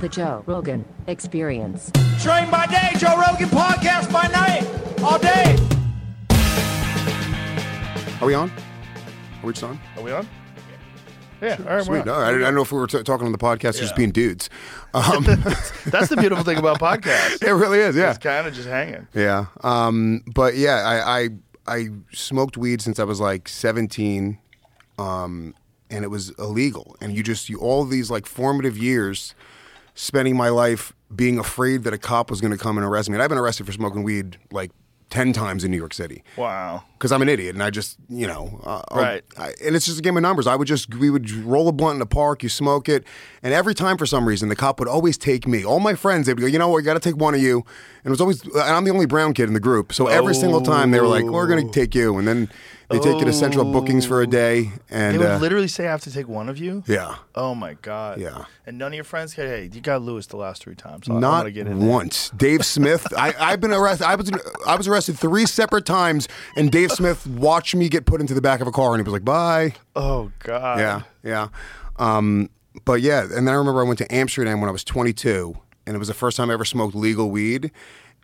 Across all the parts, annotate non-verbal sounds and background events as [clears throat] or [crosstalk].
The Joe Rogan Experience. Train by day, Joe Rogan podcast by night, all day. Are we on? Are we just on? Are we on? Yeah, all right, Sweet. on. No, I, I don't know if we were t- talking on the podcast, or just being dudes. [laughs] Um, That's the beautiful thing about podcasts. [laughs] it really is, yeah. It's kind of just hanging. Yeah. Um, but yeah, I, I I smoked weed since I was like 17, um, and it was illegal. And you just you all these like formative years, spending my life being afraid that a cop was going to come and arrest me. And I've been arrested for smoking weed like 10 times in New York City. Wow. Because I'm an idiot and I just, you know, uh, Right. I, and it's just a game of numbers. I would just, we would roll a blunt in the park, you smoke it, and every time for some reason the cop would always take me. All my friends, they'd go, you know what, you got to take one of you, and it was always, and I'm the only brown kid in the group, so every single time they were like, we're gonna take you, and then they take you to Central Bookings for a day, and They would uh, literally say I have to take one of you. yeah, Oh my god. Yeah. And none of your friends "Hey, you got Luis the last three times." So not gonna get in there." once. Dave Smith, I, I've been arrested. I was I was arrested three separate times, and Dave Smith watched me get put into the back of a car, and he was like, bye. Oh god. Yeah, yeah. Um, but yeah, and then I remember I went to Amsterdam when I was 22, and it was the first time I ever smoked legal weed,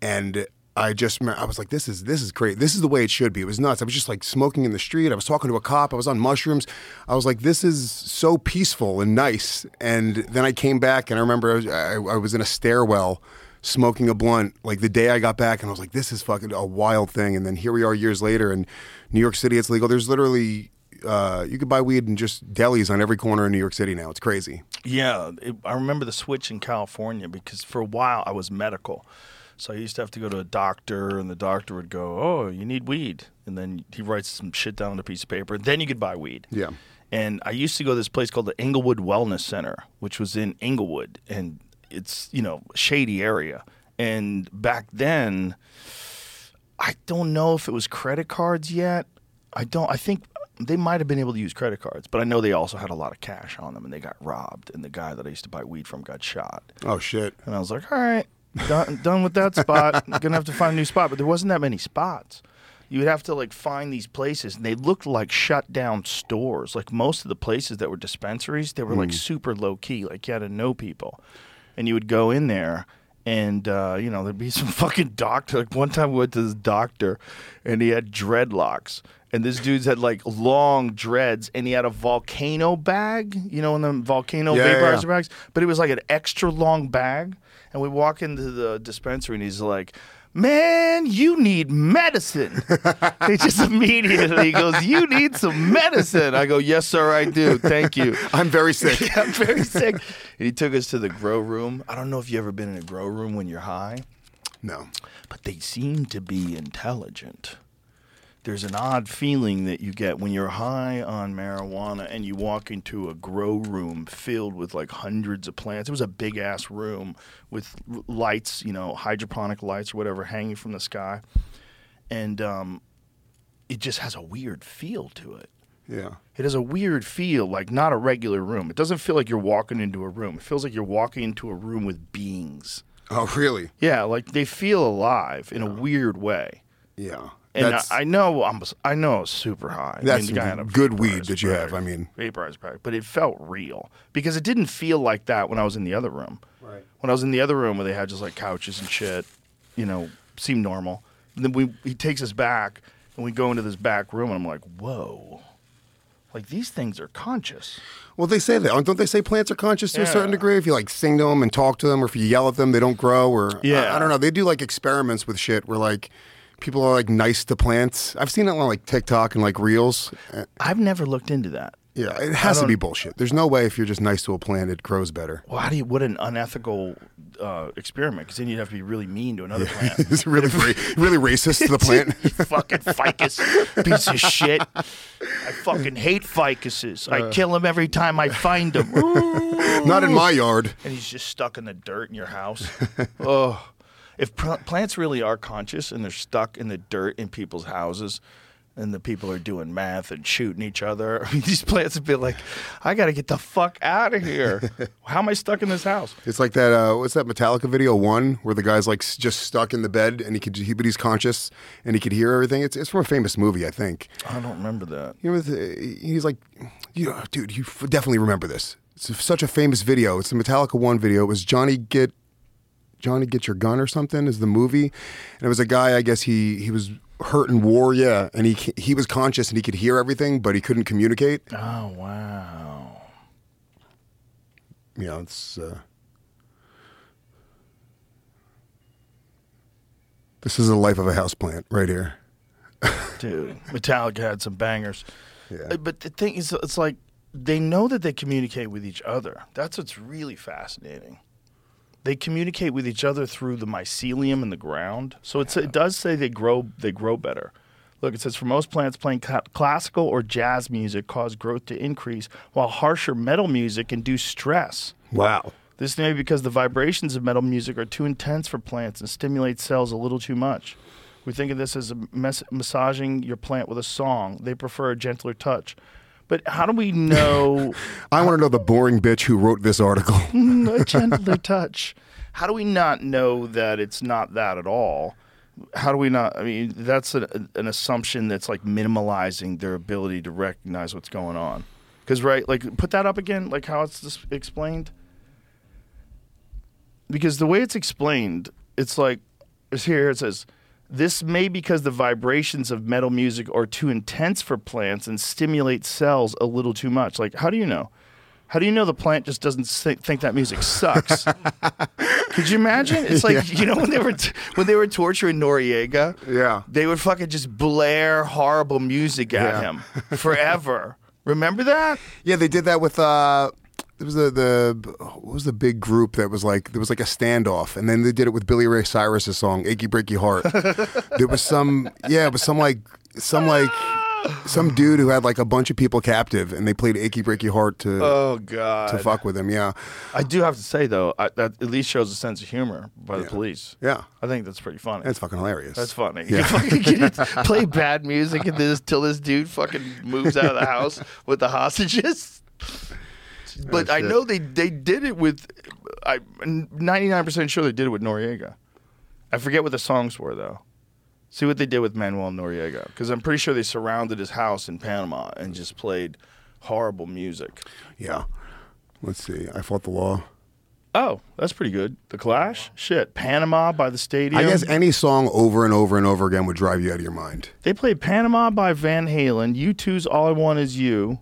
and I just I was like, this is this is great. This is the way it should be. It was nuts. I was just like smoking in the street. I was talking to a cop. I was on mushrooms. I was like, this is so peaceful and nice. And then I came back, and I remember I was, I, I was in a stairwell. Smoking a blunt like the day I got back, and I was like, "This is fucking a wild thing." And then here we are years later in New York City. It's legal. There's literally uh, you could buy weed in just delis on every corner in New York City now. It's crazy. Yeah, it, I remember the switch in California because for a while I was medical. So I used to have to go to a doctor, and the doctor would go, "Oh, you need weed," and then he writes some shit down on a piece of paper. Then you could buy weed. Yeah. And I used to go to this place called the Inglewood Wellness Center, which was in Inglewood, and it's you know a shady area. And back then, I don't know if it was credit cards yet. I don't. I think they might have been able to use credit cards, but I know they also had a lot of cash on them, and they got robbed. And the guy that I used to buy weed from got shot. Oh shit. And I was like, all right, done, done with that spot. [laughs] Gonna have to find a new spot. But there wasn't that many spots. You would have to like find these places, and they looked like shut down stores. Like most of the places that were dispensaries, they were like hmm. super low key. Like you had to know people, and you would go in there. And uh, you know there'd be [laughs] some fucking doctor. Like one time we went to this doctor, and he had dreadlocks, and this dude's had like long dreads, and he had a volcano bag. You know, in the volcano Yeah, vaporizer yeah. bags, but it was like an extra long bag. And we walk into the dispensary, and he's like, "Man, you need medicine." [laughs] he just immediately goes, "You need some medicine." I go, "Yes, sir, I do. Thank you." [laughs] I'm very sick. [laughs] I'm very sick. And he took us to the grow room. I don't know if you've ever been in a grow room when you're high, no. but they seem to be intelligent. There's an odd feeling that you get when you're high on marijuana and you walk into a grow room filled with like hundreds of plants. It was a big ass room with lights, you know, hydroponic lights or whatever hanging from the sky. And um, it just has a weird feel to it. Yeah. It has a weird feel, like not a regular room. It doesn't feel like you're walking into a room. It feels like you're walking into a room with beings. Oh really? Yeah, like they feel alive in a weird way. Yeah. And I, that's I know I'm I know I was super high. I that's mean, the guy had a good weed vaporizer that you have. I mean, vaporizer bag, but it felt real because it didn't feel like that when I was in the other room. Right. When I was in the other room where they had just like couches and shit, you know, seemed normal. And then we he takes us back and we go into this back room and I'm like, whoa, like these things are conscious. well, they say that. Don't they say plants are conscious to a certain Yeah. degree? If you like sing to them and talk to them, or if you yell at them, they don't grow. Or Yeah. I, I don't know. They do like experiments with shit where like people are like nice to plants. I've seen it on like TikTok and like reels. Uh, I've never looked into that. Yeah, it has to be bullshit. There's no way if you're just nice to a plant, it grows better. Well, how do you? What an unethical uh, experiment! Because then you'd have to be really mean to another plant. [laughs] it's really, really racist to the [laughs] plant. fucking ficus piece of shit. I fucking hate ficuses. I kill them every time I find them. [laughs] Not in my yard. and he's just stuck in the dirt in your house. oh, if pl- plants really are conscious and they're stuck in the dirt in people's houses, and the people are doing math and shooting each other, [laughs] I mean, these plants would be like, "I got to get the fuck out of here. [laughs] How am I stuck in this house?" It's like that. Uh, what's that Metallica video one where the guy's like just stuck in the bed and he could, he, but he's conscious and he could hear everything. It's it's from a famous movie, I think. I don't remember that. You know, he's like, you know, dude, you f- definitely remember this. It's such a famous video. It's the Metallica One video. It was Johnny Get Johnny Get Your Gun or something is the movie, and it was a guy. I guess he he was hurt in war. Yeah, and he he was conscious and he could hear everything, but he couldn't communicate. Oh wow. Know, it's. Uh, this is the life of a houseplant right here. [laughs] Dude, Metallica had some bangers. Yeah. Uh, But the thing is, it's like they know that they communicate with each other. That's what's really fascinating. They communicate with each other through the mycelium in the ground. So it's, it does say they grow they grow better. Look, it says for most plants, playing cla- classical or jazz music cause growth to increase, while harsher metal music induce stress. Wow. This may be because the vibrations of metal music are too intense for plants and stimulate cells a little too much. We think of this as a mas- massaging your plant with a song. They prefer a gentler touch. But how do we know [laughs] I want to know the boring bitch who wrote this article. [laughs] a gentler touch? How do we not know that it's not that at all? How do we not? I mean, that's an, an assumption that's like minimalizing their ability to recognize what's going on. Because, right, like, put that up again, like how it's explained. Because the way it's explained, it's like, it's here, it says, this may because the vibrations of metal music are too intense for plants and stimulate cells a little too much. Like, how do you know? How do you know the plant just doesn't thi- think that music sucks? [laughs] Could you imagine? It's like you know when they were t- when they were torturing Noriega. Yeah. they would fucking just blare horrible music at Yeah. him forever. Remember that? Yeah, they did that with uh it was the the what was the big group that was like there was like a standoff, and then they did it with Billy Ray Cyrus's song "Achy Breaky Heart." [laughs] there was some yeah, it was some like some like some dude who had like a bunch of people captive, and they played "Achy Breaky Heart" to Oh god. to fuck with him. Yeah, I do have to say though, I, that at least shows a sense of humor by the Yeah. police. yeah, I think that's pretty funny. that's fucking hilarious. That's funny. Yeah. [laughs] You fucking get play bad music and this till this dude fucking moves out of the house with the hostages. But Oh, I know they they did it with. I'm 99 percent sure they did it with Noriega. I forget what the songs were though. See what they did with Manuel Noriega because I'm pretty sure they surrounded his house in Panama and just played horrible music. Yeah. Let's see. I fought the law. Oh, that's pretty good. The Clash, shit, Panama by the stadium. I guess any song over and over and over again would drive you out of your mind. They played Panama by Van Halen, U2's All I Want Is You,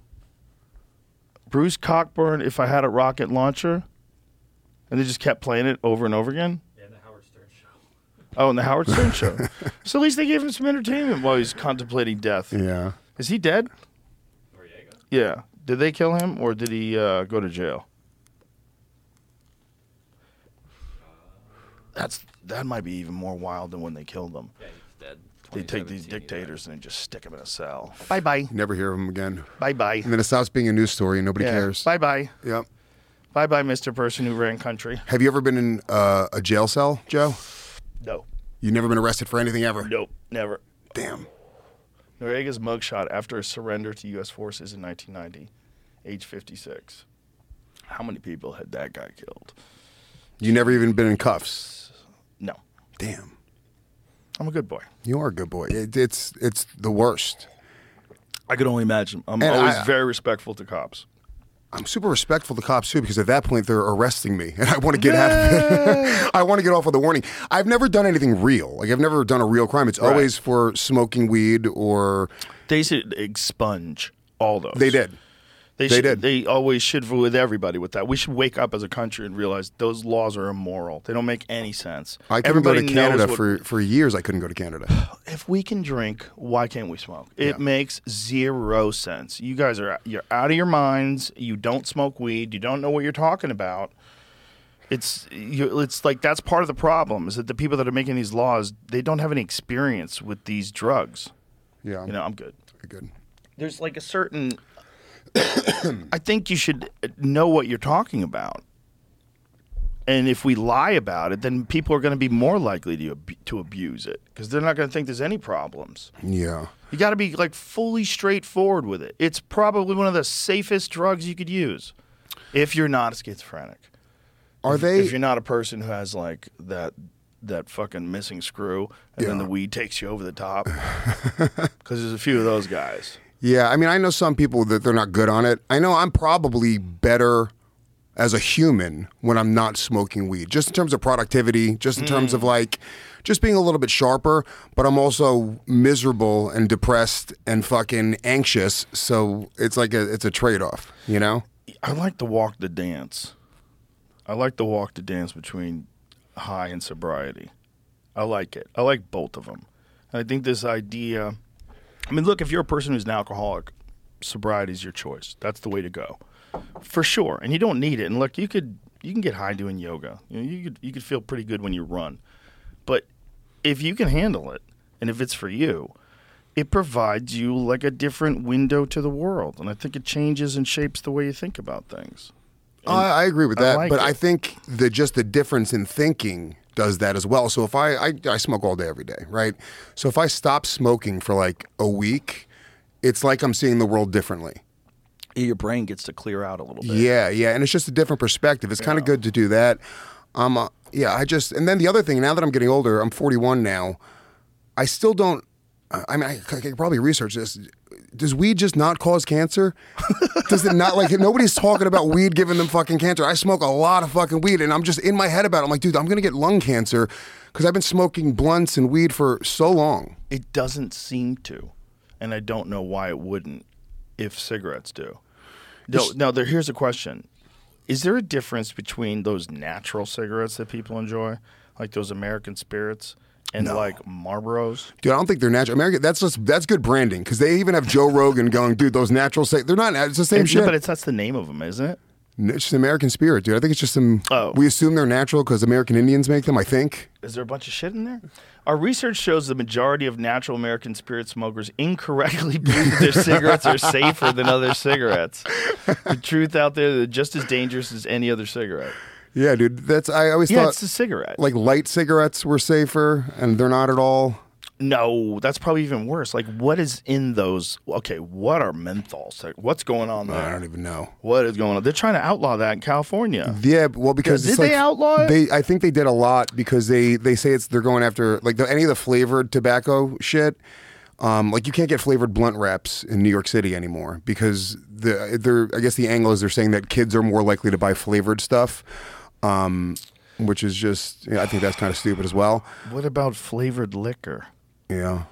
Bruce Cockburn, If I Had a Rocket Launcher, and they just kept playing it over and over again. And the Howard Stern show. Oh, and the Howard Stern Show. [laughs] So at least they gave him some entertainment while he's contemplating death. Yeah. Is he dead? Noriega. Yeah. Did they kill him or did he uh, go to jail? That's that might be even more wild than when they killed him. Yeah, he's dead. They take these 2017, yeah. dictators and they just stick them in a cell. Bye bye. Never hear of them again. Bye bye. And then it stops being a news story and nobody cares. Bye bye. Yep. Bye bye, Mr. Person who ran country. Have you ever been in uh, a jail cell, Joe? No. You've never been arrested for anything ever? Nope. Never. Damn. Noriega's mugshot after his surrender to U.S. forces in 1990, age 56. How many people had that guy killed? You never even been in cuffs? No. Damn. I'm a good boy. You are a good boy. It, it's it's the worst. I could only imagine. I'm And always I- uh, very respectful to cops. I'm super respectful to cops too because at that point they're arresting me and I want to get out of it. [laughs] I want to get off with a warning. I've never done anything real. Like I've never done a real crime. It's Right. always for smoking weed or They should expunge all those. they did. They, They should, did. They always should with everybody with that. We should wake up as a country and realize those laws are immoral. They don't make any sense. I couldn't go to Everybody Canada what- for for years. I couldn't go to Canada. [sighs] if we can drink, why can't we smoke? It Yeah. makes zero sense. You guys are you're out of your minds. You don't smoke weed. You don't know what you're talking about. It's you, it's like that's part of the problem is that the people that are making these laws they don't have any experience with these drugs. Yeah, You know, I'm good. very good. There's like a certain. [coughs] I think you should uh, know what you're talking about. And if we lie about it, then people are going to be more likely to ab- to abuse it because they're not going to think there's any problems. Yeah, You got to be like fully straightforward with it. It's probably one of the safest drugs you could use if you're not schizophrenic. are If they? If you're not a person who has like that that fucking missing screw and then the weed takes you over the top. [laughs] Cuz there's a few of those guys. Yeah, I mean, I know some people that they're not good on it. I know I'm probably better as a human when I'm not smoking weed. Just in terms of productivity, just in terms of mm. like just being a little bit sharper, but I'm also miserable and depressed and fucking anxious. So it's like a it's a trade off, you know? I like to walk the dance. I like to walk the dance between high and sobriety. I like it. I like both of them. I think this idea. I mean, look, if you're a person who's an alcoholic, sobriety is your choice. That's the way to go, for sure. And you don't need it. And look, you could you can get high doing yoga. You know, you could you could feel pretty good when you run. But if you can handle it, and if it's for you, it provides you like a different window to the world. And I think it changes and shapes the way you think about things. I, I agree with I that, like but it. I think the just the difference in thinking does that as well. So if I, I I smoke all day every day, right? So if I stop smoking for like a week, it's like I'm seeing the world differently. Your brain gets to clear out a little bit. Yeah, yeah, and it's just a different perspective. It's kind of good to do that. Um, uh, yeah, I just and then the other thing. Now that I'm getting older, I'm 41 now. I still don't. I I mean, I, I could probably research this. Does weed just not cause cancer? Does it not? Like [laughs] nobody's talking about weed giving them fucking cancer. I smoke a lot of fucking weed, and I'm just in my head about. it. I'm like, dude, I'm gonna get lung cancer because I've been smoking blunts and weed for so long. It doesn't seem to, and I don't know why it wouldn't if cigarettes do. No, no. There, here's a question: Is there a difference between those natural cigarettes that people enjoy, like those American Spirits, and like Marlboros? Dude, I don't think they're natural. American, that's just that's good branding because they even have Joe Rogan going, dude, those natural. Sa- they're not. It's the same And- shit. But it's that's the name of them, isn't it? It's just American Spirit, dude. I think it's just some. Oh. We assume they're natural because American Indians make them. I think. Is there a bunch of shit in there? Our research shows the majority of natural American spirit smokers incorrectly [laughs] believe their cigarettes are safer than other cigarettes. The truth out there, they're just as dangerous as any other cigarette. Yeah, dude. That's. I always thought. Yeah, thought it's a cigarette. like light cigarettes were safer, and they're not at all. no, that's probably even worse. Like, what is in those? Okay, what are menthols? Like, What's going on there? I don't even know. What is going on? They're trying to outlaw that in California. Yeah, well, because Did it's they like- outlaw it? They, I think they did a lot because they they say it's they're going after like the, any of the flavored tobacco shit. Um, like you can't get flavored blunt wraps in New York City anymore because the they're I guess the angle is they're saying that kids are more likely to buy flavored stuff, um, which is just yeah, I think that's kind of stupid as well. What about flavored liquor? Yeah,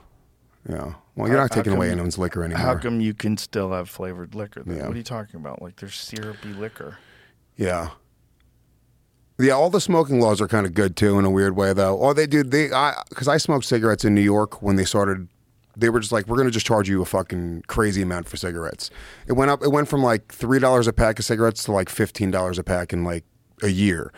yeah. Well, you're How- not taking how away come- anyone's liquor anymore. How come you can still have flavored liquor? Then? Yeah. What are you talking about? Like, there's syrupy liquor. Yeah. Yeah, all the smoking laws are kind of good too in a weird way though. Or they do they I cuz I smoked cigarettes in New York when they started they were just like we're going to just charge you a fucking crazy amount for cigarettes. It went up it went from like $3 a pack of cigarettes to like $15 a pack in like a year.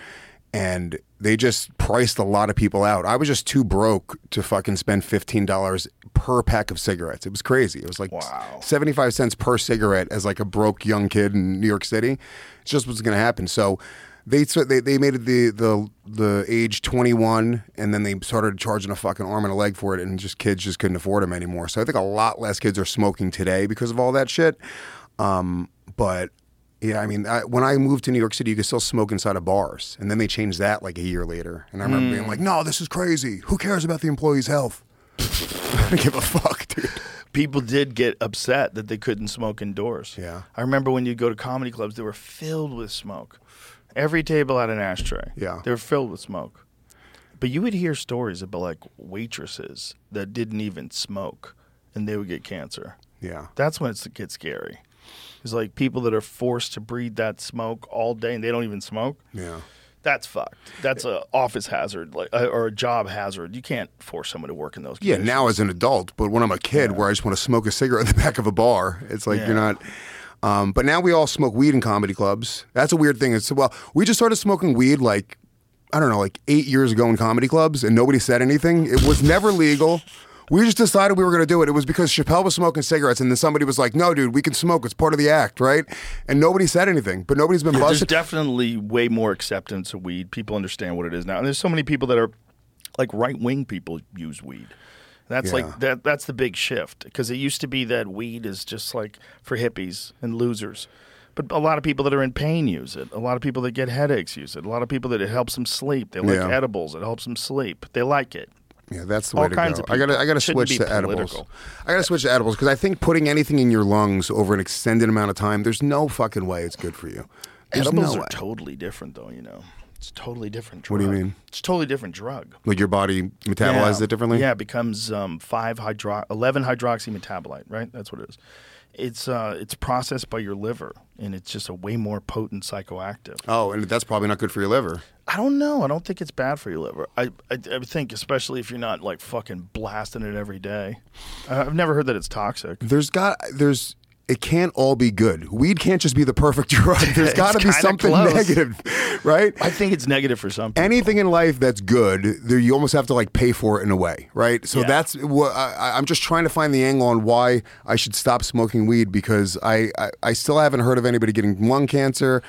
And they just priced a lot of people out. I was just too broke to fucking spend $15 per pack of cigarettes. It was crazy. It was like Wow. 75 cents per cigarette as like a broke young kid in New York City. It's just what's going to happen. So they, so they they made it the the the age 21 and then they started charging a fucking arm and a leg for it and just kids just couldn't afford them anymore. So I think a lot less kids are smoking today because of all that shit. Um, but yeah, I mean, I, when I moved to New York City, you could still smoke inside of bars, and then they changed that like a year later. And I remember being hmm. like, "No, this is crazy. Who cares about the employee's health? [laughs] I don't give a fuck, dude." people did get upset that they couldn't smoke indoors. Yeah. I remember when you'd go to comedy clubs, they were filled with smoke. Every table had an ashtray. Yeah. They were filled with smoke. But you would hear stories about like waitresses that didn't even smoke and they would get cancer. Yeah, That's when it gets scary. It's like people that are forced to breathe that smoke all day and they don't even smoke. yeah. That's fucked. That's a office hazard, like uh, or a job hazard. You can't force someone to work in those. Yeah, now as an adult, but when I'm a kid, where I just want to smoke a cigarette in the [laughs] back of a bar, it's like Yeah. you're not. Um, but now we all smoke weed in comedy clubs. That's a weird thing. It's well, we just started smoking weed like I don't know, like eight years ago in comedy clubs, and nobody said anything. It was never legal. We just decided we were going to do it. It was because Chappelle was smoking cigarettes, and then somebody was like, "No, dude, we can smoke. It's part of the act, right?" And nobody said anything. But nobody's been busted. There's definitely way more acceptance of weed. People understand what it is now, and there's so many people that are like right wing people use weed. That's Yeah. like that. That's the big shift because it used to be that weed is just like for hippies and losers, but a lot of people that are in pain use it. A lot of people that get headaches use it. A lot of people that it helps them sleep. They like Yeah. edibles. It helps them sleep. They like it. Yeah, that's the All way to kinds go. of I gotta. I gotta Shouldn't switch to edibles. political. I gotta switch to edibles because I think putting anything in your lungs over an extended amount of time, there's no fucking way it's good for you. There's Edibles no are way. totally different, though. You know, it's a totally different. Drug. What do you mean? It's a totally different drug. Like your body metabolizes Yeah. it differently. Yeah, it becomes um, five hydro, eleven hydroxy metabolite. Right, that's what it is. It's uh, it's processed by your liver, and it's just a way more potent psychoactive. Oh, and that's probably not good for your liver. I don't know. I don't think it's bad for your liver. I, I, I think, especially if you're not like fucking blasting it every day. I've never heard that it's toxic. There's got there's it can't all be good. Weed can't just be the perfect [laughs] drug. There's got to be something close. negative, right? I think it's negative for some people. Anything in life that's good, there you almost have to like pay for it in a way, right? So Yeah. that's what I, I- I'm just trying to find the angle on why I should stop smoking weed because I, I I still haven't heard of anybody getting lung cancer.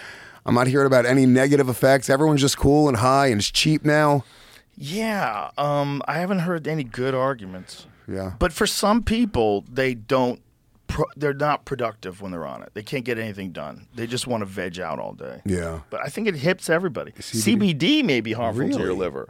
I'm not hearing about any negative effects. Everyone's just cool and high and it's cheap now. Yeah, um, I haven't heard any good arguments. Yeah. But for some people, they don't. Pro- they're not productive when they're on it. They can't get anything done. They just want to veg out all day. Yeah. But I think it hits everybody. CBD, may be harmful to your liver,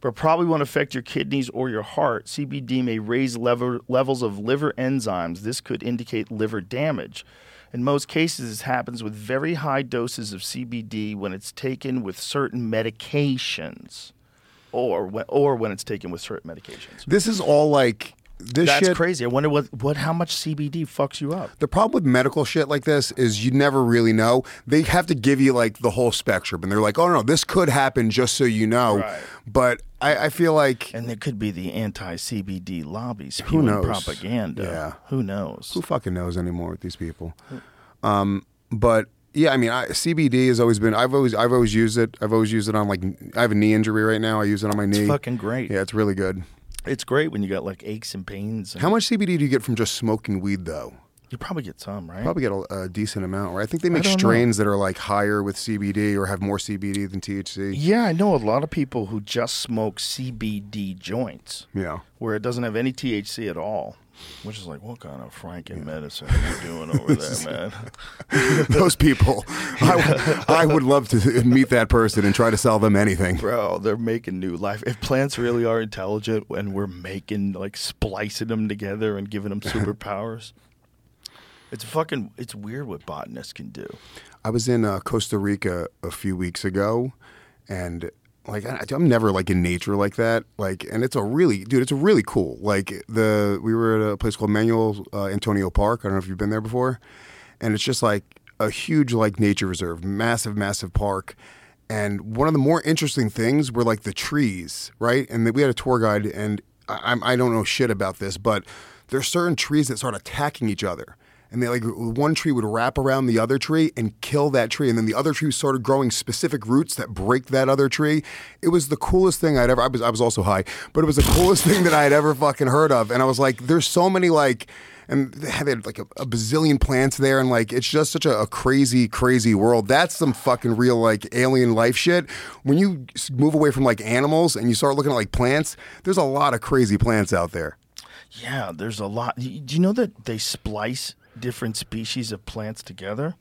but probably won't affect your kidneys or your heart. CBD may raise lever- levels of liver enzymes. This could indicate liver damage. In most cases, this happens with very high doses of CBD when it's taken with certain medications, or when, or when it's taken with certain medications. This is all like this That's shit. crazy. I wonder what, what how much CBD fucks you up. The problem with medical shit like this is you never really know. They have to give you like the whole spectrum, and they're like, "Oh no, this could happen," just so you know. Right. But I, I feel like And there could be the anti-CBD lobby spewing knows? propaganda. Yeah. Who knows? who fucking knows anymore with these people? Um, but yeah, I mean, I, CBD has always been. I've always I've always used it. I've always used it on like I have a knee injury right now. I use it on my knee. fucking great. Yeah, it's really good. It's great when you got like aches and pains. And How much CBD do you get from just smoking weed though? You probably get some, right? Probably get a, a decent amount, right? I think they make don't know. strains that are like higher with CBD or have more CBD than THC. Yeah, I know a lot of people who just smoke CBD joints Yeah. where it doesn't have any THC at all. Which is like, what kind of Franken medicine are you doing over there, [laughs] man? [laughs] Those people, I, would- I would love to meet that person and try to sell them anything. Bro, they're making new life. If plants really are intelligent and we're making, like, splicing them together and giving them [laughs] superpowers, it's fucking, it's weird what botanists can do. I was in uh, Costa Rica a few weeks ago, and like I, I'm never like in nature like that. Like, and it's a really, dude, it's a really cool. Like the we were at a place called Manuel uh, Antonio Park. I don't know if you've been there before, and it's just like a huge like nature reserve, massive, massive park. And one of the more interesting things were like the trees, right? And we had a tour guide, and I, I don't know shit about this, but there's certain trees that start attacking each other and they like one tree would wrap around the other tree and kill that tree. And then the other tree started growing specific roots that break that other tree. It was the coolest thing i'd ever i was, I was also high but it was the coolest [laughs] thing that i had ever fucking heard of. And i was like there's so many like and they had like a, a bazillion plants there. And like it's just such a, a crazy crazy world. That's some fucking real like alien life shit. When you move away from like animals and you start looking at like plants there's a lot of crazy plants out there. Yeah, there's a lot. Do you know that they splice different species of plants together?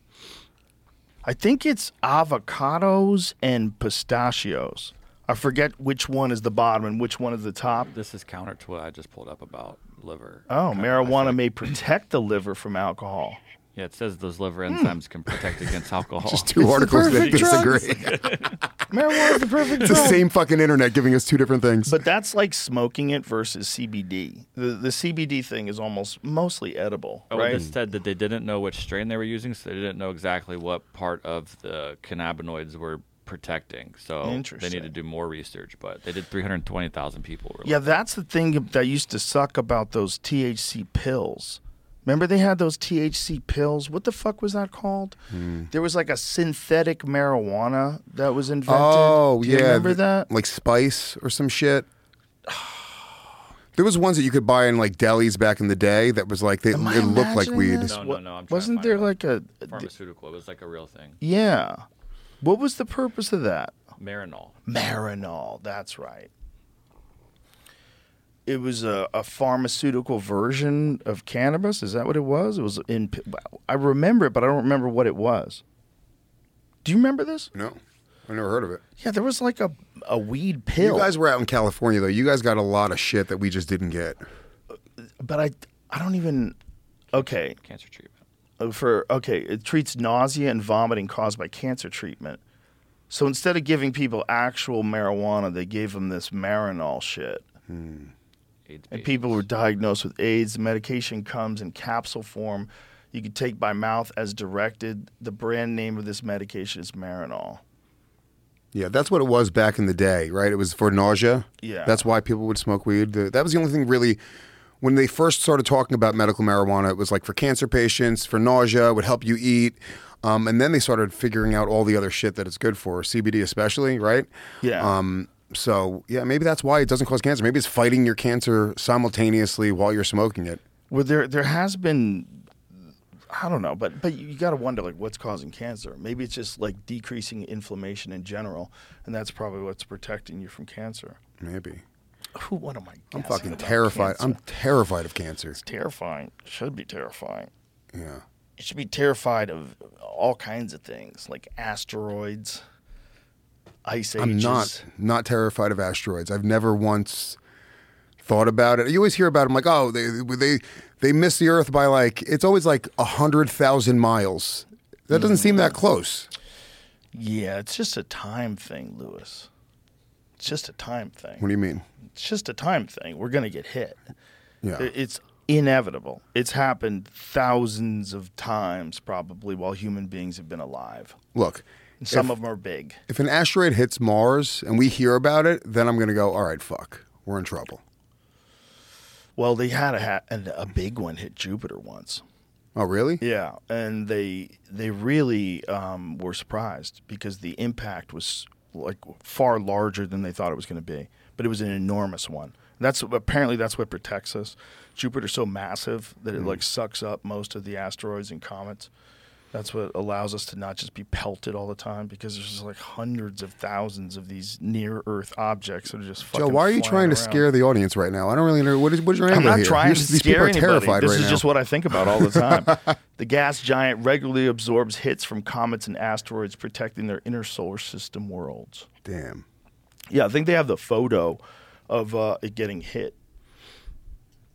I think it's avocados and pistachios. I forget which one is the bottom and which one is the top. This is counter to what I just pulled up about liver. Oh, marijuana may protect the liver from alcohol. Yeah, it says those liver hmm. enzymes can protect against [laughs] alcohol. just two It's articles that disagree [laughs] Marijuana is the perfect It's the same fucking internet giving us two different things. But that's like smoking it versus CBD. The the CBD thing is almost mostly edible, Oh, right? This said that they didn't know which strain they were using, so they didn't know exactly what part of the cannabinoids were protecting. So they Interesting. need to do more research. But they did 320,000 people. Were Yeah, that's the thing that used to suck about those THC pills. Remember they had those THC pills? What the fuck was that called? Hmm. There was like a synthetic marijuana that was invented. oh Do you yeah, remember that? Like spice or some shit. [sighs] There was ones that you could buy in like delis back in the day that was like they it looked like weed. this? No, no, no, I'm Wasn't there like a pharmaceutical. It was like a real thing. yeah? What was the purpose of that? Marinol. Marinol. That's right. It was a, a pharmaceutical version of cannabis. Is that what it was? It was in. I remember it, but I don't remember what it was. Do you remember this? No, I never heard of it. Yeah, there was like a a weed pill. You guys were out in California though. You guys got a lot of shit that we just didn't get. but I I don't even. Okay, Cancer treatment. uh, for okay, it treats nausea and vomiting caused by cancer treatment. So instead of giving people actual marijuana, they gave them this Marinol shit. AIDS And people were patients. diagnosed with AIDS. The medication comes in capsule form. You can take by mouth as directed. The brand name of this medication is Marinol. Yeah, that's what it was back in the day, right? It was for nausea. Yeah. That's why people would smoke weed. That was the only thing really. When they first started talking about medical marijuana, it was like for cancer patients, for nausea, would help you eat. Um, and then they started figuring out all the other shit that it's good for, CBD especially, right? Yeah. Um, so yeah, maybe that's why it doesn't cause cancer. Maybe it's fighting your cancer simultaneously while you're smoking it. Well, there there has been, I don't know, but but you got to wonder like what's causing cancer. Maybe it's just like decreasing inflammation in general, and that's probably what's protecting you from cancer. Maybe. Who? What am I? I'm fucking terrified. I'm terrified of cancer. It's terrifying. Should be terrifying. Yeah. You should be terrified of all kinds of things like asteroids, ice ages. I'm not not terrified of asteroids. I've never once thought about it. You always hear about them like, oh, they they they miss the Earth by like it's always like a hundred thousand miles. That doesn't seem that mm. close. Yeah, it's just a time thing, Luis. It's just a time thing. What do you mean? It's just a time thing. We're gonna get hit. Yeah. It's inevitable. It's happened thousands of times probably while human beings have been alive. Look, And some if, of them are big. if an asteroid hits Mars and we hear about it, then I'm gonna go, all right, fuck, we're in trouble. Well, they had a ha- and a big one hit Jupiter once. Oh, really? Yeah, and they they really um, were surprised because the impact was like far larger than they thought it was going to be. But it was an enormous one. That's apparently that's what protects us. Jupiter's so massive that it like sucks up most of the asteroids and comets. That's what allows us to not just be pelted all the time because there's just like hundreds of thousands of these near Earth objects that are just fucking Joe, why are you trying to scare the audience right now? I don't really know what is what is your I'm not here? trying You're- to these people scare are anybody. terrified This right is now. just what I think about all the time. [laughs] the gas giant regularly absorbs hits from comets and asteroids, protecting their inner solar system worlds. Damn. Yeah, I think they have the photo of uh, it getting hit,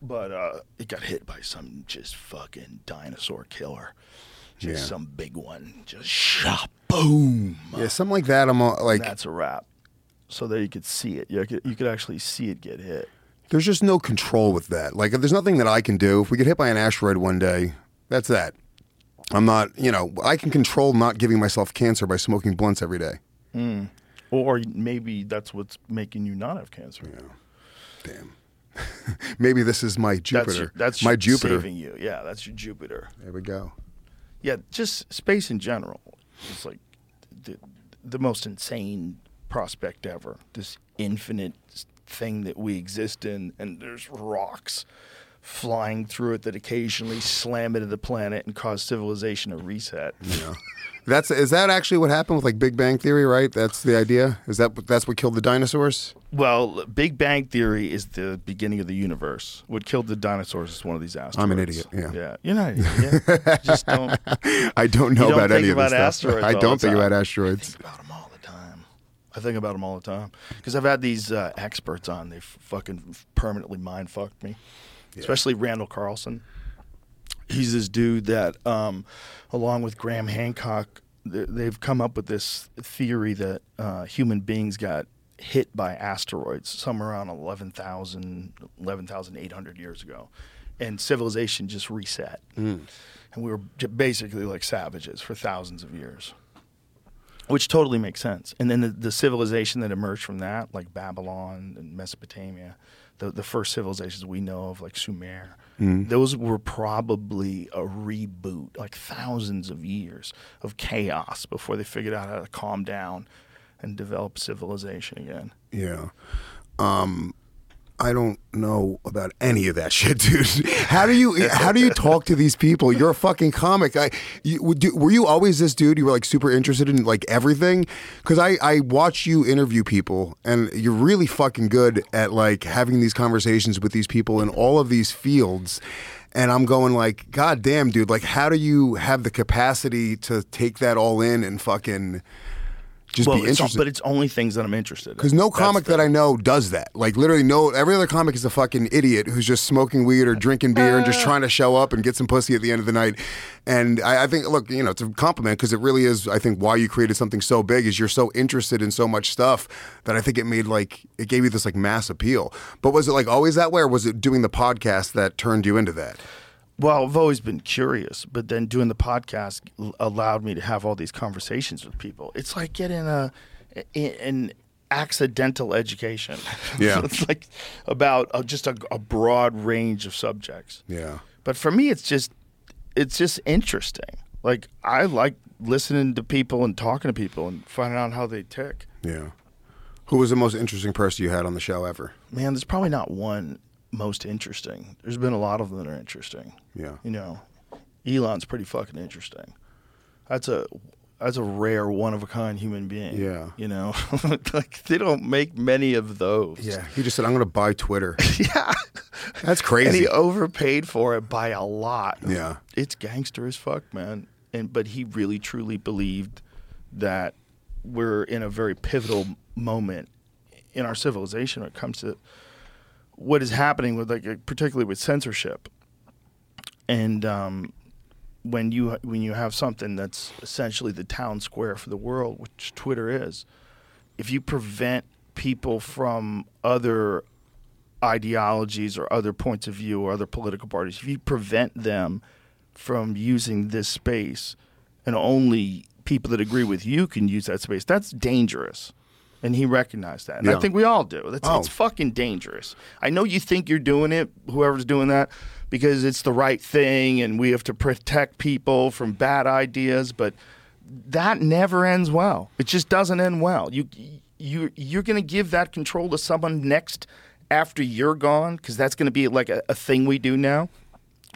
but uh, it got hit by some just fucking dinosaur killer. Just Yeah. some big one, just shot, boom. Yeah, something like that. I'm uh, like, That's a wrap. So that you could see it. You could, you could actually see it get hit. there's just no control with that. Like, there's nothing that I can do. If we get hit by an asteroid one day, that's that. I'm not, you know, I can control not giving myself cancer by smoking blunts every day. Or maybe that's what's making you not have cancer. Yeah. Damn. [laughs] Maybe this is my Jupiter. That's your, that's my Jupiter. saving you. Yeah, that's your Jupiter. There we go. Yeah, just space in general. It's like the, the most insane prospect ever. This infinite thing that we exist in, and there's rocks flying through it that occasionally slam into the planet and cause civilization to reset. Yeah. That's is that actually what happened with like Big Bang Theory, right? That's the idea. Is that that's what killed the dinosaurs? Well, Big Bang Theory is the beginning of the universe. What killed the dinosaurs is one of these asteroids. I'm an idiot, yeah. yeah. You're not an idiot. You just don't. [laughs] I don't know don't about any of this about stuff. I don't think about I asteroids. think about them all the time. I think about them all the time because I've had these uh, experts on. They've fucking permanently mind fucked me, especially Randall Carlson. He's this dude that, um, along with Graham Hancock, they've come up with this theory that uh, human beings got hit by asteroids somewhere around 11,000, 11,800 years ago. And civilization just reset. And we were basically like savages for thousands of years which totally makes sense. And then the, the civilization that emerged from that, like Babylon and Mesopotamia, the, the first civilizations we know of, like Sumer, those were probably a reboot, like thousands of years of chaos before they figured out how to calm down and develop civilization again. Yeah. Um, I don't know about any of that [laughs] shit, dude. How do you how do you talk to these people? You're a fucking comic. I, you, were you always this dude? You were like super interested in like everything? Because I I watch you interview people, and you're really fucking good at like having these conversations with these people in all of these fields. And I'm going like, God damn, dude! Like, how do you have the capacity to take that all in and fucking Just well, be it's all- but it's only things that I'm interested in. Because no comic the- that I know does that. Like literally, no. Every other comic is a fucking idiot who's just smoking weed or drinking beer and just uh. trying to show up and get some pussy at the end of the night. And I, I think, look, you know, it's a compliment because it really is. I think why you created something so big is you're so interested in so much stuff that I think it made like it gave you this like mass appeal. But was it like always that way, or was it doing the podcast that turned you into that? Well, I've always been curious, but then doing the podcast allowed me to have all these conversations with people. It's like getting a a- an accidental education. [laughs] [laughs] Yeah. it's like about uh, just a, a broad range of subjects. Yeah. But for me, it's just it's just interesting. Like I like listening to people and talking to people and finding out how they tick. Yeah. Who was the most interesting person you had on the show ever? Man, there's probably not one most interesting. There's been a lot of them that are interesting. Yeah. You know, Elon's pretty fucking interesting. That's a that's a rare one of a kind human being. Yeah. You know, [laughs] like they don't make many of those. Yeah. He just said, "I'm going to buy Twitter." [laughs] yeah. That's And crazy. he overpaid for it by a lot. Yeah. It's gangster as fuck, man. And but he really truly believed that we're in a very pivotal moment in our civilization when it comes to what is happening with like particularly with censorship. And um, when you when you have something that's essentially the town square for the world, which Twitter is, if you prevent people from other ideologies or other points of view or other political parties, if you prevent them from using this space and only people that agree with you can use that space, that's dangerous. And he recognized that. And Yeah. I think we all do. That's, Oh. It's fucking dangerous. I know you think you're doing it, whoever's doing that, because it's the right thing and we have to protect people from bad ideas, but that never ends well. It just doesn't end well. You you you're going to give that control to someone next after you're gone because that's going to be like a, a thing we do now.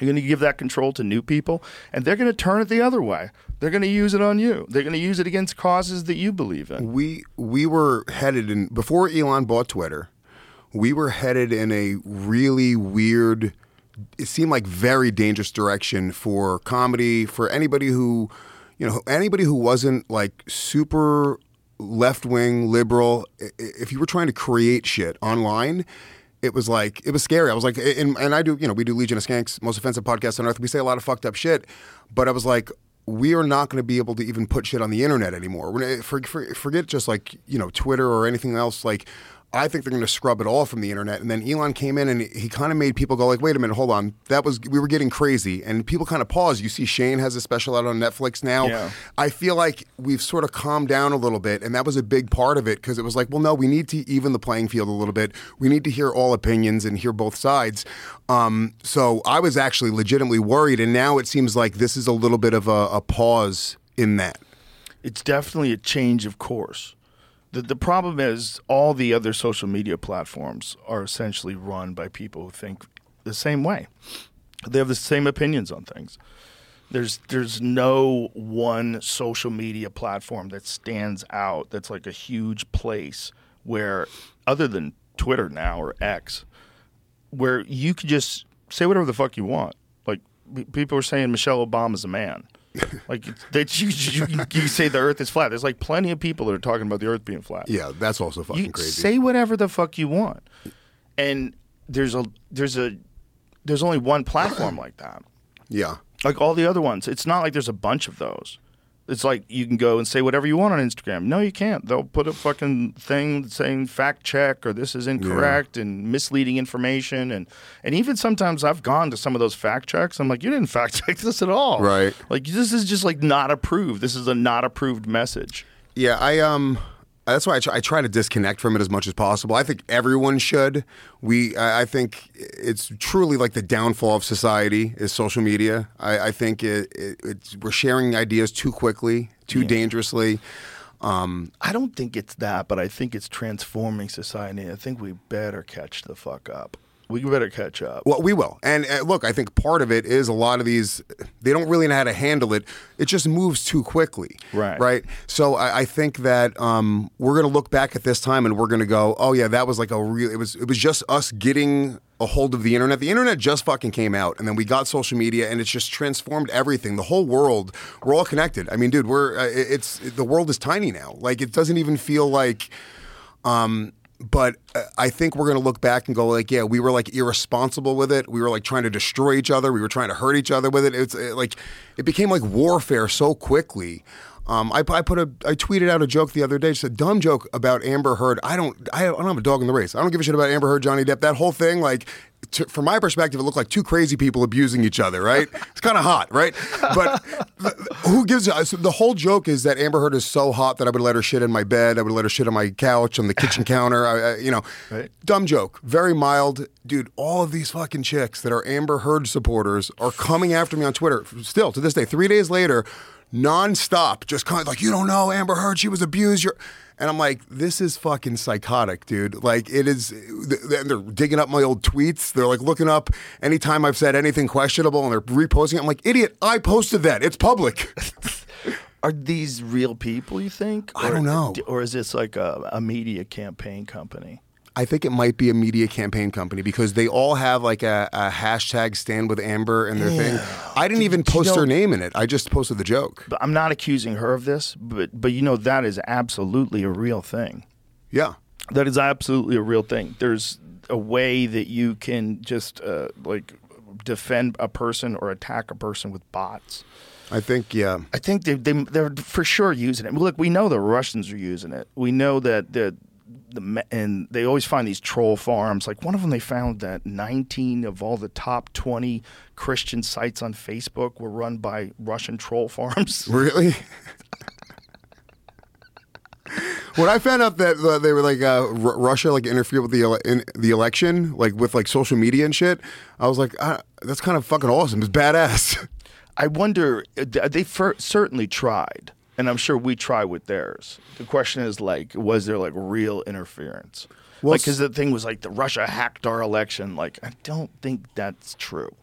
You're going to give that control to new people, and they're going to turn it the other way. They're going to use it on you. They're going to use it against causes that you believe in. we we were headed in before Elon bought Twitter. We were headed in a really weird. It seemed like very dangerous direction for comedy for anybody who, you know, anybody who wasn't like super left wing liberal. If you were trying to create shit online. It was like it was scary. I was like, and, and I do, you know, we do Legion of Skanks, most offensive podcast on earth. We say a lot of fucked up shit, but I was like, we are not going to be able to even put shit on the internet anymore. Eh, for, for, forget just like you know Twitter or anything else. Like, I think they're going to scrub it all from the internet. And then Elon came in and he kind of made people go like, wait a minute, hold on, that was we were getting crazy, and people kind of paused. You see, Shane has a special out on Netflix now. Yeah. I feel like we've sort of calmed down a little bit, and that was a big part of it because it was like, well, no, we need to even the playing field a little bit. We need to hear all opinions and hear both sides. Um, so I was actually legitimately worried, and now it seems like this is a little bit of a, a pause in that. it's definitely a change of course. The, the problem is all the other social media platforms are essentially run by people who think the same way. They have the same opinions on things. There's there's no one social media platform that stands out that's like a huge place where other than Twitter now or X where you could just say whatever the fuck you want. Like people are saying Michelle Obama's a man. Like that you, you, you, say the Earth is flat. There's like plenty of people that are talking about the Earth being flat. Yeah, that's also fucking you crazy. say whatever the fuck you want, and there's a there's a there's only one platform like that. yeah, Like all the other ones, it's not like there's a bunch of those. It's like you can go and say whatever you want on Instagram. No, you can't. They'll put a fucking thing saying fact check or this is incorrect and misleading information and and even sometimes I've gone to some of those fact checks. I'm like, you didn't fact [laughs] check this at all. Right. Like this is just like not approved. This is a not approved message. yeah. I um, that's why I try, I try to disconnect from it as much as possible. I think everyone should. We, I, I think it's truly like the downfall of society is social media. I, I think it, it, it's we're sharing ideas too quickly, too dangerously. Um, I don't think it's that, but I think it's transforming society. I think we better catch the fuck up. We better catch up. Well, we will. And uh, look, I think part of it is a lot of these, they don't really know how to handle it. It just moves too quickly. Right. Right. So I, I think that um, we're going to look back at this time and we're going to go, oh, yeah, that was like a real, it was, it was just us getting a hold of the internet. The internet just fucking came out, and then we got social media, and it's just transformed everything. The whole world, we're all connected. I mean, dude, we're uh, it- it's the world is tiny now. Like it doesn't even feel like. Um, but uh, I think we're gonna look back and go like, yeah, we were like irresponsible with it. We were like trying to destroy each other. We were trying to hurt each other with it. It's uh, like it became like warfare so quickly. Um, I, I put a I tweeted out a joke the other day, just a dumb joke about Amber Heard. I don't I don't have a dog in the race. I don't give a shit about Amber Heard, Johnny Depp. That whole thing, like, to, from my perspective, it looked like two crazy people abusing each other. Right? [laughs] It's kind of hot, right? But th- who gives a, so the whole joke is that Amber Heard is so hot that I would let her shit in my bed. I would let her shit on my couch, on the kitchen [laughs] counter. I, I, you know, Right. dumb joke, very mild, dude. All of these fucking chicks that are Amber Heard supporters are coming after me on Twitter. Still to this day, three days later, nonstop, just kind of like you don't know Amber Heard, she was abused. You're, and I'm like, this is fucking psychotic, dude. Like it is. th- They're digging up my old tweets. They're like looking up anytime I've said anything questionable, and they're reposting it. I'm like, idiot, I posted that. It's public. [laughs] Are these real people? You think? I Or- don't know. Or is this like a, a media campaign company? I think it might be a media campaign company because they all have like a, a hashtag stand with Amber and their thing. I didn't even Did you post her name in it. I just posted the joke. But I'm not accusing her of this, but but you know that is absolutely a real thing. Yeah. That is absolutely a real thing. There's a way that you can just uh, like defend a person or attack a person with bots. I think, yeah. I think they, they they're for sure using it. Look, we know the Russians are using it. We know that the the and they always find these troll farms. Like one of them, they found that 19 of all the top 20 Christian sites on Facebook were run by Russian troll [laughs] farms. Really? when I found out that uh, they were like uh, R- Russia like interfered with the ele- in the election, like with like social media and shit, I was like, uh, that's kind of fucking awesome. It's badass. I wonder. uh, They fir- certainly tried, and I'm sure we try with theirs. The question is like, was there like real interference? Well, like, because the thing was like the Russia hacked our election. Like, I don't think that's true.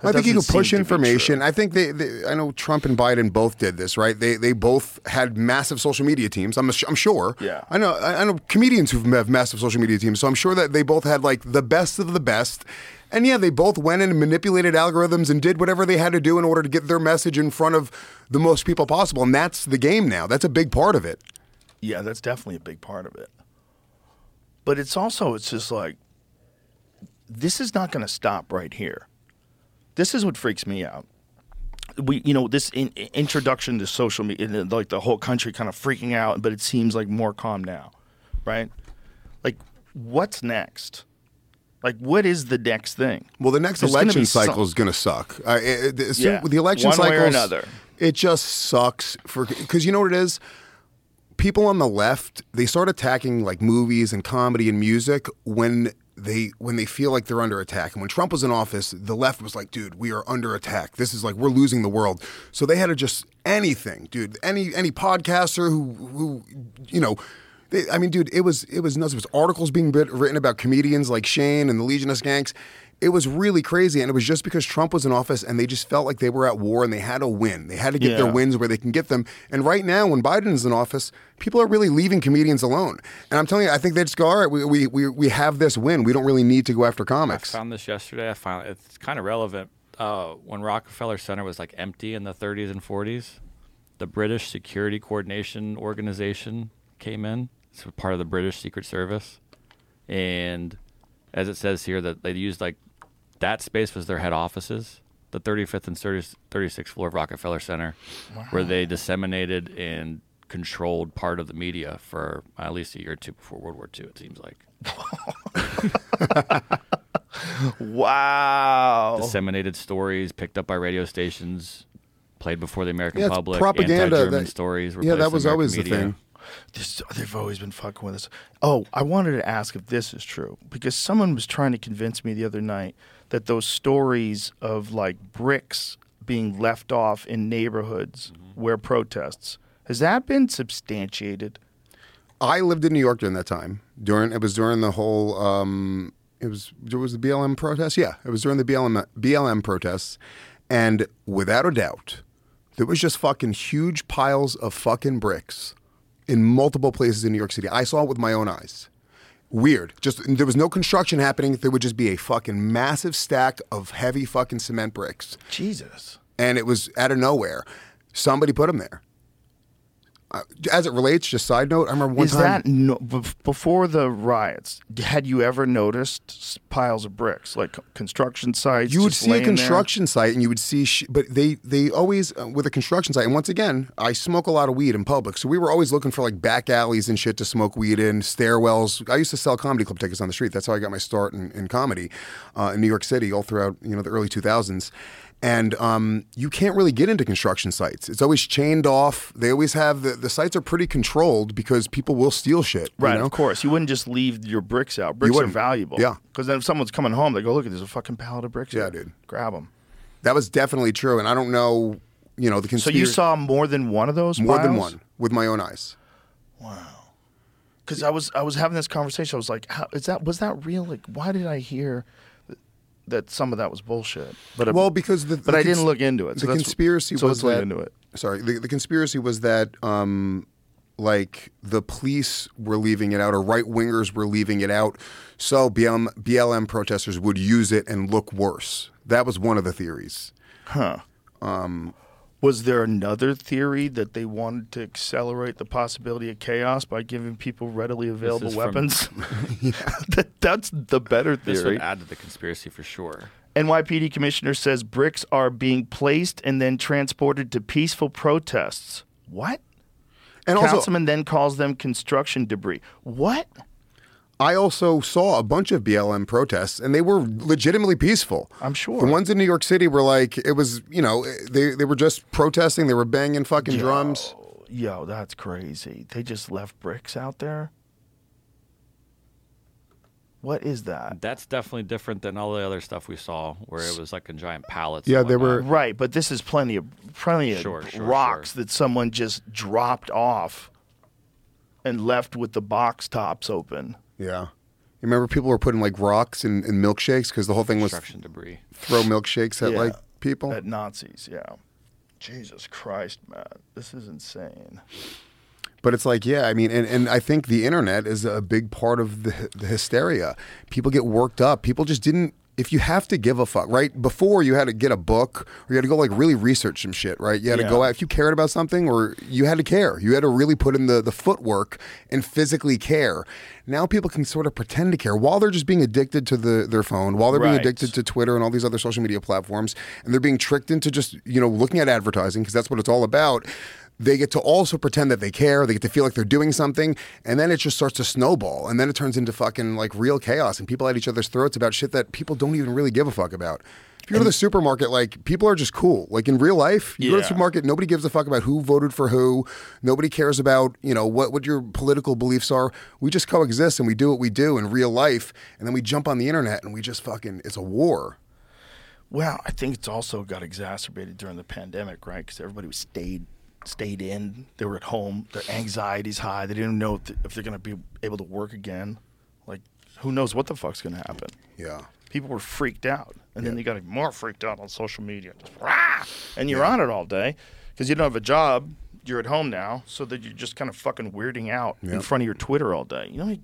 That I think you can push seem to be true. information. I think they, they, I know Trump and Biden both did this, right? They, they both had massive social media teams. I'm, I'm sure. Yeah. I know, I know comedians who have massive social media teams. So I'm sure that they both had like the best of the best. And yeah, they both went in and manipulated algorithms and did whatever they had to do in order to get their message in front of the most people possible. And that's the game now. That's a big part of it. Yeah, that's definitely a big part of it. But it's also it's just like this is not going to stop right here. This is what freaks me out. We, you know, this in, introduction to social media, like the whole country kind of freaking out, but it seems like more calm now, right? Like, what's next? Like, what is the next thing? Well, the next There's election cycle is going to suck. Uh, it, it, Yeah, the election one cycle, another. it just sucks for because you know what it is. People on the left they start attacking like movies and comedy and music when they when they feel like they're under attack. And when Trump was in office, the left was like, "Dude, we are under attack. This is like we're losing the world." So they had to just anything, dude. Any any podcaster who who you know. They, I mean, dude, it was it was nuts. It was articles being writ- written about comedians like Shane and the Legion of Skanks. It was really crazy, and it was just because Trump was in office, and they just felt like they were at war, and they had to win. They had to get their wins where they can get them. And right now, when Biden is in office, people are really leaving comedians alone. And I'm telling you, I think they just go, all right, we we we, we have this win. We don't really need to go after comics. I found this yesterday. I found it's kind of relevant. Uh, when Rockefeller Center was like empty in the 30s and 40s, the British Security Coordination Organization came in. It's part of the British Secret Service, and as it says here, that they used like that space was their head offices, the 35th and 30, 36th floor of Rockefeller Center, where they disseminated and controlled part of the media for at least a year or two before World War II. It seems like. [laughs] Wow. disseminated stories picked up by radio stations, played before the American Yeah, public. propaganda. Anti-German that- stories. Yeah, that was American always the thing. This, they've always been fucking with us. Oh, I wanted to ask if this is true because someone was trying to convince me the other night that those stories of like bricks being left off in neighborhoods where protests has that been substantiated? I lived in New York during that time. During it was during the whole um, It was it was the BLM protests. Yeah, it was during the BLM BLM protests, and without a doubt, there was just fucking huge piles of fucking bricks in multiple places in New York City. I saw it with my own eyes. Weird. Just there was no construction happening. There would just be a fucking massive stack of heavy fucking cement bricks, Jesus. and it was out of nowhere. Somebody put them there. As it relates, just side note, I remember one Is time. that no, before the riots? Had you ever noticed piles of bricks, like construction sites? you would see a laying there? construction site and you would see sh- but they they always uh, with a construction site and once again i smoke a lot of weed in public so we were always looking for like back alleys and shit to smoke weed in stairwells i used to sell comedy club tickets on the street that's how i got my start in, in comedy uh, in new york city all throughout you know the early 2000s and um, you can't really get into construction sites. It's always chained off. They always have the, the sites are pretty controlled because people will steal shit. you Right, know? of course. You wouldn't just leave your bricks out. Bricks are valuable. Yeah. Because then if someone's coming home, they go, look, there's a fucking pallet of bricks. Yeah, here. dude. Grab them. That was definitely true. And I don't know, you know, the So you saw more than one of those more than one with my own eyes. Wow. Because I was I was having this conversation. I was like, How, is that was that real? Like, why did I hear that some of that was bullshit? But Well, because the but the I didn't look into it. So the conspiracy so was that into it. sorry, the, the conspiracy was that um, like the police were leaving it out, or right wingers were leaving it out, so BLM, BLM protesters would use it and look worse. That was one of the theories. Was there another theory that they wanted to accelerate the possibility of chaos by giving people readily available is from- weapons? [laughs] [laughs] that, that's the better theory. This theory. would add to the conspiracy for sure. NYPD commissioner says bricks are being placed and then transported to peaceful protests. What? And also, Councilman then calls them construction debris. What? I also saw a bunch of BLM protests, and they were legitimately peaceful. I'm sure. The ones in New York City were like it was, you know, they they were just protesting. They were banging fucking drums. Yo, that's crazy. They just left bricks out there. What is that? That's definitely different than all the other stuff we saw, where it was like in giant pallets. Yeah, and they were- Right, but this is plenty of plenty of Sure, sure, rocks sure. that someone just dropped off and left with the box tops open. Yeah. You remember people were putting like rocks in, in milkshakes because the whole thing was construction debris. throw milkshakes at Yeah. like people. At Nazis, yeah. Jesus Christ, man. This is insane. But it's like, yeah, I mean, and, and I think the internet is a big part of the, the hysteria. People get worked up. People just didn't. If you have to give a fuck, right? Before you had to get a book or you had to go like really research some shit, right? You had to go out if you cared about something or you had to care. You had to really put in the, the footwork and physically care. Now people can sort of pretend to care while they're just being addicted to the their phone, while they're being addicted to Twitter and all these other social media platforms, and they're being tricked into just, you know, looking at advertising because that's what it's all about they get to also pretend that they care. They get to feel like they're doing something, and then it just starts to snowball, and then it turns into fucking like real chaos, and people at each other's throats about shit that people don't even really give a fuck about. If you go to the supermarket, like people are just cool. Like in real life, you go to the supermarket, nobody gives a fuck about who voted for who. Nobody cares about you know what what your political beliefs are. We just coexist and we do what we do in real life, and then we jump on the internet and we just fucking it's a war. Well, I think it's also got exacerbated during the pandemic, right? Because everybody was stayed stayed in. They were at home. Their anxiety's high. They didn't know if, th- if they're going to be able to work again. Like, who knows what the fuck's going to happen? Yeah. People were freaked out, and then they got even more freaked out on social media. Just, rah! And you're on it all day because you don't have a job. You're at home now, so that you're just kind of fucking weirding out in front of your Twitter all day. You know, many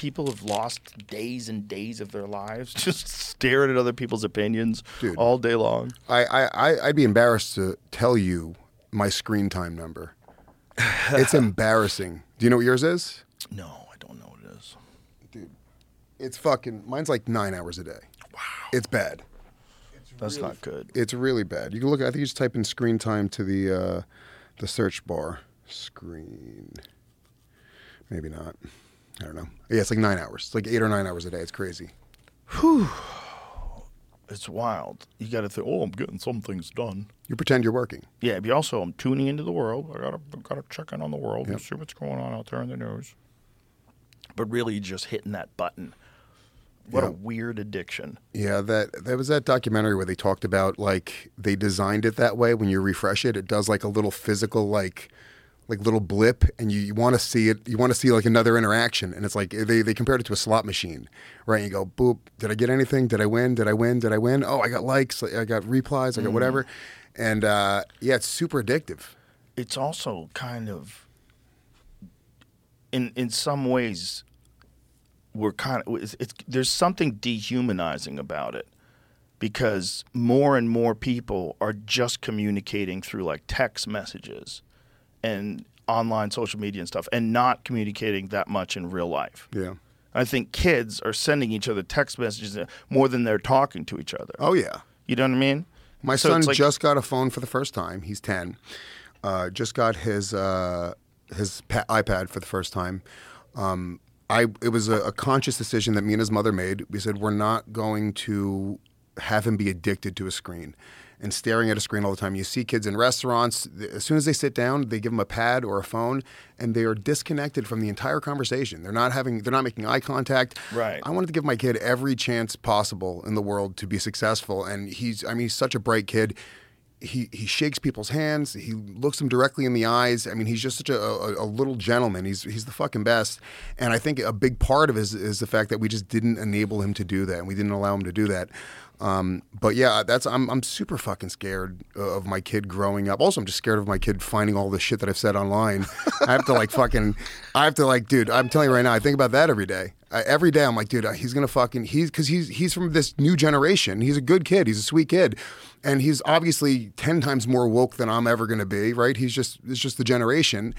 people have lost days and days of their lives [laughs] just staring at other people's opinions Dude. all day long. I, I, I'd be embarrassed to tell you my screen time number. It's embarrassing. Do you know what yours is? No, I don't know what it is. Dude, It's fucking, mine's like nine hours a day. Wow. It's bad. That's not good. It's really bad. You can look, I think you just type in screen time to the, uh, the search bar. Screen. Maybe not. I don't know. Yeah, it's like nine hours. It's like eight or nine hours a day. It's crazy. It's wild. You got to think, oh, I'm getting some things done. You pretend you're working. Yeah, but also I'm tuning into the world. I gotta gotta check in on the world and see what's going on out there in the news. But really, just hitting that button. What a weird addiction. Yeah, that that was that documentary where they talked about like they designed it that way. When you refresh it, it does like a little physical like like little blip, and you, you want to see it. You want to see like another interaction, and it's like they they compared it to a slot machine, right? You go boop. Did I get anything? Did I win? Did I win? Did I win? Oh, I got likes. I got replies. I got whatever, and uh, yeah, it's super addictive. it's also kind of in in some ways we're kind of it's, it's, there's something dehumanizing about it because more and more people are just communicating through like text messages and online social media and stuff and not communicating that much in real life. Yeah. I think kids are sending each other text messages more than they're talking to each other. Oh yeah. You know what I mean? My So son like- just got a phone for the first time. He's ten. Uh, just got his uh, his pa- iPad for the first time. Um, I it was a, a conscious decision that me and his mother made. We said we're not going to have him be addicted to a screen and staring at a screen all the time. You see kids in restaurants. As soon as they sit down, they give them a pad or a phone, and they are disconnected from the entire conversation. They're not having. They're not making eye contact. Right. I wanted to give my kid every chance possible in the world to be successful, and he's. I mean, he's such a bright kid. He he shakes people's hands. He looks them directly in the eyes. I mean, he's just such a, a, a little gentleman. He's he's the fucking best. And I think a big part of it is, is the fact that we just didn't enable him to do that, and we didn't allow him to do that. Um, but yeah, that's I'm I'm super fucking scared of my kid growing up. Also, I'm just scared of my kid finding all the shit that I've said online. [laughs] I have to like fucking, I have to like, dude. I'm telling you right now, I think about that every day. I, every day, I'm like, dude, he's gonna fucking he's because he's he's from this new generation. He's a good kid. He's a sweet kid, and he's obviously ten times more woke than I'm ever gonna be. Right? He's just it's just the generation.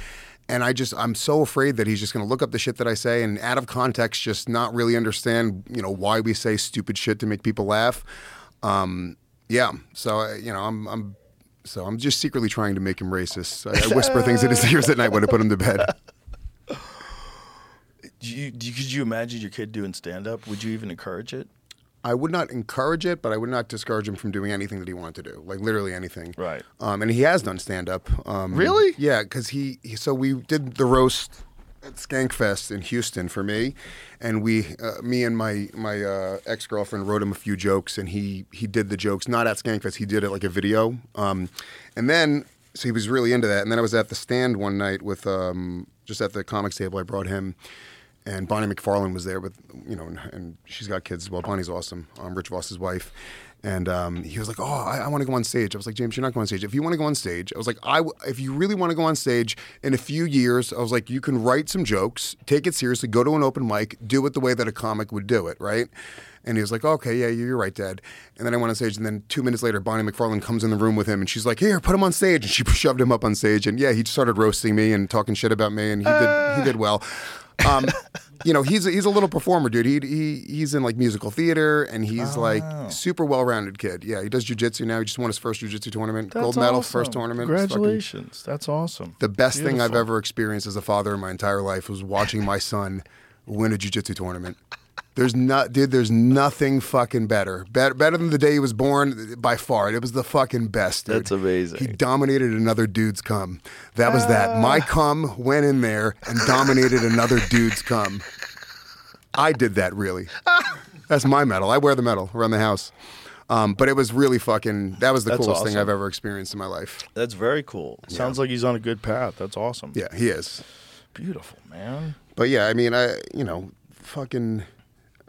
And I just I'm so afraid that he's just going to look up the shit that I say and out of context just not really understand, you know, why we say stupid shit to make people laugh. Um, yeah. So uh, you know, I'm I'm so I'm just secretly trying to make him racist. I, I whisper things in his ears at night when I put him to bed. [laughs] Do you, do could you imagine your kid doing stand up? Would you even encourage it? I would not encourage it, but I would not discourage him from doing anything that he wanted to do, like literally anything. Right. Um, and he has done stand up. Um, Really? Yeah, because he, he. So we did the roast at Skankfest in Houston for me, and we, uh, me and my my uh, ex girlfriend wrote him a few jokes, and he he did the jokes not at Skankfest. He did it like a video. Um, and then so he was really into that. And then I was at the stand one night with um, just at the comics table. I brought him and Bonnie McFarlane was there with you know, and, she's got kids as well. Bonnie's awesome. Um, Rich Vos's wife, and um, he was like, "Oh, I, I want to go on stage." I was like, "James, you're not going on stage. If you want to go on stage, I was like, I w- if you really want to go on stage in a few years, I was like, you can write some jokes, take it seriously, go to an open mic, do it the way that a comic would do it, right?" And he was like, "Okay, yeah, you're right, Dad." And then I went on stage, and then two minutes later, Bonnie McFarlane comes in the room with him, and she's like, "Here, put him on stage." And she [laughs] shoved him up on stage, and yeah, he started roasting me and talking shit about me, and he did he did well. Um, you know, he's a, he's a little performer, dude. He he he's in like musical theater, and he's like super well rounded kid. Yeah, he does jujitsu now. He just won his first jujitsu tournament, gold medal, first tournament. Fucking- Congratulations. That's awesome. the best thing I've ever experienced as a father in my entire life was watching my son win a jiu-jitsu tournament. There's not, dude. There's nothing fucking better. better. Better than the day he was born, by far. It was the fucking best. Dude. That's amazing. He dominated another dude's cum. That was that. My cum went in there and dominated another dude's cum. I did that really. That's my medal. I wear the medal around the house. Um, but it was really fucking. That was the That's coolest thing. I've ever experienced in my life. That's very cool. Sounds like he's on a good path. That's awesome. Yeah, he is. Beautiful, man. But yeah, I mean, I you know, fucking,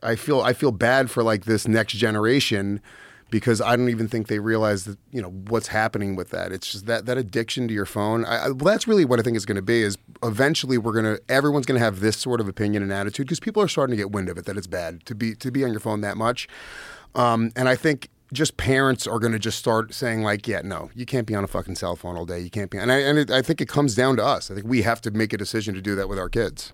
I feel I feel bad for like this next generation because I don't even think they realize that you know what's happening with that. It's just that that addiction to your phone. I, I, well, that's really what I think it's going to be. Is eventually we're gonna everyone's gonna have this sort of opinion and attitude because people are starting to get wind of it that it's bad to be to be on your phone that much. Um, and I think just parents are going to just start saying like, yeah, no, you can't be on a fucking cell phone all day. You can't be. And I and it, I think it comes down to us. I think we have to make a decision to do that with our kids.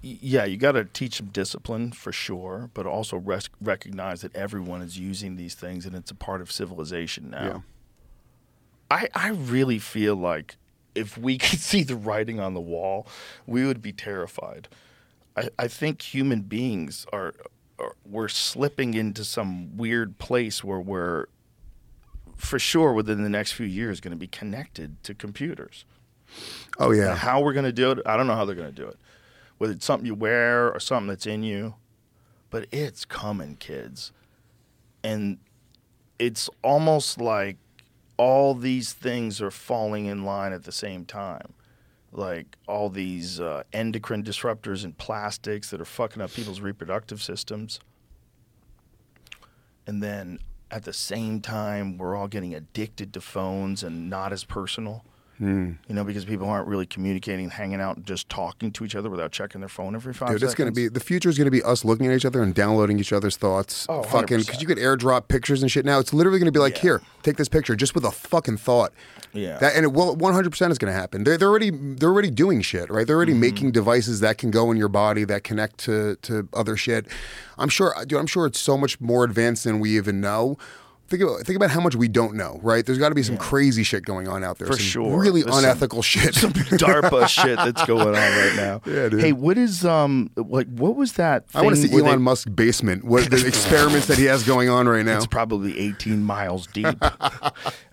Yeah, you got to teach them discipline for sure, but also res- recognize that everyone is using these things and it's a part of civilization now. Yeah. I, I really feel like if we [laughs] could see the writing on the wall, we would be terrified. I, I think human beings are, are we're slipping into some weird place where we're for sure within the next few years going to be connected to computers. Oh Now, yeah. how we're going to do it, I don't know how they're going to do it. Whether it's something you wear or something that's in you, but it's coming, kids. And it's almost like all these things are falling in line at the same time. like all these uh, endocrine disruptors and plastics that are fucking up people's reproductive systems. And then at the same time, we're all getting addicted to phones and not as personal. Hmm. You know, because people aren't really communicating, hanging out, just talking to each other without checking their phone every five Dude, seconds. it's gonna be the future is gonna be us looking at each other and downloading each other's thoughts. Oh, fucking, 100%. because you could airdrop pictures and shit now. It's literally gonna be like, Yeah. here, take this picture, just with a fucking thought. Yeah. That and it will 100 percent is gonna happen. They're, they're already they're already doing shit, right? They're already Mm-hmm. making devices that can go in your body that connect to to other shit. I'm sure, dude. I'm sure it's so much more advanced than we even know. Think about think about how much we don't know, right? There's got to be some crazy shit going on out there. For some sure. really There's some- unethical shit. [laughs] DARPA shit that's going on right now. [laughs] Yeah, dude. Hey, what is um like what was that? I want to see Elon they- Musk's basement. What the [laughs] experiments that he has going on right now? It's probably 18 miles deep.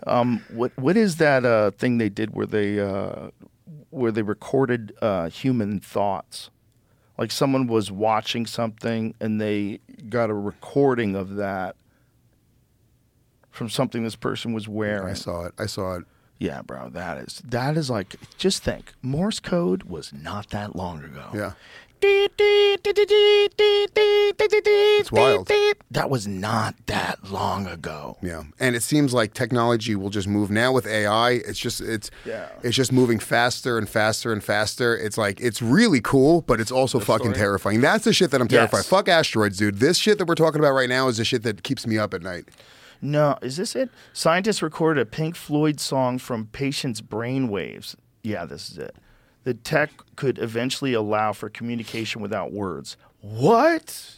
um, what what is that uh, thing they did where they uh, where they recorded uh, human thoughts? Like someone was watching something and they got a recording of that from something this person was wearing. I saw it. I saw it. Yeah, bro, that is that is like just think Morse code was not that long ago. Yeah. It's wild. That was not that long ago. Yeah, and it seems like technology will just move now with AI. It's just it's Yeah. it's just moving faster and faster and faster. It's like it's really cool, but it's also fucking story? terrifying. That's the shit that I'm terrified. Yes. Fuck asteroids, dude. This shit that we're talking about right now is the shit that keeps me up at night. No, is this it? Scientists recorded a Pink Floyd song from patients' brain waves. Yeah, this is it. The tech could eventually allow for communication without words. What?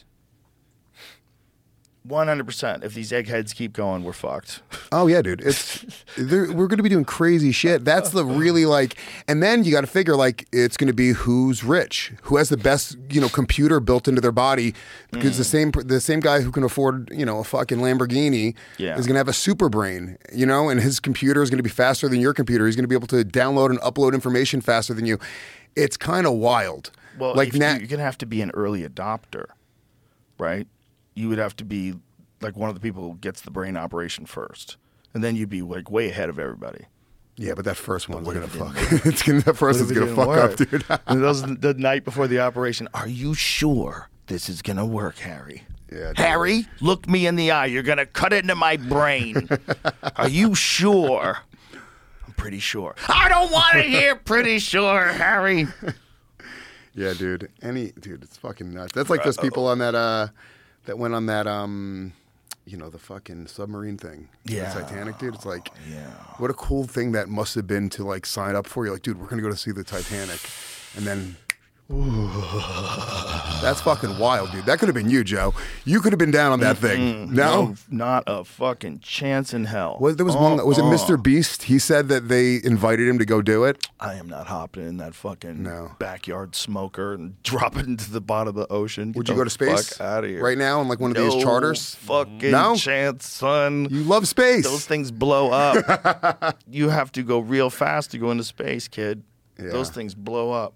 100%. If these eggheads keep going, we're fucked. [laughs] Oh yeah, dude. It's we're going to be doing crazy shit. That's the really like, and then you got to figure like it's going to be who's rich, who has the best you know computer built into their body, because the mm. same the same guy who can afford you know a fucking Lamborghini Yeah. is going to have a super brain, you know, and his computer is going to be faster than your computer. He's going to be able to download and upload information faster than you. It's kind of wild. Well, like now, you, you're gonna have to be an early adopter, right? You would have to be like one of the people who gets the brain operation first, and then you'd be like way ahead of everybody. yeah, but that first one's gonna fuck. [laughs] it's gonna that first one's didn't fuck up, dude. [laughs] and those the night before the operation. Are you sure this is gonna work, Harry? Yeah. Harry, look me in the eye. You're gonna cut into my brain. [laughs] Are you sure? I'm pretty sure. I don't want to hear pretty sure, Harry. Yeah, dude. Any dude, it's fucking nuts. That's like those people on that uh that went on that um you know, the fucking submarine thing. The Yeah. Titanic, dude. It's like Yeah. what a cool thing that must have been to like sign up for. You're like, dude, we're gonna go to see the Titanic. And then That's fucking wild, dude. That could have been you, Joe. You could have been down on that thing. No? not a fucking chance in hell. Was there was one was it Uh-uh. Mr. Beast? He said that they invited him to go do it. I am not hopping in that fucking No. backyard smoker and [laughs] dropping into the bottom of the ocean. Would Get you go to space Fuck out of here right now on like one of no these charters? Fucking No? chance, son. You love space. Those things blow up. [laughs] you have to go real fast to go into space, kid. Those things blow up.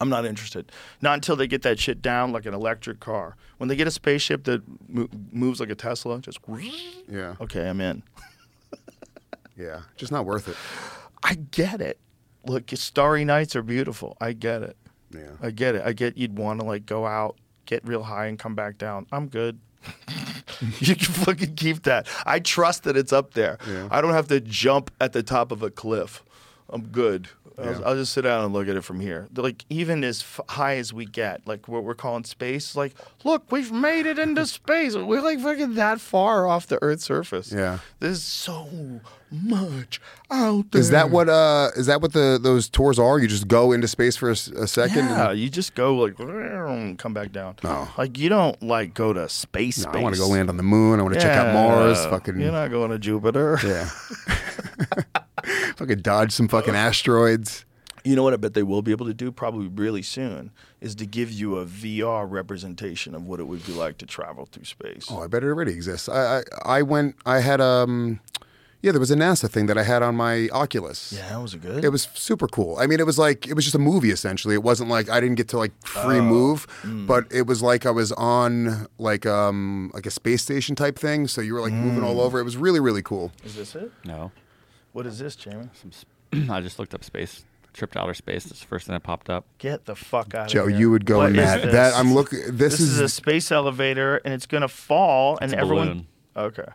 I'm not interested. Not until they get that shit down like an electric car. When they get a spaceship that mo- moves like a Tesla, just yeah. okay, I'm in. [laughs] Yeah. Just not worth it. I get it. Look, starry nights are beautiful. I get it. Yeah. I get it. I get you'd want to like go out, get real high, and come back down. I'm good. [laughs] you can fucking keep that. I trust that it's up there. Yeah. I don't have to jump at the top of a cliff. I'm good. I'll, I'll just sit down and look at it from here. Like even as f- high as we get, like what we're calling space. Like, look, we've made it into space. We're like fucking that far off the Earth's surface. Yeah. There's so much out there. Is that what uh is that what the those tours are? You just go into space for a second? Yeah, and- you just go like come back down. No. like you don't like go to space. No, space. I want to go land on the moon. I want to check out Mars. Fucking You're not going to Jupiter. yeah. [laughs] [laughs] fucking dodge some fucking asteroids. You know what I bet they will be able to do probably really soon is to give you a VR representation of what it would be like to travel through space. Oh, I bet it already exists. I I, I went. I had um, yeah, there was a NASA thing that I had on my Oculus. Yeah, that was a good. It was super cool. I mean, it was like it was just a movie essentially. It wasn't like I didn't get to like free move, but it was like I was on like um like a space station type thing. So you were like moving all over. It was really really cool. Is this it? No. What is this, Jamie? Some sp- [clears throat] I just looked up space trip to outer space. That's the first thing that popped up. Get the fuck out Joe, of here. Joe, you would go What in is that. this? That I'm looking. This, This, is, a space elevator, and it's gonna fall, and It's a everyone. balloon. Okay,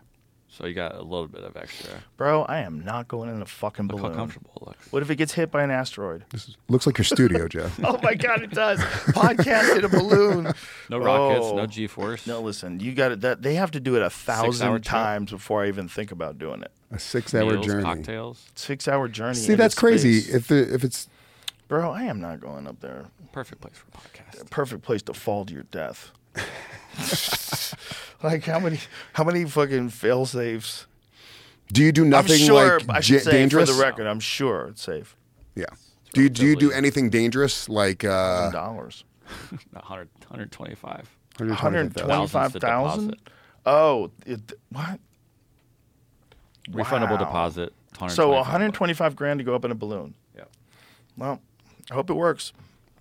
So you got a little bit of extra. bro, I am not going in a fucking Look balloon. how comfortable it looks. What if it gets hit by an asteroid? looks like your studio, Joe. [laughs] oh my god, it does. Podcast in a balloon. [laughs] No rockets, Oh. no G-force. No, listen, you got it. That they have to do it a hour thousand trip? times before I even think about doing it. A six-hour Meals, journey. cocktails. Six hour journey. See, into that's crazy. space. If the, if it's bro. I am not going up there. Perfect place for a podcast. Perfect place to fall to your death. [laughs] [laughs] like how many how many fucking fail safes? do you do nothing I'm sure. like I should ja- say dangerous? for the record, I'm sure it's safe. Yeah. Do you do you do anything dangerous like uh, dollars. 100, 125. One hundred 125,000? [laughs] twenty-five thousand. Oh, it, what? Refundable Wow. deposit. So 125 one hundred twenty-five grand to go up in a balloon. Yep. Well, I hope it works.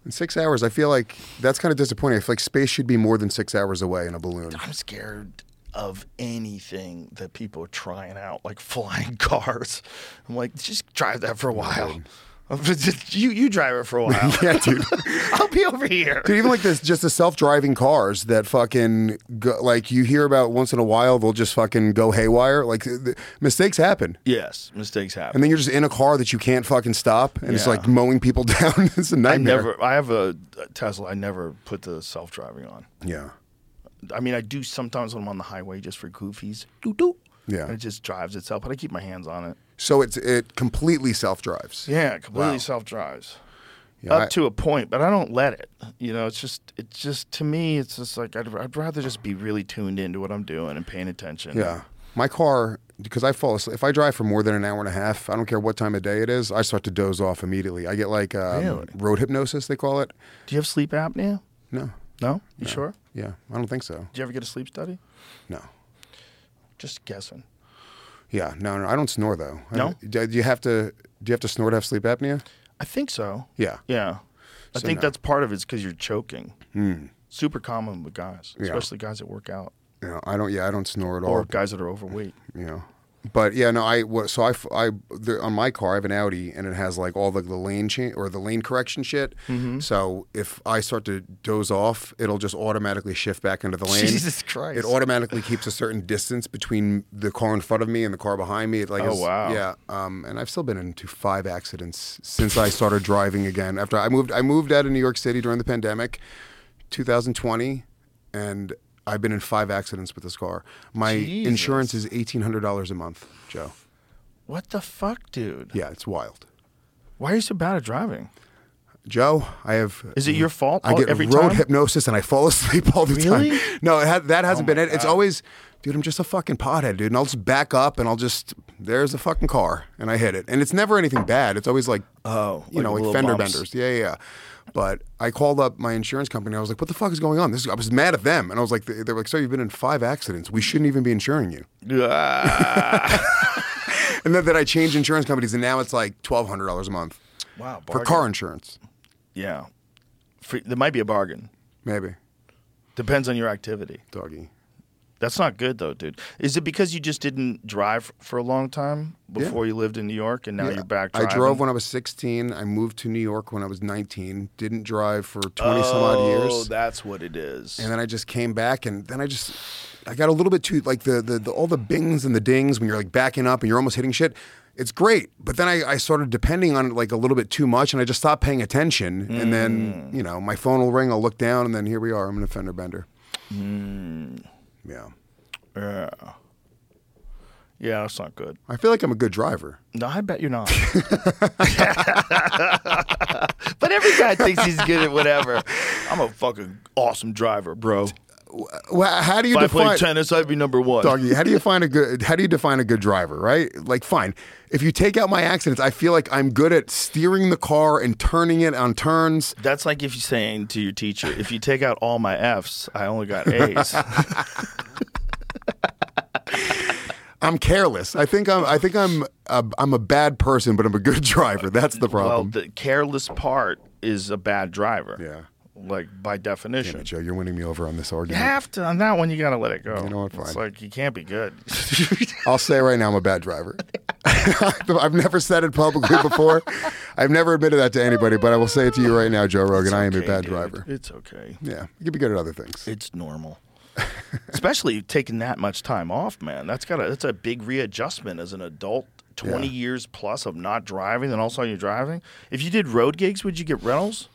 In six hours, I feel like that's kind of disappointing. I feel like space should be more than six hours away in a balloon. I'm scared of anything that people are trying out, like [laughs] flying cars. I'm like, just drive that for a while. [laughs] you you drive it for a while. [laughs] yeah, dude. [laughs] I'll be over here. Dude, even like this, just the self-driving cars that fucking go, like you hear about once in a while, they'll just fucking go haywire. Like the, mistakes happen, Yes, mistakes happen. and then you're just in a car that you can't fucking stop, and it's Yeah. like mowing people down. it's a I nightmare. I never. I have a, a Tesla. I never put the self-driving on. Yeah, I mean, I do sometimes when I'm on the highway just for goofies. Doo doo. Yeah. And it just drives itself, but I keep my hands on it. so it's it completely self-drives. Yeah, completely Wow. self-drives. Yeah, Up I- to a point, but I don't let it. You know, it's just, it's just to me, it's just like I'd, I'd rather just be really tuned into what I'm doing and paying attention. Yeah. My car, because I fall asleep, if I drive for more than an hour and a half, I don't care what time of day it is, I start to doze off immediately. I get like um, Really? road hypnosis, they call it. Do you have sleep apnea? No. No. You sure? Yeah, I don't think so. Did you ever get a sleep study? No. Just guessing. Yeah, no, no, I don't snore though. I- No? do you have to? Do you have to snore to have sleep apnea? I think so. Yeah. Yeah. I So think no. that's part of it's because you're choking. Hmm. Super common with guys, Yeah. especially guys that work out know, I don't. Yeah, I don't snore at all. or guys that are overweight. know. But yeah, no, I so I the, on my car I have an Audi and it has like all the, the lane change or the lane correction shit. Mm-hmm. So if I start to doze off, it'll just automatically shift back into the lane. Jesus Christ. It automatically keeps a certain distance between the car in front of me and the car behind me. It like Oh, is- wow. yeah. Um, and I've still been into five accidents since I started driving again. After I moved, I moved out of New York City during the pandemic, 2020, and I've been in five accidents with this car. My Jesus. insurance is eighteen hundred dollars a month, Joe. What the fuck, dude? Yeah, it's wild. Why are you so bad at driving? Joe, I have. Is it your fault I get every road time? hypnosis and I fall [laughs] asleep all the Really? time. No, it ha- that hasn't Oh been it. It's always, dude, I'm just a fucking pothead, dude. And I'll just back up and I'll just, there's a fucking car and I hit it. And it's never anything bad. It's always like, Oh, you know, like like fender bumps. benders. Yeah, yeah, yeah. But I called up my insurance company. I was like, what the fuck is going on? This is, I was mad at them. And I was like, they were like, sir, you've been in five accidents. We shouldn't even be insuring you. [laughs] And then, then I changed insurance companies and now it's like $1,200 a month wow. for car insurance. Yeah. Free, there might be a bargain. Maybe. Depends on your activity. Doggy. That's not good though, dude. Is it because you just didn't drive for a long time before you lived in New York and now Yeah. you're back I driving? drove when I was 16. I moved to New York when I was 19. Didn't drive for 20 some odd years. Oh, that's what it is. And then I just came back and then I just I got a little bit too like the, the, the all the bings and the dings when you're like backing up and you're almost hitting shit. It's great. But then I, I started depending on it like a little bit too much and I just stopped paying attention. And then, Mm. you know, my phone will ring, I'll look down and then here we are. I'm in a fender bender. Mm. Yeah. yeah. Yeah, that's not good. I feel like I'm a good driver. No, I bet you're not. [laughs] but every guy thinks he's good at whatever. I'm a fucking awesome driver, bro. Well, how do you If I define played tennis, I'd be number one. Doggy, how do you find a good? How do you define a good driver? Right? Like, fine. If you take out my accidents, I feel like I'm good at steering the car and turning it on turns. That's like if you're saying to your teacher, if you take out all my F's, I only got A's. [laughs] I'm careless. I think I'm. I think I'm. A, I'm a bad person, but I'm a good [laughs] driver. That's the well, problem. the careless part is a bad driver. yeah. Like by definition. Damn it, Joe, you're winning me over on this argument. You have to on that one. You got to let it go. You know what, Fine. It's like you can't be good. [laughs] [laughs] I'll say right now, I'm a bad driver. [laughs] I've never said it publicly before. I've never admitted that to anybody, but I will say it to you right now, Joe Rogan. I am a bad dude. driver. It's okay. Yeah, you could be good at other things. It's normal. Especially taking that much time off, man. That's got a that's a big readjustment as an adult. Twenty Yeah. years plus of not driving, then also you're driving. If you did road gigs, would you get rentals?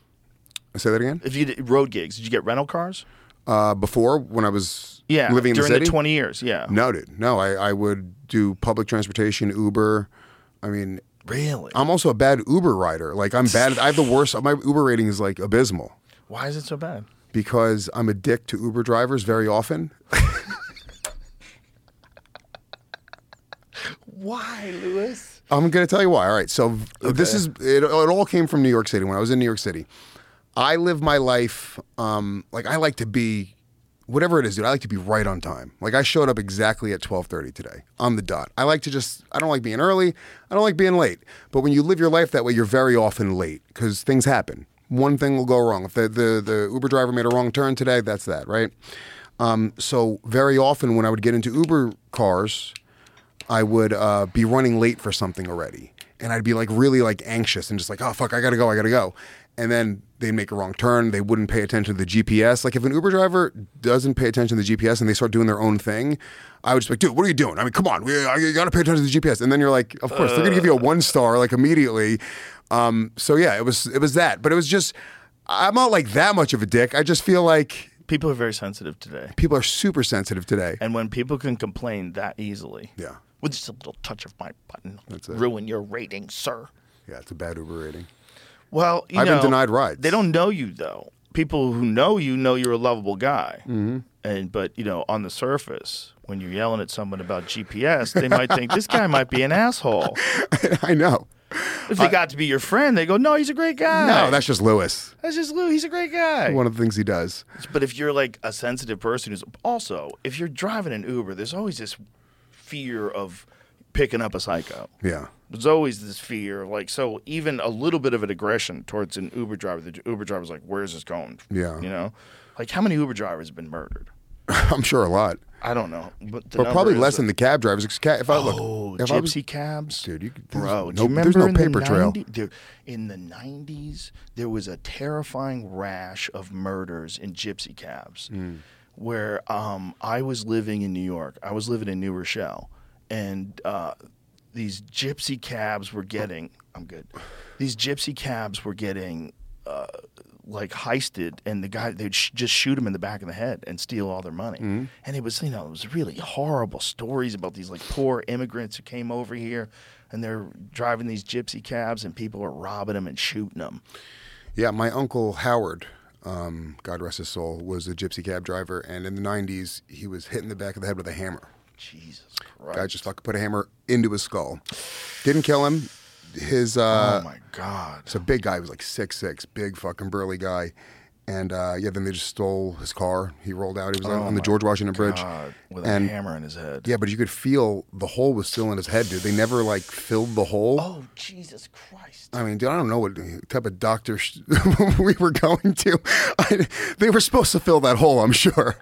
Say that again. If you did road gigs, did you get rental cars? Uh, before, when I was Yeah, living in during the city, twenty years. Yeah, no, dude, no. I, I would do public transportation, Uber. I mean, really. I'm also a bad Uber rider. Like I'm bad. I have the worst. My Uber rating is like abysmal Why is it so bad? because I'm a dick to Uber drivers very often. [laughs] Why, Luis? I'm going to tell you why. All right. So this is it, it. all came from New York City. When I was in New York City, I live my life um, like I like to be, whatever it is, dude. I like to be right on time. Like I showed up exactly at 12:30 today on the dot. I like to just. I don't like being early. I don't like being late. But when you live your life that way, you're very often late because things happen. One thing will go wrong. If the, the the Uber driver made a wrong turn today, that's that, right? Um, so very often when I would get into Uber cars. I would uh, be running late for something already, and I'd be like really like anxious and just like, oh fuck, I gotta go, I gotta go, and then they'd make a wrong turn. They wouldn't pay attention to the GPS. Like if an Uber driver doesn't pay attention to the GPS and they start doing their own thing, I would just be like, dude, what are you doing? I mean, come on, we, you gotta pay attention to the GPS. And then you're like, of course, they're gonna give you a one star like immediately. Um, so yeah, it was it was that, but it was just I'm not like that much of a dick. I just feel like People are very sensitive today, people are super sensitive today. and when people can complain that easily, Yeah. with just a little touch of my button, That's it. ruin your rating, sir. Yeah, it's a bad Uber rating. Well, you I've been denied rides. They don't know you though. People who know you know you're a lovable guy, mm-hmm. and but you know on the surface, when you're yelling at someone about GPS, they might think this guy might be an asshole. [laughs] I know. If they got to be your friend, they go, "No, he's a great guy." No, that's just Luis. that's just Lou. He's a great guy. One of the things he does. But if you're like a sensitive person who's also, if you're driving an Uber, there's always this fear of picking up a psycho. Yeah. There's always this fear, like so. Even a little bit of an aggression towards an Uber driver. The Uber driver's like, "Where's this going?" Yeah. you know, like how many Uber drivers have been murdered? [laughs] I'm sure a lot. I don't know, but the But probably less is- than the cab drivers. If I look, Oh, if I was- gypsy cabs, Dude, you bro. no- there's no in the paper trail. there, in the '90s, there was a terrifying rash of murders in gypsy cabs, Hmm. where um, I was living in New York. I was living in New Rochelle, and uh, these gypsy cabs were getting. I'm good. These gypsy cabs were getting. Uh, like heisted, and the guy they'd sh- just shoot him in the back of the head and steal all their money. Mm-hmm. And it was you know it was really horrible stories about these like poor immigrants who came over here, and they're driving these gypsy cabs, and people are robbing them and shooting them. yeah, my uncle Howard, um, God rest his soul, was a gypsy cab driver, and in the '90s, he was hit in the back of the head with a hammer. Jesus Christ! Guy just fucking put a hammer into his skull. Didn't kill him. His uh, oh my God! It's a big guy. He was like six six, big fucking burly guy. And uh, yeah, then they just stole his car. He rolled out. He was on, Oh on the George Washington Bridge. God, with and a hammer in his head. yeah, but you could feel the hole was still in his head, dude. They never like filled the hole. Oh Jesus Christ! I mean, dude, I don't know what type of doctor sh- [laughs] we were going to. [laughs] I, they were supposed to fill that hole, I'm sure.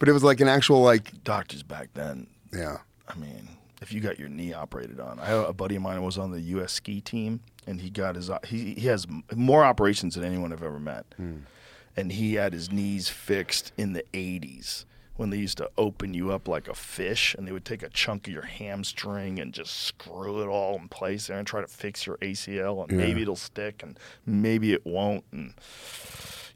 But it was like an actual like Doctors back then. yeah. I mean, if you got your knee operated on, I had a buddy of mine was on the U.S. ski team, and he got his he he has more operations than anyone I've ever met, hmm. and he had his knees fixed in the '80s when they used to open you up like a fish, and they would take a chunk of your hamstring and just screw it all in place there and try to fix your ACL, and maybe it'll stick, and maybe it won't, and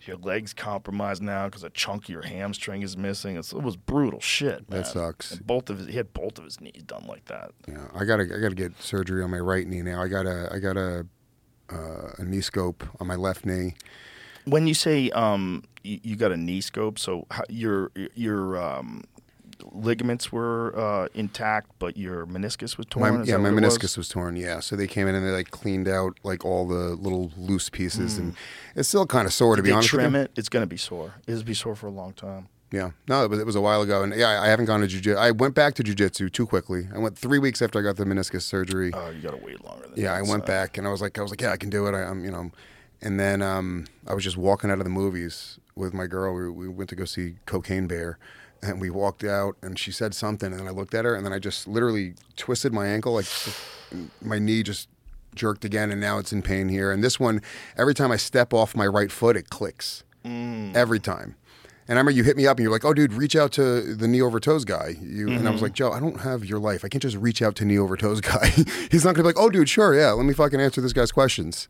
your legs compromised now because a chunk of your hamstring is missing. It's, it was brutal shit. That sucks. And both of his, he had both of his knees done like that. Yeah, I gotta I gotta get surgery on my right knee now. I got a I got a uh, a knee scope on my left knee. When you say um, you, you got a knee scope, so how, your your um, ligaments were uh, intact, but your meniscus was torn. My, yeah, my meniscus was? was? torn. Yeah, so they came in and they like cleaned out like all the little loose pieces, and Hmm. it's still kind of sore to Did be they honest trim with you. it? It's gonna be sore. It'll be sore for a long time. Yeah, no, it was, it was a while ago, and yeah, I haven't gone to jujitsu. I went back to jujitsu too quickly. I went three weeks after I got the meniscus surgery. Oh, you gotta wait longer. Than yeah, I went so. back and I was like, I was like, yeah, I can do it. I, I'm, you know, and then um, I was just walking out of the movies with my girl. We, we went to go see Cocaine Bear, And we walked out, and she said something, and then I looked at her, and then I just literally twisted my ankle, like my knee just jerked again, and now it's in pain here. And this one, every time I step off my right foot, it clicks. Mm. Every time. And I remember you hit me up and you're like, "Oh, dude, reach out to the knee over toes guy." You, And I was mm-hmm. like, "Joe, I don't have your life. I can't just reach out to knee over toes guy. [laughs] He's not gonna be like, "Oh, dude, sure, yeah, let me fucking answer this guy's questions."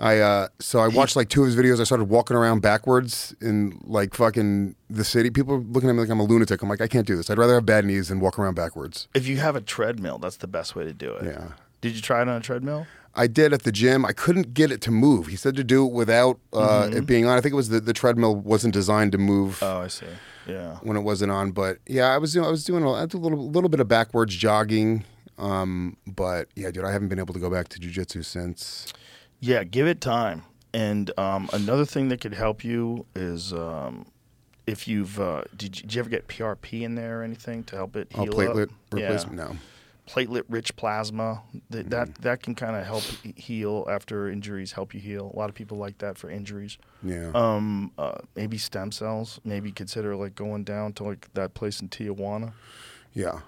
I uh, so I watched like two of his videos. I started walking around backwards in like fucking the city. People were looking at me like I'm a lunatic. I'm like, I can't do this. I'd rather have bad knees than walk around backwards. If you have a treadmill, that's the best way to do it. Yeah. Did you try it on a treadmill? I did at the gym. I couldn't get it to move. He said to do it without uh, it being on. I think it was the, the treadmill wasn't designed to move Oh, I see. Yeah. when it wasn't on. But yeah, I was doing I was doing a, I did a little little bit of backwards jogging. Um, but yeah, dude, I haven't been able to go back to jujitsu since. Yeah, give it time. And um, another thing that could help you is um, if you've uh, did, you, did you ever get PRP in there or anything to help it Oh, platelet up? replacement? Yeah. No. Platelet rich plasma that Mm-hmm. that, that can kind of help heal after injuries. Help you heal. A lot of people like that for injuries. Yeah. Um, uh, maybe stem cells. Maybe consider like going down to like that place in Tijuana. yeah.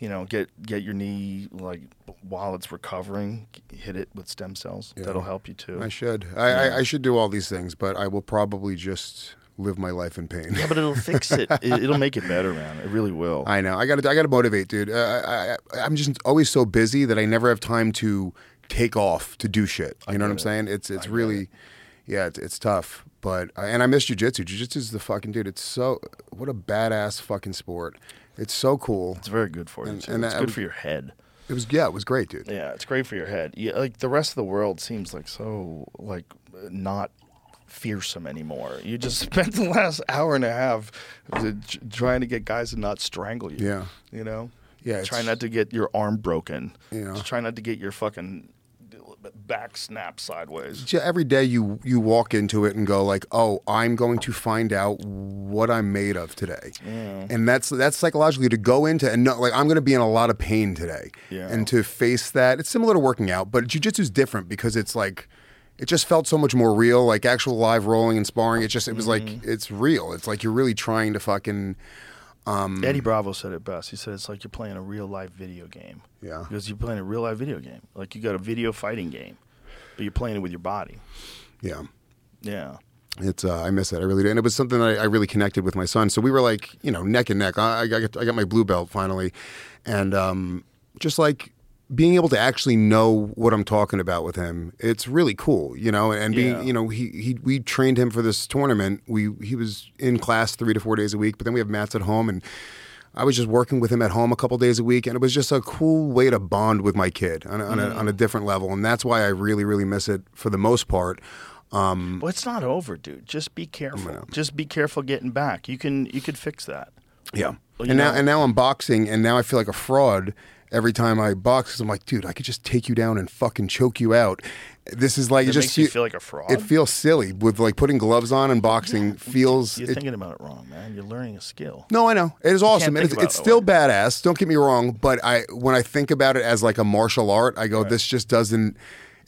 You know, get get your knee like while it's recovering, hit it with stem cells. Yeah. That'll help you too. I should. I, I, I should do all these things, but I will probably just live my life in pain. Yeah, but it'll [laughs] fix it. it. It'll make it better, man. It really will. I know. I got to. I got to motivate, dude. Uh, I, I, I'm just always so busy that I never have time to take off to do shit. You know what I'm it. saying? It's it's really, yeah, it's, it's tough. But uh, and I miss jujitsu. Jujitsu is the fucking dude. It's so what a badass fucking sport. It's so cool. It's very good for you And- too. and it's I- good for your head. It was yeah, it was great, dude. Yeah, it's great for your head. Yeah, like the rest of the world seems like so like not fearsome anymore. You just [laughs] spent the last hour and a half uh, trying to get guys to not strangle you. Yeah. you know. Yeah, try not to get your arm broken. You know. Just try not to get your fucking back snap sideways. Yeah, every day you you walk into it and go like, "Oh, I'm going to find out what I'm made of today," and that's that's psychologically to go into and know like I'm going to be in a lot of pain today, Yeah. and to face that. It's similar to working out, but jujitsu is different because it's like. It just felt so much more real, like actual live rolling and sparring. It just, it was like, mm-hmm. it's real. It's like you're really trying to fucking, Um, Eddie Bravo said it best. He said it's like you're playing a real life video game. Yeah. Because you're playing a real life video game. Like you got a video fighting game, but you're playing it with your body. yeah. Yeah. It's uh, I miss it. I really do, and it was something that I, I really connected with my son. So we were like, you know, neck and neck. I, I got I got my blue belt finally, and um, just like being able to actually know what I'm talking about with him, it's really cool, you know. And being, Yeah. you know, he he we trained him for this tournament. We he was in class three to four days a week, but then we have mats at home and. I was just working with him at home a couple days a week, and it was just a cool way to bond with my kid on a, on, a, mm-hmm. on a different level, and that's why I really, really miss it for the most part. Um, well, it's not over, dude. Just be careful. Just be careful getting back. You can you could fix that. Yeah. Well, and now and now I'm boxing and now I feel like a fraud every time I box I'm like, dude, I could just take you down and fucking choke you out. This is like It it just makes you feel like a fraud. It feels silly with like putting gloves on and boxing feels You're it- thinking about it wrong, man. You're learning a skill. no, I know. It is awesome. It's, it's it still badass. Don't get me wrong, but I when I think about it as like a martial art, I go, this just doesn't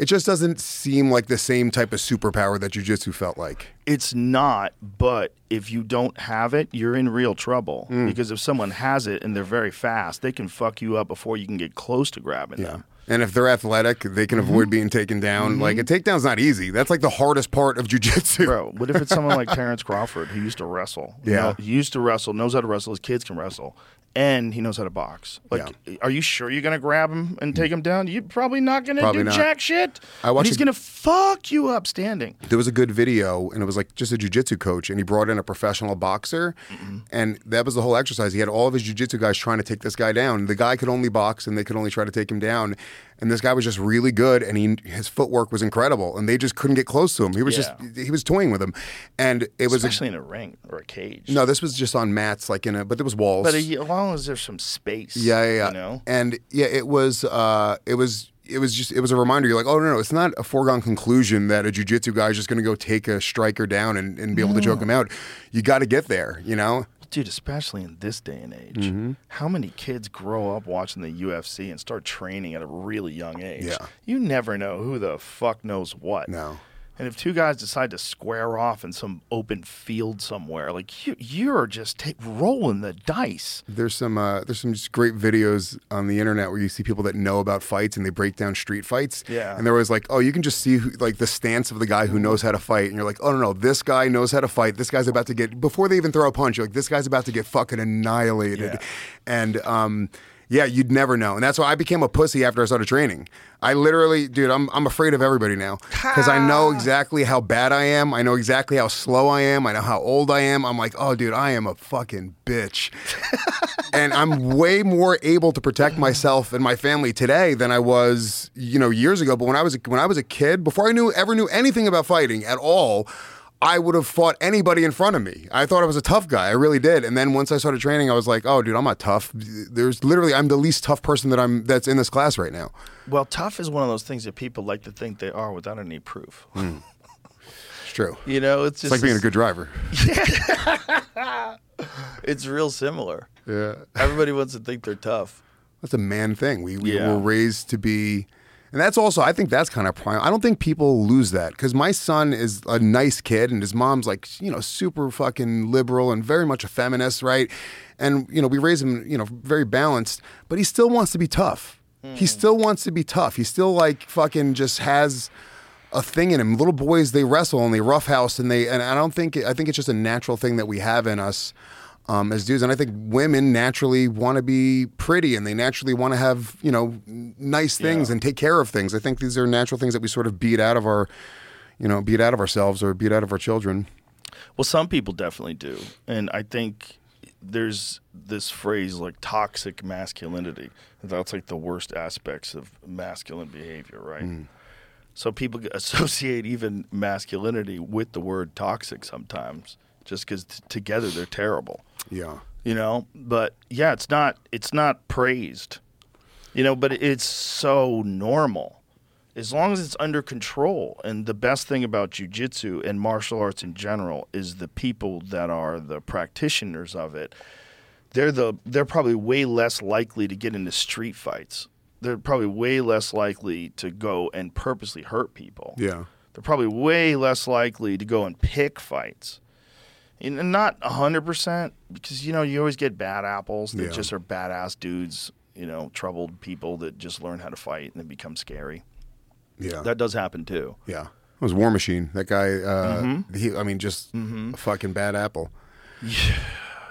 it just doesn't seem like the same type of superpower that jujitsu felt like. It's not, but if you don't have it, you're in real trouble. Mm. Because if someone has it and they're very fast, they can fuck you up before you can get close to grabbing them. And if they're athletic, they can Mm-hmm. avoid being taken down. Like a takedown's not easy. That's like the hardest part of jujitsu. Bro, what if it's someone like [laughs] Terence Crawford who used to wrestle? You Yeah. know, he used to wrestle, knows how to wrestle. His kids can wrestle, and he knows how to box. Like, are you sure you're gonna grab him and take him down? You're probably not gonna Probably do not. jack shit. I And watched he's a- gonna fuck you up standing. there was a good video and it was like just a jujitsu coach and he brought in a professional boxer mm-hmm. and that was the whole exercise. He had all of his jujitsu guys trying to take this guy down. The guy could only box and they could only try to take him down. And this guy was just really good and he his footwork was incredible and they just couldn't get close to him. He was Yeah. just he was toying with him. And it was a, Especially in a ring or a cage. no, this was just on mats like in a but there was walls. but as long as there's some space. Yeah, yeah, yeah. You know. And yeah, it was uh it was it was just it was a reminder. You're like, oh no, no, it's not a foregone conclusion that a jujitsu guy is just going to go take a striker down and, and be able to choke him out. You got to get there, you know. Dude, especially in this day and age, Mm-hmm. how many kids grow up watching the UFC and start training at a really young age? Yeah. You never know who the fuck knows what. No. And if two guys decide to square off in some open field somewhere, like you, you're just ta rolling the dice. There's some uh, there's some just great videos on the internet where you see people that know about fights and they break down street fights. Yeah. And they're always like, oh, you can just see who, like the stance of the guy who knows how to fight, and you're like, oh no no, this guy knows how to fight. This guy's about to get before they even throw a punch. You're like, this guy's about to get fucking annihilated. Yeah. And um, yeah, you'd never know. And that's why I became a pussy after I started training. I literally, dude, I'm, I'm afraid of everybody now because I know exactly how bad I am. I know exactly how slow I am. I know how old I am. I'm like, oh, dude, I am a fucking bitch. [laughs] and I'm way more able to protect myself and my family today than I was, you know, years ago. But when I was when I was a kid, before I knew ever knew anything about fighting at all, I would have fought anybody in front of me. I thought I was a tough guy. I really did. And then once I started training, I was like, "Oh, dude, I'm not tough." There's literally I'm the least tough person that I'm that's in this class right now. Well, tough is one of those things that people like to think they are without any proof. Hmm. [laughs] It's true. You know, it's It's just like being a good driver. [laughs] It's real similar. Yeah. Everybody wants to think they're tough. That's a man thing. We, we Yeah. were raised to be, and that's also, I think that's kind of prime. I don't think people lose that because my son is a nice kid and his mom's like, you know, super fucking liberal and very much a feminist, right? And, you know, we raise him, you know, very balanced, but he still wants to be tough. He hmm. still wants to be tough. He still like fucking just has a thing in him. Little boys, they wrestle and they roughhouse and they, and I don't think, I think it's just a natural thing that we have in us um, as dudes. And I think women naturally want to be pretty and they naturally want to have, you know, nice things Yeah. and take care of things. I think these are natural things that we sort of beat out of our, you know, beat out of ourselves or beat out of our children. Well, some people definitely do. And I think there's this phrase like toxic masculinity. That's like the worst aspects of masculine behavior, right? Hmm. So people [laughs] associate even masculinity with the word toxic sometimes just because t- together they're terrible. Yeah. you know but yeah it's not it's not praised you know but it's so normal as long as it's under control and the best thing about jujitsu and martial arts in general is the people that are the practitioners of it they're the they're probably way less likely to get into street fights they're probably way less likely to go and purposely hurt people Yeah. they're probably way less likely to go and pick fights. And not 100% because, you know, you always get bad apples that Yeah. just are badass dudes, you know, troubled people that just learn how to fight and then become scary. Yeah. That does happen too. yeah. It was War Machine. That guy, uh, Mm-hmm. he, I mean, just a fucking bad apple.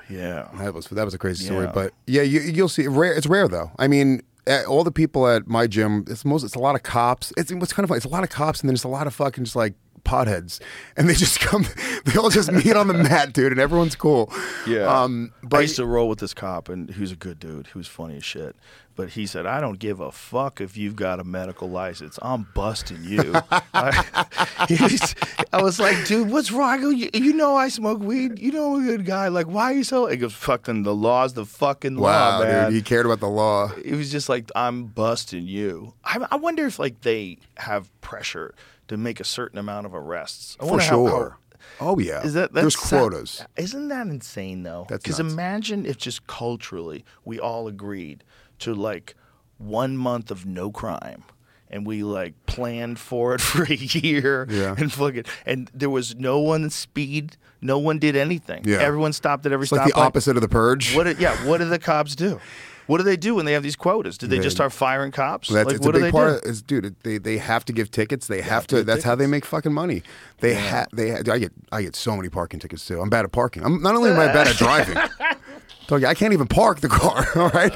Yeah. That was that was a crazy story, but yeah, you, you'll see. Rare, it's rare though. I mean, all the people at my gym, it's most, it's a lot of cops. It's what's kind of funny. It's a lot of cops, and then it's a lot of fucking just like potheads, and they just [laughs] come. They all just meet on the [laughs] mat, dude, and everyone's cool. Yeah. Um, I but used to roll with this cop, and he was a good dude. He was funny as shit. But he said, "I don't give a fuck if you've got a medical license. I'm busting you." I, [laughs] was, I was like, "Dude, what's wrong? You, you know I smoke weed. You know I'm a good guy. Like, why are you so?" He goes, "Fucking the law's the fucking wow, law, man." dude, he cared about the law. it was just like I'm busting you. I, I wonder if like they have pressure to make a certain amount of arrests. For wonder how- sure. oh yeah, is that there's quotas? Isn't that insane though? Because imagine if just culturally we all agreed to like one month of no crime. And we like planned for it [laughs] for a year, Yeah. and fucking, and there was no one speed, no one did anything. Yeah. everyone stopped at every It's like the opposite of the purge. What? do- yeah, what do the cops do? What do they do when they have these quotas? Do they, They- just start firing cops? That's like, what a do big they part. do? Of, is, dude, they they have to give tickets. They have have to That's how they make fucking money. They have. They. Ha- I get. I get so many parking tickets too. I'm bad at parking. I'm not only am I bad at driving. [laughs] I can't even park the car. [laughs] All right.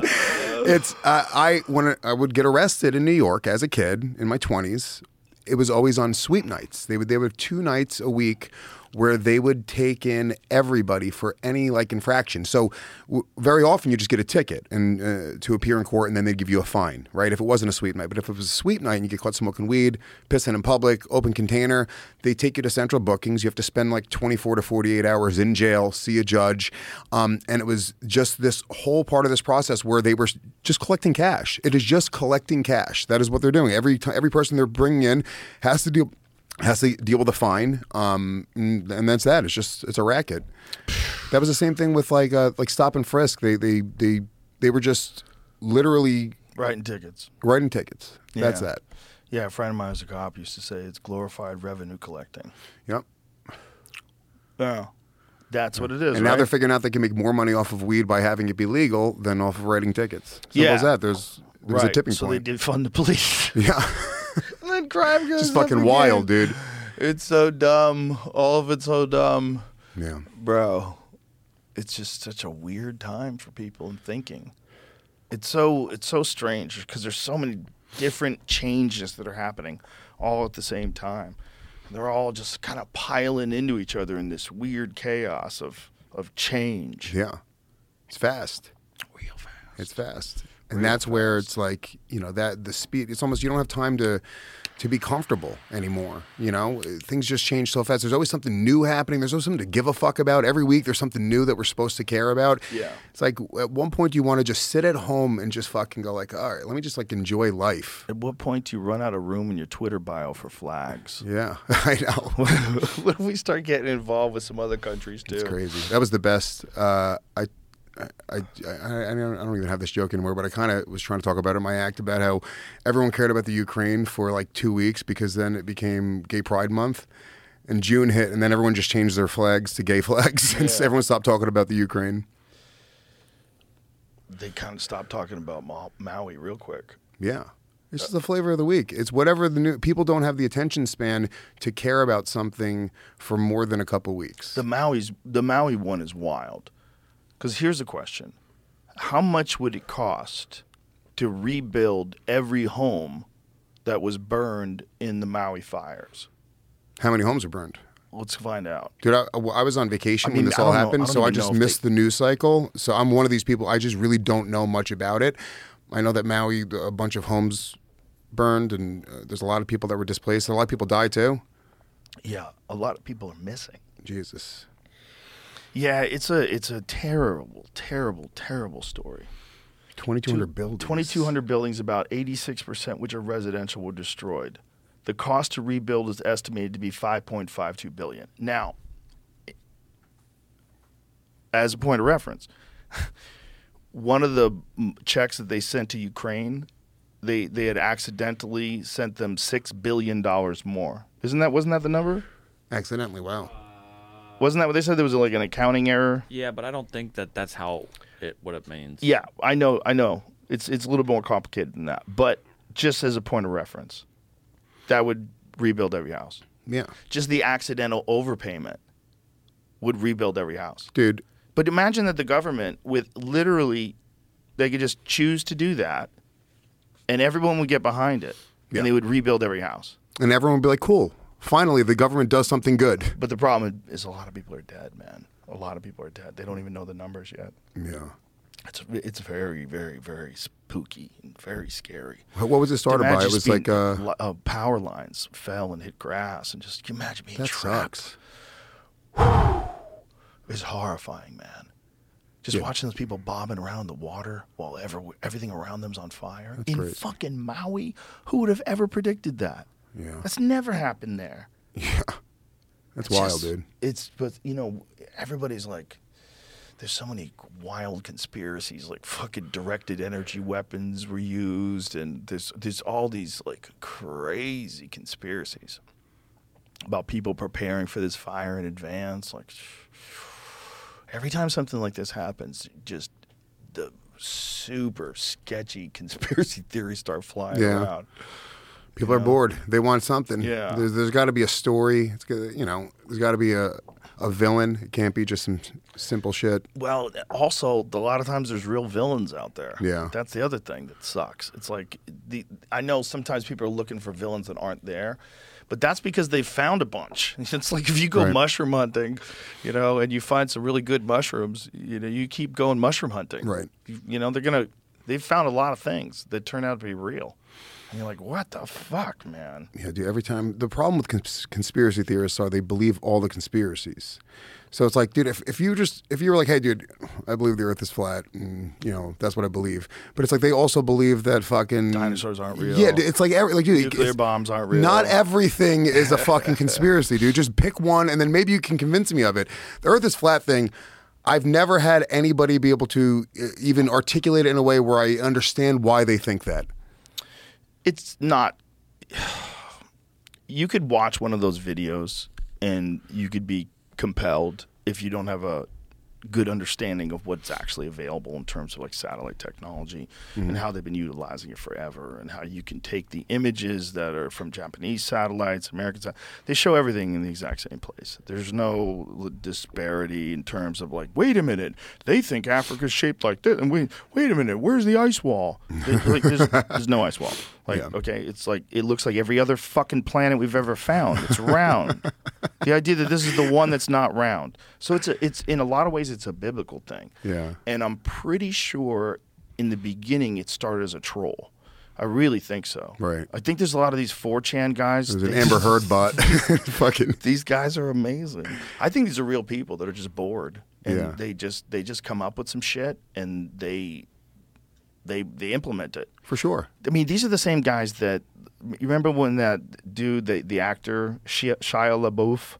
It's uh, I when I would get arrested in New York as a kid in my 20s. It was always on sweep nights. They would. They would two nights a week where they would take in everybody for any like infraction. So w- very often you just get a ticket and uh, to appear in court, and then they'd give you a fine, right? If it wasn't a sweep night, but if it was a sweep night and you get caught smoking weed, pissing in public, open container, they take you to central bookings. You have to spend like 24 to 48 hours in jail, see a judge, um, and it was just this whole part of this process where they were just collecting cash. It is just collecting cash. That is what they're doing. Every t- every person they're bringing in has to deal has to deal with a fine, um, and, and that's that. It's just it's a racket. That was the same thing with like uh, like stop and frisk. They they they they were just literally Writing tickets. writing tickets. That's that. Yeah, a friend of mine who's a cop used to say it's glorified revenue collecting. Yep. Yeah, that's what it is. And now right? they're figuring out they can make more money off of weed by having it be legal than off of writing tickets. Simple Yeah. as that. There's there's right. a tipping so point. So they defund the police. [laughs] Yeah. [laughs] and then crime goes Just up fucking again. wild, dude. It's so dumb. All of it's so dumb, Yeah. bro. It's just such a weird time for people and thinking. It's so it's so strange because there's so many different changes that are happening all at the same time. They're all just kind of piling into each other in this weird chaos of of change. Yeah. It's fast. Real fast. It's fast. And that's where it's like, you know, that the speed it's almost you don't have time to to be comfortable anymore. You know, things just change so fast. There's always something new happening. There's always something to give a fuck about. Every week there's something new that we're supposed to care about. Yeah. It's like at one point you want to just sit at home and just fucking go like, all right, let me just like enjoy life. At what point do you run out of room in your Twitter bio for flags? Yeah, [laughs] I know. [laughs] what if we start getting involved with some other countries too? It's crazy. That was the best. Uh, I, I, I, I, I don't I don't even have this joke anymore, but I kind of was trying to talk about it in my act about how everyone cared about the Ukraine for like two weeks because then it became Gay Pride Month. And June hit, and then everyone just changed their flags to gay [laughs] flags, and Yeah. everyone stopped talking about the Ukraine. They kind of stopped talking about Ma- Maui real quick. Yeah. It's just the flavor of the week. It's whatever the new people don't have the attention span to care about something for more than a couple weeks. The Maui's the Maui one is wild. Because here's the question: How much would it cost to rebuild every home that was burned in the Maui fires? How many homes are burned? Let's find out. Dude, I, I was on vacation I mean, when this I all happened, I so I just missed they- the news cycle. So I'm one of these people. I just really don't know much about it. I know that Maui, a bunch of homes burned, and uh, there's a lot of people that were displaced. A lot of people died too. Yeah, a lot of people are missing. Jesus. Yeah, it's a it's a terrible, terrible, terrible story. 2,200 buildings. 2,200 buildings, about 86%, which are residential, were destroyed. The cost to rebuild is estimated to be 5.52 billion. Now, as a point of reference, [laughs] one of the checks that they sent to Ukraine, they they had accidentally sent them six billion dollars more. Isn't that wasn't that the number? Accidentally, wow. Wasn't that what they said? There was like an accounting error. Yeah, but I don't think that that's how it what it means. Yeah, I know, I know. It's it's a little more complicated than that. But just as a point of reference, that would rebuild every house. Yeah. Just the accidental overpayment would rebuild every house. Dude, But imagine that the government, with literally, they could just choose to do that, and everyone would get behind it, Yeah. and they would rebuild every house. and everyone would be like, cool. Finally, the government does something good. But the problem is, a lot of people are dead, man. A lot of people are dead. They don't even know the numbers yet. Yeah. It's it's very, very, very spooky and very scary. What was it started by? It was like, uh, uh, power lines fell and hit grass, and just you imagine being that trapped. sucks. It's horrifying, man. Just watching those people bobbing around in the water while ever, everything around them's on fire in great. fucking Maui. Who would have ever predicted that? Yeah. That's never happened there. [laughs] Yeah. That's It's wild, just- dude. It's but you know everybody's like, there's so many wild conspiracies like fucking directed energy weapons were used, and there's there's all these like crazy conspiracies about people preparing for this fire in advance. Like every time something like this happens, just the super sketchy [laughs] conspiracy theories start flying Yeah. around. People are bored. They want something. Yeah. There's, there's got to be a story. It's you know, there's got to be a a villain. It can't be just some simple shit. Well, also a lot of times there's real villains out there. Yeah. that's the other thing that sucks. It's like the I know sometimes people are looking for villains that aren't there, but that's because they found a bunch. [laughs] It's like if you go Right. mushroom hunting, you know, and you find some really good mushrooms, you know, you keep going mushroom hunting. Right. You, you know, they're gonna they've found a lot of things that turn out to be real, and you're like, what the fuck, man? Yeah, dude. Every time the problem with cons- conspiracy theorists are they believe all the conspiracies. So it's like, dude, if, if you just if you were like, hey, dude, I believe the Earth is flat, and you know that's what I believe, but it's like they also believe that fucking Dinosaurs aren't real. Yeah, it's like every like dude, Nuclear bombs aren't real. Not everything is a fucking conspiracy, dude. Just pick one, and then maybe you can convince me of it. The Earth is flat thing. I've never had anybody be able to uh, even articulate it in a way where I understand why they think that. It's not [sighs] you could watch one of those videos and you could be compelled if you don't have a good understanding of what's actually available in terms of like satellite technology and mm-hmm. how they've been utilizing it forever and how you can take the images that are from Japanese satellites, American satellites, they show everything in the exact same place. There's no disparity in terms of like, wait a minute, they think Africa's shaped like this, and wait, wait a minute, where's the ice wall? Like, there's, [laughs] there's no ice wall. Like, Yeah. okay, it's like it looks like every other fucking planet we've ever found. It's round. [laughs] the idea that this is the one that's not round. So it's a, it's in a lot of ways it's a biblical thing. Yeah. And I'm pretty sure in the beginning it started as a troll. I really think so. Right. I think there's a lot of these 4chan guys. There's an Amber Heard [laughs] bot. [laughs] Fucking. these guys are amazing. I think these are real people that are just bored and Yeah. they just they just come up with some shit and they they they implement it. For sure. I mean, these are the same guys that you remember when that dude, the the actor Shia, Shia LaBeouf,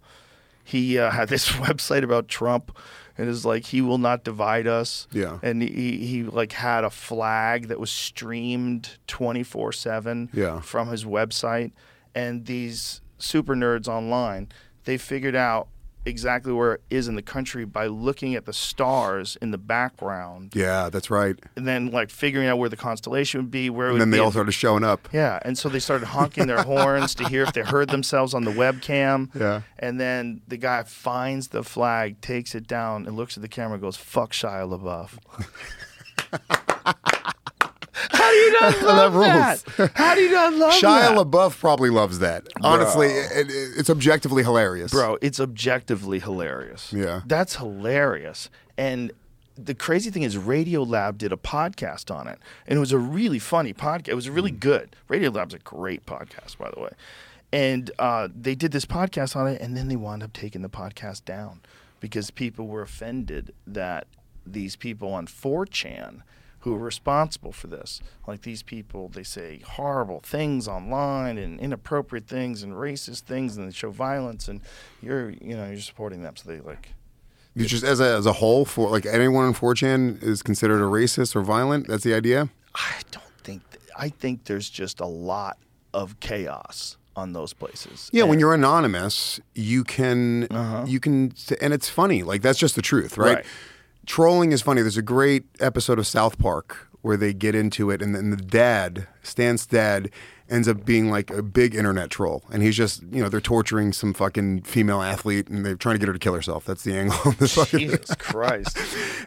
he uh, [laughs] had this [laughs] website about Trump, and it's like he will not divide us. Yeah. and he he like had a flag that was streamed twenty four seven. Yeah. from his website, and these super nerds online, they figured out exactly where it is in the country by looking at the stars in the background Yeah, that's right. and then like figuring out where the constellation would be, where it And would then they all started showing up. yeah, and so they started honking their [laughs] horns to hear if they heard themselves on the webcam. Yeah. And then the guy finds the flag, takes it down, and looks at the camera and goes, "Fuck Shia LaBeouf." [laughs] How do you not [laughs] love rules. that? How do you not love Shia that? LaBeouf probably loves that. Honestly, it, it- it's objectively hilarious. Bro, it's objectively hilarious. Yeah. That's hilarious. And the crazy thing is Radiolab did a podcast on it. And it was a really funny podcast. It was really Mm. good. Radiolab's a great podcast, by the way. And uh, they did this podcast on it, and then they wound up taking the podcast down because people were offended that these people on 4chan who are responsible for this. Like these people, they say horrible things online and inappropriate things and racist things, and they show violence, and you're, you know, you're supporting them. So they like, You just as a as a whole, for like anyone on 4chan is considered a racist or violent. That's the idea. I don't think. Th- I think there's just a lot of chaos on those places. Yeah, when you're anonymous, you can uh-huh. you can, and it's funny. Like that's just the truth, right? Right. Trolling is funny. There's a great episode of South Park where they get into it, and then the dad, Stan's dad, ends up being like a big internet troll, and he's just you know they're torturing some fucking female athlete, and they're trying to get her to kill herself. That's the angle. of this fucking- Jesus [laughs] Christ.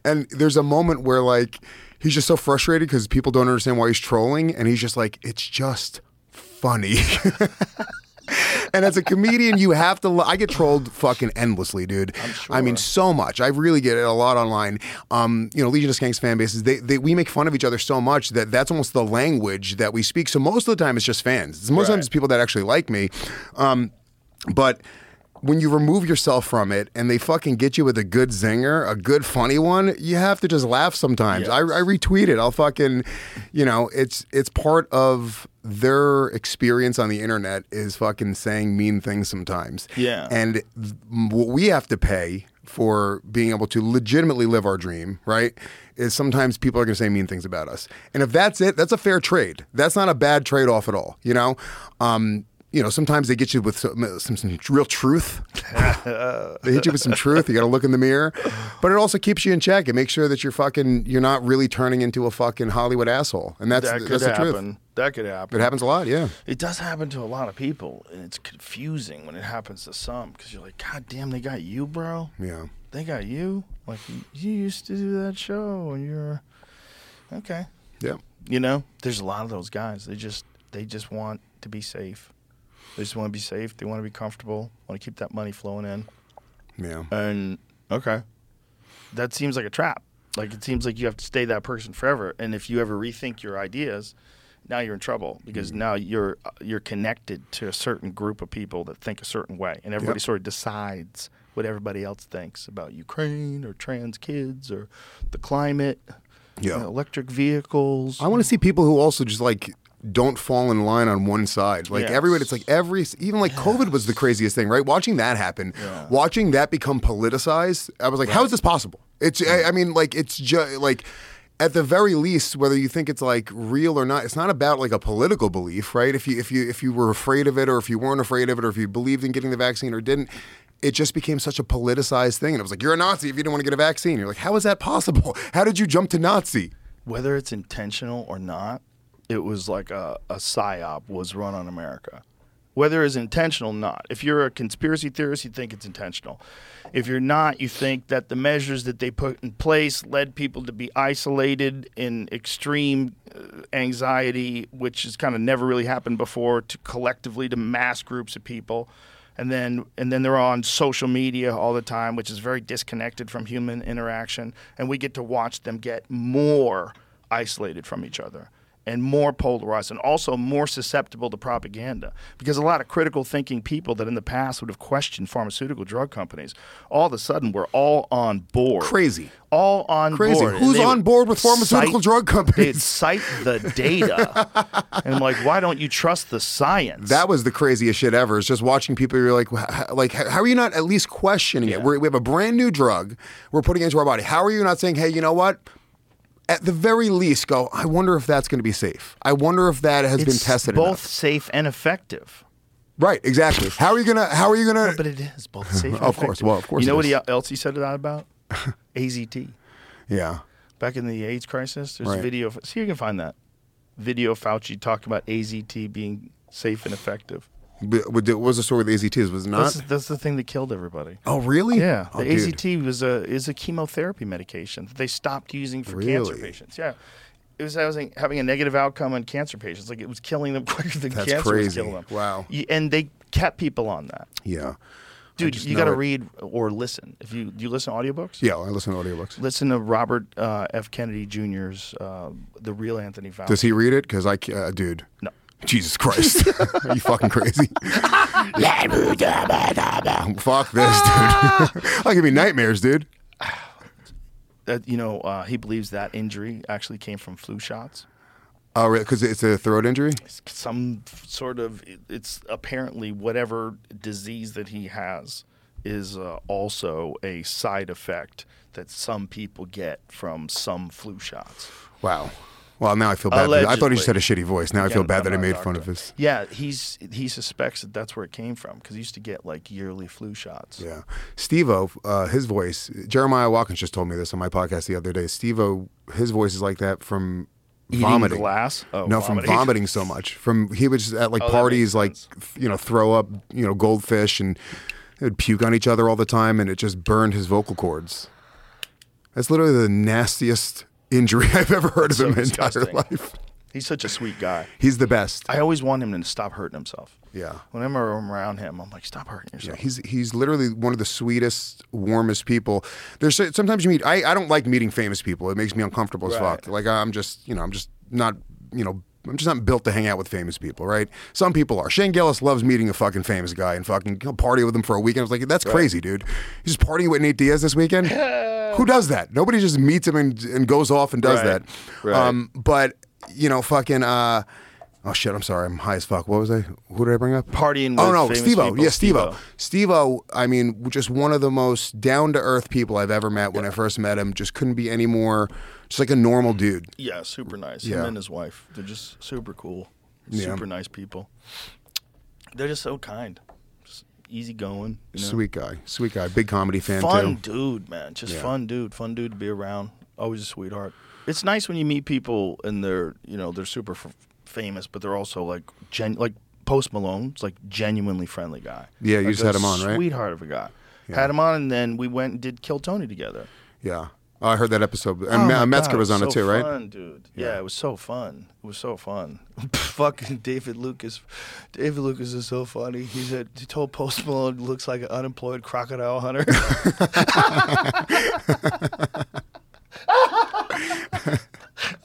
and there's a moment where like he's just so frustrated because people don't understand why he's trolling, and he's just like, it's just funny. [laughs] and as a comedian, you have to. lo- I get trolled fucking endlessly, dude. i mean, so much. I really get it a lot online. Um, you know, Legion of Skanks fan bases. They, they we make fun of each other so much that that's almost the language that we speak. So most of the time, it's just fans. Most of the time, it's people that actually like me. Um, but when you remove yourself from it and they fucking get you with a good zinger, a good funny one, you have to just laugh sometimes. I, I retweet it. I'll fucking, you know, it's it's part of their experience on the internet is fucking saying mean things sometimes. Yeah. And th- what we have to pay for being able to legitimately live our dream, right? Is sometimes people are going to say mean things about us. And if that's it, that's a fair trade. That's not a bad trade off at all, you know? Um, you know, sometimes they get you with some, some, some real truth. [laughs] they hit you with some truth. You got to look in the mirror, but it also keeps you in check. It makes sure that you're fucking, you're not really turning into a fucking Hollywood asshole. And that's that could that's the truth. happen. That could happen. It happens a lot, yeah. It does happen to a lot of people, and it's confusing when it happens to some because you're like, God damn, they got you, bro. Yeah. They got you. Like you used to do that show, and you're okay. Yeah. You know, there's a lot of those guys. They just they just want to be safe. They just want to be safe. They want to be comfortable. Want to keep that money flowing in. Yeah. And okay, that seems like a trap. Like it seems like you have to stay that person forever. And if you ever rethink your ideas, now you're in trouble because mm-hmm. now you're uh, you're connected to a certain group of people that think a certain way, and everybody Yep. sort of decides what everybody else thinks about Ukraine or trans kids or the climate, Yeah. you know, electric vehicles. I want to see people who also just like don't fall in line on one side. Like Yes. everybody, it's like every even like COVID was the craziest thing, right? Watching that happen, watching that become politicized, I was like, how is this possible? It's I, I mean, like it's just like at the very least, whether you think it's like real or not, it's not about like a political belief, right? If you if you if you were afraid of it, or if you weren't afraid of it, or if you believed in getting the vaccine or didn't, it just became such a politicized thing. And it was like you're a Nazi if you didn't want to get a vaccine. You're like, how is that possible? [laughs] How did you jump to Nazi? Whether it's intentional or not, it was like a, a psyop was run on America. Whether it's intentional or not. If you're a conspiracy theorist, you think it's intentional. If you're not, you think that the measures that they put in place led people to be isolated in extreme uh, anxiety, which has kind of never really happened before, to collectively to mass groups of people. And then, and then they're on social media all the time, which is very disconnected from human interaction. And we get to watch them get more isolated from each other and more polarized and also more susceptible to propaganda because a lot of critical thinking people that in the past would have questioned pharmaceutical drug companies all of a sudden were all on board Crazy. all on Crazy. board Who's on board with pharmaceutical cite- drug companies? they'd cite the [laughs] data and I'm like why don't you trust the science That was the craziest shit ever. Is just watching people. You're like, like, how are you not at least questioning it? We're, we have a brand new drug we're putting into our body. How are you not saying, hey, you know what? At the very least, go. I wonder if that's going to be safe. I wonder if that has been tested. both enough." safe and effective Right. Exactly. How are you gonna? How are you gonna? but it is both safe [laughs] and Of course. Well, of course you know what he, else he said that about [laughs] AZT yeah. back in the AIDS crisis. There's Right. a video. See, you can find that video. Fauci talked about AZT being safe and effective. But, what was the story with AZTs? Was not? That's, that's the thing that killed everybody. oh, really? Yeah, Oh, the dude. AZT was a is a chemotherapy medication that they stopped using for cancer patients. Yeah, it was having, having a negative outcome on cancer patients. Like it was killing them [laughs] quicker than That's cancer was killing them. Wow. And they kept people on that. Yeah. Dude, you got to read or listen. If you do you listen to audiobooks? Yeah. I listen to audiobooks. Listen to Robert uh, F. Kennedy Jr.'s uh, "The Real Anthony Fauci." Does he read it? Because I, uh, dude. No. Jesus Christ. [laughs] Are you fucking crazy? [laughs] Fuck this, dude. [laughs] I'll give me nightmares, dude. That you know, uh, he believes that injury actually came from flu shots. Oh, really? Because it's a throat injury? Some sort of. It's apparently whatever disease that he has is uh, also a side effect that some people get from some flu shots. Wow. Well, now I feel bad. I thought he just had a shitty voice. Now I feel bad that I made fun of his. Yeah, he's he suspects that that's where it came from because he used to get like yearly flu shots. Yeah. Steve-O, uh, his voice, Jeremiah Watkins just told me this on my podcast the other day. Steve-O, his voice is like that from Eating vomiting. glass? Oh, no, vomiting. from vomiting so much. From he would just at like Oh, parties, like you know, throw up, you know, goldfish, and they would puke on each other all the time, and it just burned his vocal cords. That's literally the nastiest injury [laughs] I've ever heard That's of in so my entire life. He's such a sweet guy. He's the best. I always want him to stop hurting himself. Yeah. Whenever I'm around him, I'm like, stop hurting Yeah, yourself. he's he's literally one of the sweetest, warmest people. There's so- sometimes you meet. I, I don't like meeting famous people. It makes me uncomfortable as Right. fuck. Like I'm just you know I'm just not you know I'm just not built to hang out with famous people, right? Some people are. Shane Gillis loves meeting a fucking famous guy and fucking you party with him for a weekend. I was like, that's crazy, dude. He's just partying with Nate Diaz this weekend. [laughs] Who does that? Nobody just meets him and, and goes off and does Right. that. Right. Um, but you know, fucking. Uh, oh shit! I'm sorry. I'm high as fuck. What was I? Who did I bring up? Partying with Oh with no, famous Steve-O. people, Yeah, Steve-O. Steve-O. Steve-O, I mean, just one of the most down to earth people I've ever met when I first met him. Just couldn't be any more, just like a normal dude. Yeah, super nice. Yeah. Him and his wife, they're just super cool, Yeah. super nice people. They're just so kind, easy going. You know? Sweet guy. Sweet guy. Big comedy fan, fun too. dude, man. Just Yeah. fun dude, fun dude to be around. Always a sweetheart. It's nice when you meet people and they're you know they're super f- famous, but they're also like gen like Post Malone. It's like genuinely friendly guy. Yeah, you just had him on, right? Sweetheart of a guy. Yeah. Had him on, and then we went and did Kill Tony together. Yeah. Oh, I heard that episode. And Oh Ma- Metzger God, was on so it too, right? Fun, dude. Yeah. Yeah. it was so fun. It was so fun. [laughs] Fucking David Lucas. David Lucas is so funny. He said he told Post Malone looks like an unemployed crocodile hunter. [laughs]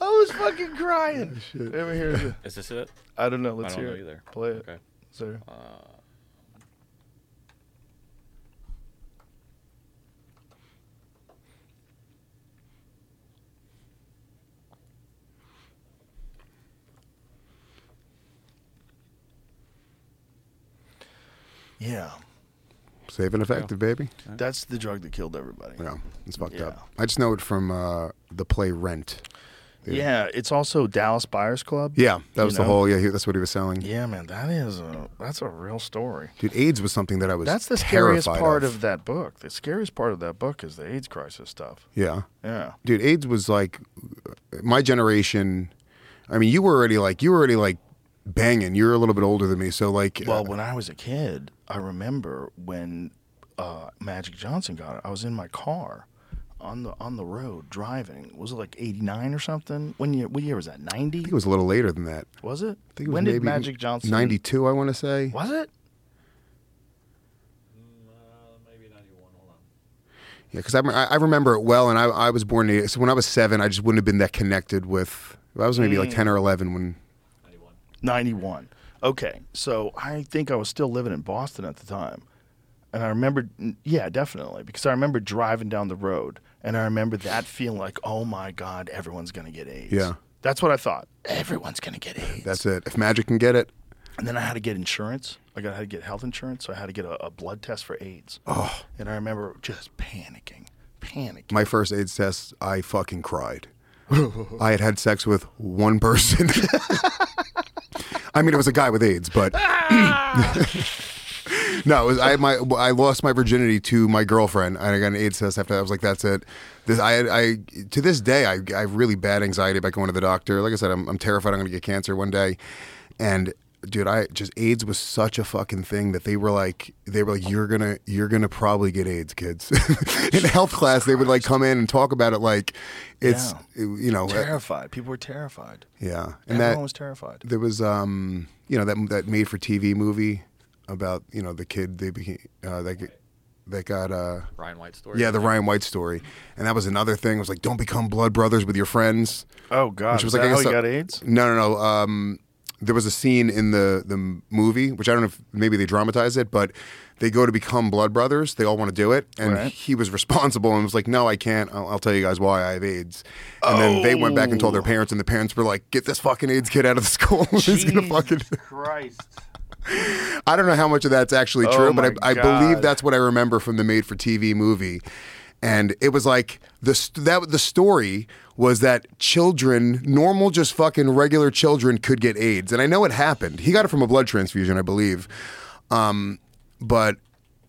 I was fucking crying. Oh, shit Ever hear it? Is this it? I don't know. Let's I don't hear know it. either. Play it. Okay. Sir. Uh, Yeah, Safe and effective, baby. that's the drug that killed everybody. Yeah, it's fucked Yeah. up. I just know it from uh, the play Rent. Yeah, it's also Dallas Buyers Club. Yeah, that You was the know? whole. Yeah, he, that's what he was selling. Yeah, man, that is a that's a real story. Dude, AIDS was something that I was. That's the scariest terrified part of. that book. The scariest part of that book is the AIDS crisis stuff. Yeah, Yeah. dude, AIDS was like my generation. I mean, you were already like you were already like banging. You're a little bit older than me, so like. Well, uh, when I was a kid, I remember when uh, Magic Johnson got it. I was in my car on the on the road driving. Was it like '89 or something? When year? What year was that? '90? I think it was a little later than that. Was it? I think it was when maybe did Magic Johnson? Ninety-two, I want to say. Was it? maybe 91. Yeah, because I, I I remember it well, and I I was born. So when I was seven, I just wouldn't have been that connected with. I was maybe like Mm. ten or eleven when. 91. 91. Okay, so I think I was still living in Boston at the time. And I remember, yeah, definitely, because I remember driving down the road and I remember that feeling like, oh my God, everyone's going to get AIDS. Yeah. That's what I thought. Everyone's going to get AIDS. That's it. If Magic can get it, And then I had to get insurance. I got had to get health insurance, so I had to get a, a blood test for AIDS. Oh. And I remember just panicking, panicking. my first AIDS test, I fucking cried. [laughs] I had had sex with one person. [laughs] I mean, it was a guy with AIDS, but ah! [laughs] no, it was I. My I lost my virginity to my girlfriend. and I got an AIDS test after that. I was like, that's it. This I I to this day I I have really bad anxiety about going to the doctor. Like I said, I'm I'm terrified I'm going to get cancer one day, and. Dude, I just AIDS was such a fucking thing that they were like, they were like, you're gonna, you're gonna probably get AIDS, kids. [laughs] in health class, they would like come in and talk about it like, it's, you know, uh, terrified. People were terrified. yeah, and Everyone that was terrified. there was um you know that that made for TV movie about you know the kid they became uh, that that got uh Ryan White story. yeah the Ryan White story and that was another thing it was like don't become blood brothers with your friends Oh, God. which was was like that I how guess he a- got AIDS? no no no um there was a scene in the the movie which I don't know if maybe they dramatized it but they go to become blood brothers they all want to do it and Right. he was responsible and was like no I can't I'll, I'll tell you guys why I have AIDS and then they went back and told their Oh. parents and the parents were like get this fucking AIDS kid out of the school [laughs] he's gonna fucking [laughs] Christ. I don't know how much of that's actually true, Oh but I, I believe that's what I remember from the made-for-TV movie. And it was like the st- that the story was that children, normal, just fucking regular children, could get AIDS, and I know it happened. He got it from a blood transfusion, I believe. Um, but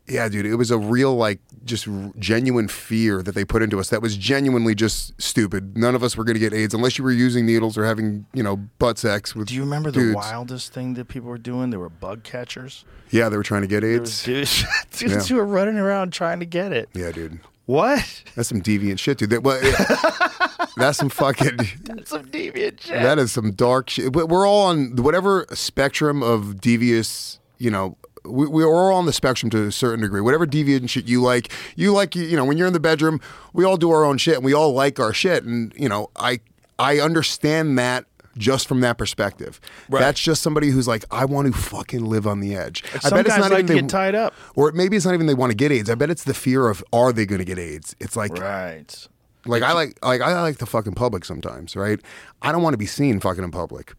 yeah, dude, it was a real like just genuine fear that they put into us. That was genuinely just stupid. None of us were going to get AIDS unless you were using needles or having you know butt sex with. Do you remember the wildest thing that people were doing? They were bug catchers. Yeah, they were trying to get AIDS. dudes, [laughs] dudes Yeah. who were running around trying to get it. Yeah, dude. What? That's some deviant shit, dude. That, well, [laughs] that's some fucking. That's some deviant shit. That is some dark shit. But We're all on whatever spectrum of devious. You know, we, we're all on the spectrum to a certain degree. Whatever deviant shit you like, you like. You know, when you're in the bedroom, we all do our own shit, and we all like our shit. And you know, I I understand that. Just from that perspective, Right. that's just somebody who's like, I want to fucking live on the edge. I bet guys like even they- get tied up. or maybe it's not even they want to get AIDS. I bet it's the fear of are they going to get AIDS. It's like Right. like I like like I like the fucking public sometimes, right? I don't want to be seen fucking in public.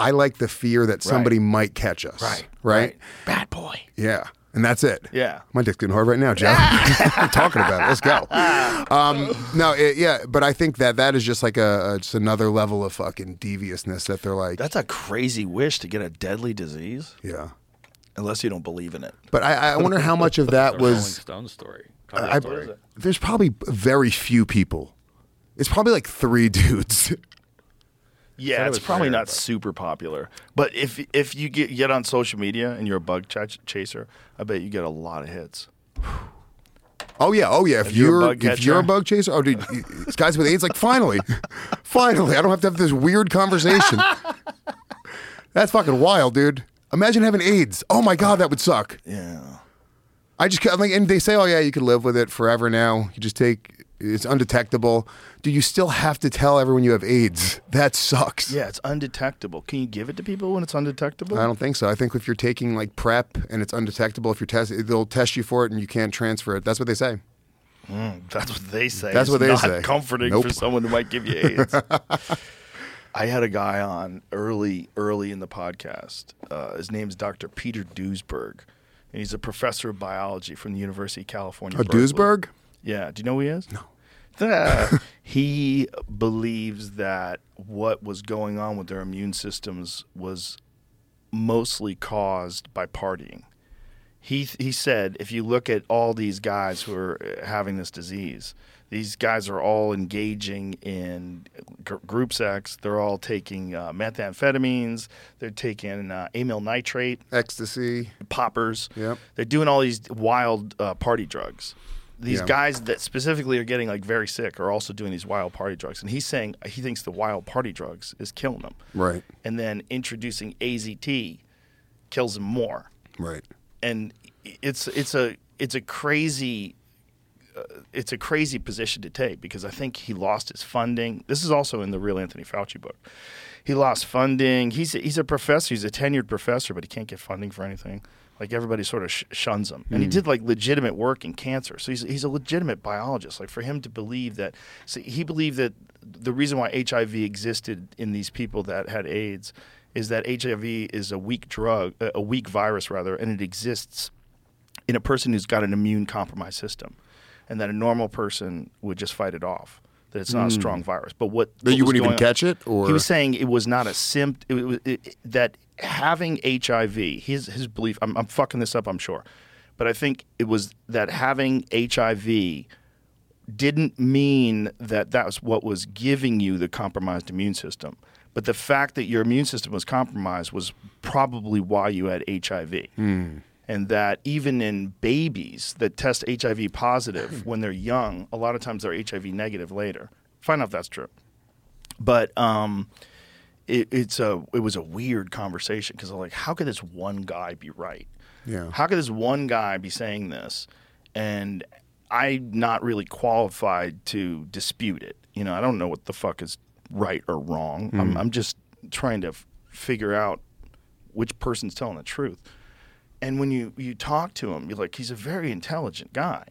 I like the fear that somebody might catch us. Right. Right. Bad boy. Yeah. And that's it. Yeah. My dick's getting hard right now, Joe. [laughs] I'm talking about it. Let's go. [laughs] Um, no, it, yeah, but I think that that is just like a, a just another level of fucking deviousness that they're like, That's a crazy wish to get a deadly disease, yeah. unless you don't believe in it. But I, I wonder how much of that The Rolling was. Stone story. Cover I, story. there's probably very few people. It's probably like three [laughs] dudes. Yeah, it's probably rare, not but- super popular. But if if you get get on social media and you're a bug ch- chaser, I bet you get a lot of hits. [sighs] Oh yeah, oh yeah. If, If you're a you're, bug if you're a bug chaser, oh dude, this guys with AIDS, like finally, [laughs] finally, I don't have to have this weird conversation. [laughs] That's fucking wild, dude. Imagine having AIDS. Oh my god, that would suck. Yeah. I just I'm like, and they say, oh yeah, you can live with it forever now. You just take it's undetectable. Do you still have to tell everyone you have AIDS? [laughs] That sucks. Yeah, it's undetectable. Can you give it to people when it's undetectable? I don't think so. I think if you're taking like PrEP and it's undetectable, if you're test, they'll test you for it and you can't transfer it. That's what they say. That's what they say. That's It's what they not say. Comforting Nope. for someone who might give you AIDS. [laughs] I had a guy on early, early in the podcast. Uh, his name's Dr. Peter Duesberg, and he's a professor of biology from the University of California. A Berkeley. Duesberg? Yeah. Do you know who he is? No. [laughs] He believes that what was going on with their immune systems was mostly caused by partying. He he said if you look at all these guys who are uh, having this disease, these guys are all engaging in gr- group sex. They're all taking uh, methamphetamines. They're taking uh, amyl nitrate Ecstasy. poppers. Yep. They're doing all these wild uh, party drugs. These Yeah. guys that specifically are getting like very sick are also doing these wild party drugs. And he's saying he thinks the wild party drugs is killing them. Right. And then introducing AZT kills them more. Right. And it's it's a it's a crazy uh, it's a crazy position to take because I think he lost his funding. This is also in the real Anthony Fauci book. He lost funding. He's a, he's a professor. He's a tenured professor, but he can't get funding for anything. Like everybody sort of sh- shuns him, and he hmm. did like legitimate work in cancer. So he's he's a legitimate biologist. Like for him to believe that, so he believed that the reason why HIV existed in these people that had AIDS is that HIV is a weak drug, a weak virus rather, and it exists in a person who's got an immune compromised system, and that a normal person would just fight it off. That it's not a strong virus. But what Hmm. That what you wouldn't even on- catch it, or he was saying it was not a symptom. It, was- it, it- that having HIV, his his belief. I'm, I'm fucking this up, I'm sure, but I think it was that having HIV didn't mean that that was what was giving you the compromised immune system. But the fact that your immune system was compromised was probably why you had HIV. And that even in babies that test HIV positive when they're young, a lot of times they're HIV negative later. Find out if that's true. But um, it, it's a it was a weird conversation because I'm like, how could this one guy be right? Yeah. How could this one guy be saying this, and I'm not really qualified to dispute it? You know, I don't know what the fuck is right or wrong. I'm, I'm just trying to f- figure out which person's telling the truth. And when you you talk to him, you're like, he's a very intelligent guy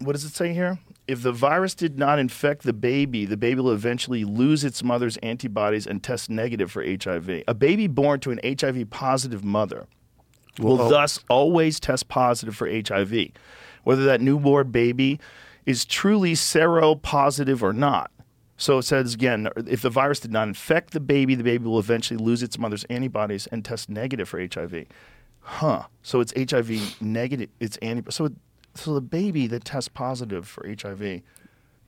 what does it say here? If the virus did not infect the baby, the baby will eventually lose its mother's antibodies and test negative for HIV. A baby born to an HIV positive mother will Well- oh. thus always test positive for HIV, whether that newborn baby is truly seropositive or not. So it says again, if the virus did not infect the baby, the baby will eventually lose its mother's antibodies and test negative for HIV. Huh. So it's HIV negative. It's anti. So so the baby that tests positive for HIV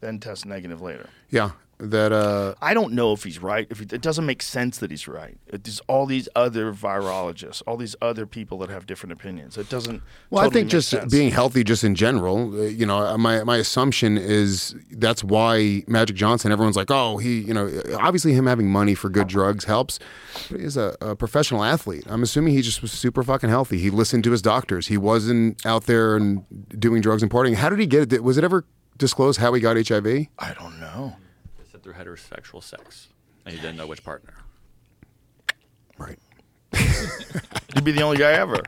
then tests negative later. yeah. That uh, I don't know if he's right. If he, it doesn't make sense that he's right. There's all these other virologists, all these other people that have different opinions. It doesn't. Well, totally I think just sense. being healthy, just in general, uh, you know, my my assumption is that's why Magic Johnson. Everyone's like, oh, he, you know, obviously him having money for good drugs helps. But he's a, a professional athlete. I'm assuming he just was super fucking healthy. He listened to his doctors. He wasn't out there and doing drugs and partying. How did he get it? Was it ever disclosed how he got HIV? I don't know. They said through heterosexual sex, and you didn't know which partner. Right. [laughs] You'd be the only guy ever.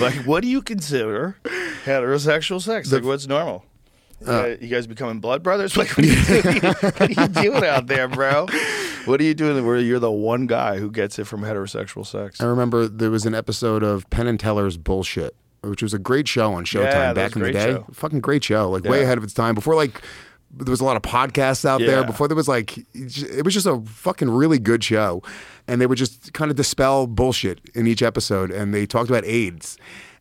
Like, what do you consider heterosexual sex? Like, what's normal? You, Uh, guys, you guys becoming blood brothers? Like, [laughs] what are, you doing? [laughs] what are you doing out there, bro? What are you doing where you're the one guy who gets it from heterosexual sex? I remember there was an episode of Penn and Teller's Bullshit, which was a great show on Showtime Yeah, that back was in the great day. show. Fucking great show, like way Yeah. ahead of its time. Before like there was a lot of podcasts out Yeah. there. Before there was like it was just a fucking really good show, and they would just kind of dispel bullshit in each episode, and they talked about AIDS.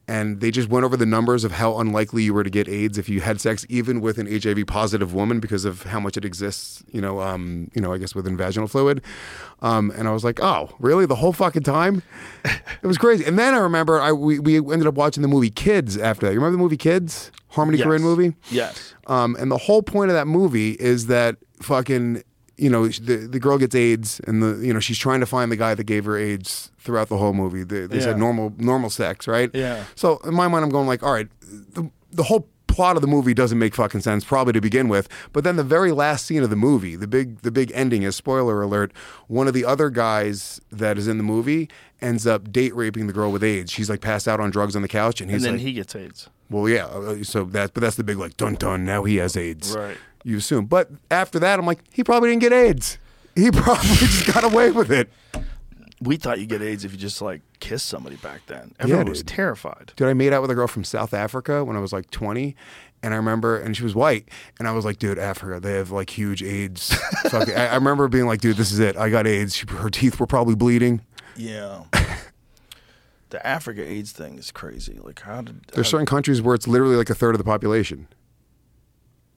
And they just went over the numbers of how unlikely you were to get AIDS if you had sex, even with an HIV positive woman, because of how much it exists. You know, um, you know, I guess within vaginal fluid. Um, and I was like, oh, really? The whole fucking time? It was crazy. And then I remember I we, we ended up watching the movie Kids after that. You remember the movie Kids? Harmony Yes. Korine movie? Yes. Um, and the whole point of that movie is that fucking, you know, the the girl gets AIDS, and the you know she's trying to find the guy that gave her AIDS throughout the whole movie. They, they Yeah. said normal normal sex, right? Yeah. So in my mind, I'm going like, all right, the, the whole plot of the movie doesn't make fucking sense, probably to begin with. But then the very last scene of the movie, the big the big ending is spoiler alert. One of the other guys that is in the movie ends up date raping the girl with AIDS. She's like passed out on drugs on the couch, and And he's then like, he gets AIDS. well, yeah. uh, So that, but that's the big like dun dun. Now he has AIDS. Right. You assume, but after that, I'm like, he probably didn't get AIDS. He [laughs] probably just got away with it. We thought you get AIDS if you just like kiss somebody back then. Everyone was dude. terrified. Dude, I made out with a girl from South Africa when I was like 20. And I remember, and she was white. And I was like, dude, Africa, they have like huge AIDS. [laughs] Fuck. I, I remember being like, dude, this is it. I got AIDS. She, her teeth were probably bleeding. Yeah. [laughs] the Africa AIDS thing is crazy. Like how did There's certain countries where it's literally like a third of the population.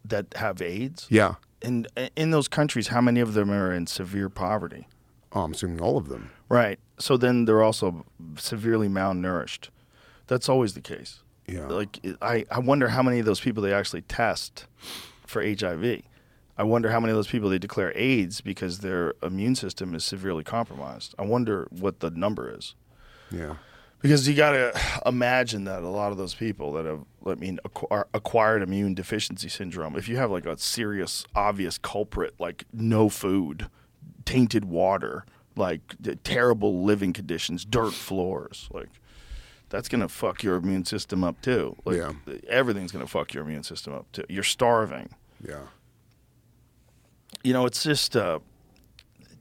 That have AIDS? Yeah. In in those countries, how many of them are in severe poverty? Oh, I'm assuming all of them. Right. So then they're also severely malnourished. That's always the case. Yeah. Like I, I wonder how many of those people they actually test for HIV. I wonder how many of those people they declare AIDS because their immune system is severely compromised. I wonder what the number is. Yeah. Because you got to imagine that a lot of those people that have, I mean, acqu- acquired immune deficiency syndrome, if you have like a serious, obvious culprit, like no food, tainted water, like the terrible living conditions, dirt floors, like that's going to fuck your immune system up too. Like Yeah. everything's going to fuck your immune system up too. You're starving. Yeah. You know, it's just uh,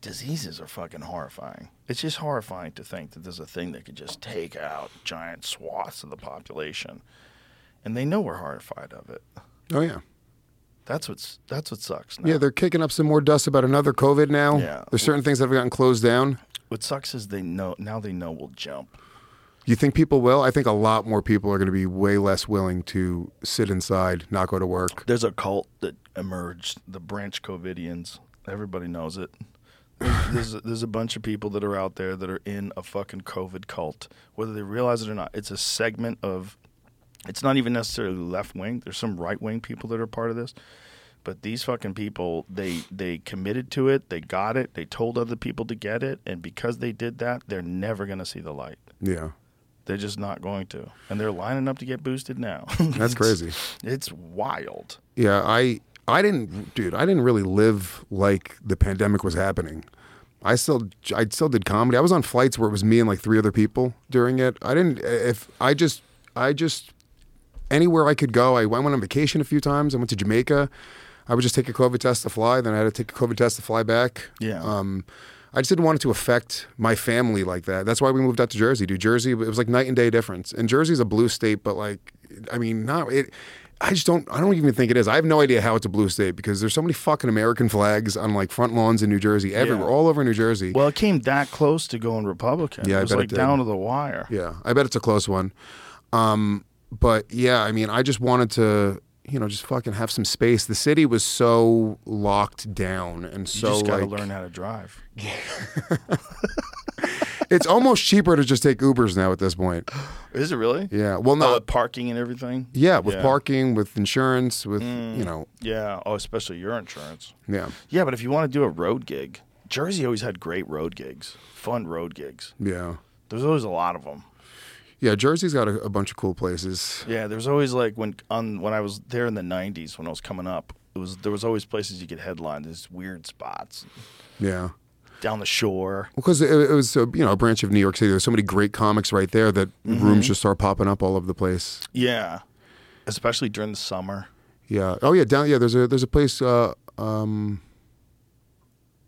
diseases are fucking horrifying. It's just horrifying to think that there's a thing that could just take out giant swaths of the population, and they know we're horrified of it. Oh, yeah. That's what's that's what sucks. Now. Yeah, they're kicking up some more dust about another COVID now. Yeah. There's certain things that have gotten closed down. what sucks is they know now they know we'll jump. You think people will? I think a lot more people are going to be way less willing to sit inside, not go to work. There's a cult that emerged, the Branch Covidians. Everybody knows it. There's, there's, a, there's a bunch of people that are out there that are in a fucking COVID cult, whether they realize it or not. It's a segment of. It's not even necessarily left wing. There's some right wing people that are part of this, but these fucking people, they they committed to it. They got it. They told other people to get it, and because they did that, they're never gonna see the light. Yeah. They're just not going to, and they're lining up to get boosted now. That's [laughs] crazy. It's wild. Yeah, I I didn't dude, I didn't really live like the pandemic was happening. I still I still did comedy. I was on flights where it was me and like three other people during it. I didn't if I just I just anywhere I could go. I went on vacation a few times. I went to Jamaica. I would just take a COVID test to fly, then I had to take a COVID test to fly back. Yeah. Um I just didn't want it to affect my family like that. That's why we moved out to Jersey. Dude, Jersey, it was like night and day difference. And Jersey's a blue state, but like, I mean, not it. I just don't. I don't even think it is. I have no idea how it's a blue state because there's so many fucking American flags on like front lawns in New Jersey, everywhere, Yeah. all over New Jersey. Well, it came that close to going Republican. Yeah, it was like down to the wire. Yeah, I bet it's a close one. Um, but yeah, I mean, I just wanted to, you know, just fucking have some space. The city was so locked down and You so You just got to like learn how to drive. [laughs] [laughs] it's almost cheaper to just take Ubers now at this point. Is it really? Yeah. Well, No, no. Oh, with parking and everything. yeah, with Yeah. parking, with insurance, with you mm. know, Yeah. Oh, especially your insurance. yeah, Yeah, but if you want to do a road gig, Jersey always had great road gigs, fun road gigs. yeah, There's always a lot of them. yeah. Jersey's got a, a bunch of cool places. Yeah, there's always like when on when I was there in the '90s when I was coming up, it was there was always places you could headline. These weird spots Yeah. Down the shore. Because it, it was, a, you know, a branch of New York City. There's so many great comics right there that Mm-hmm. rooms just start popping up all over the place. Yeah, especially during the summer. Yeah. Oh yeah. Down. Yeah. There's a there's a place. Uh, um,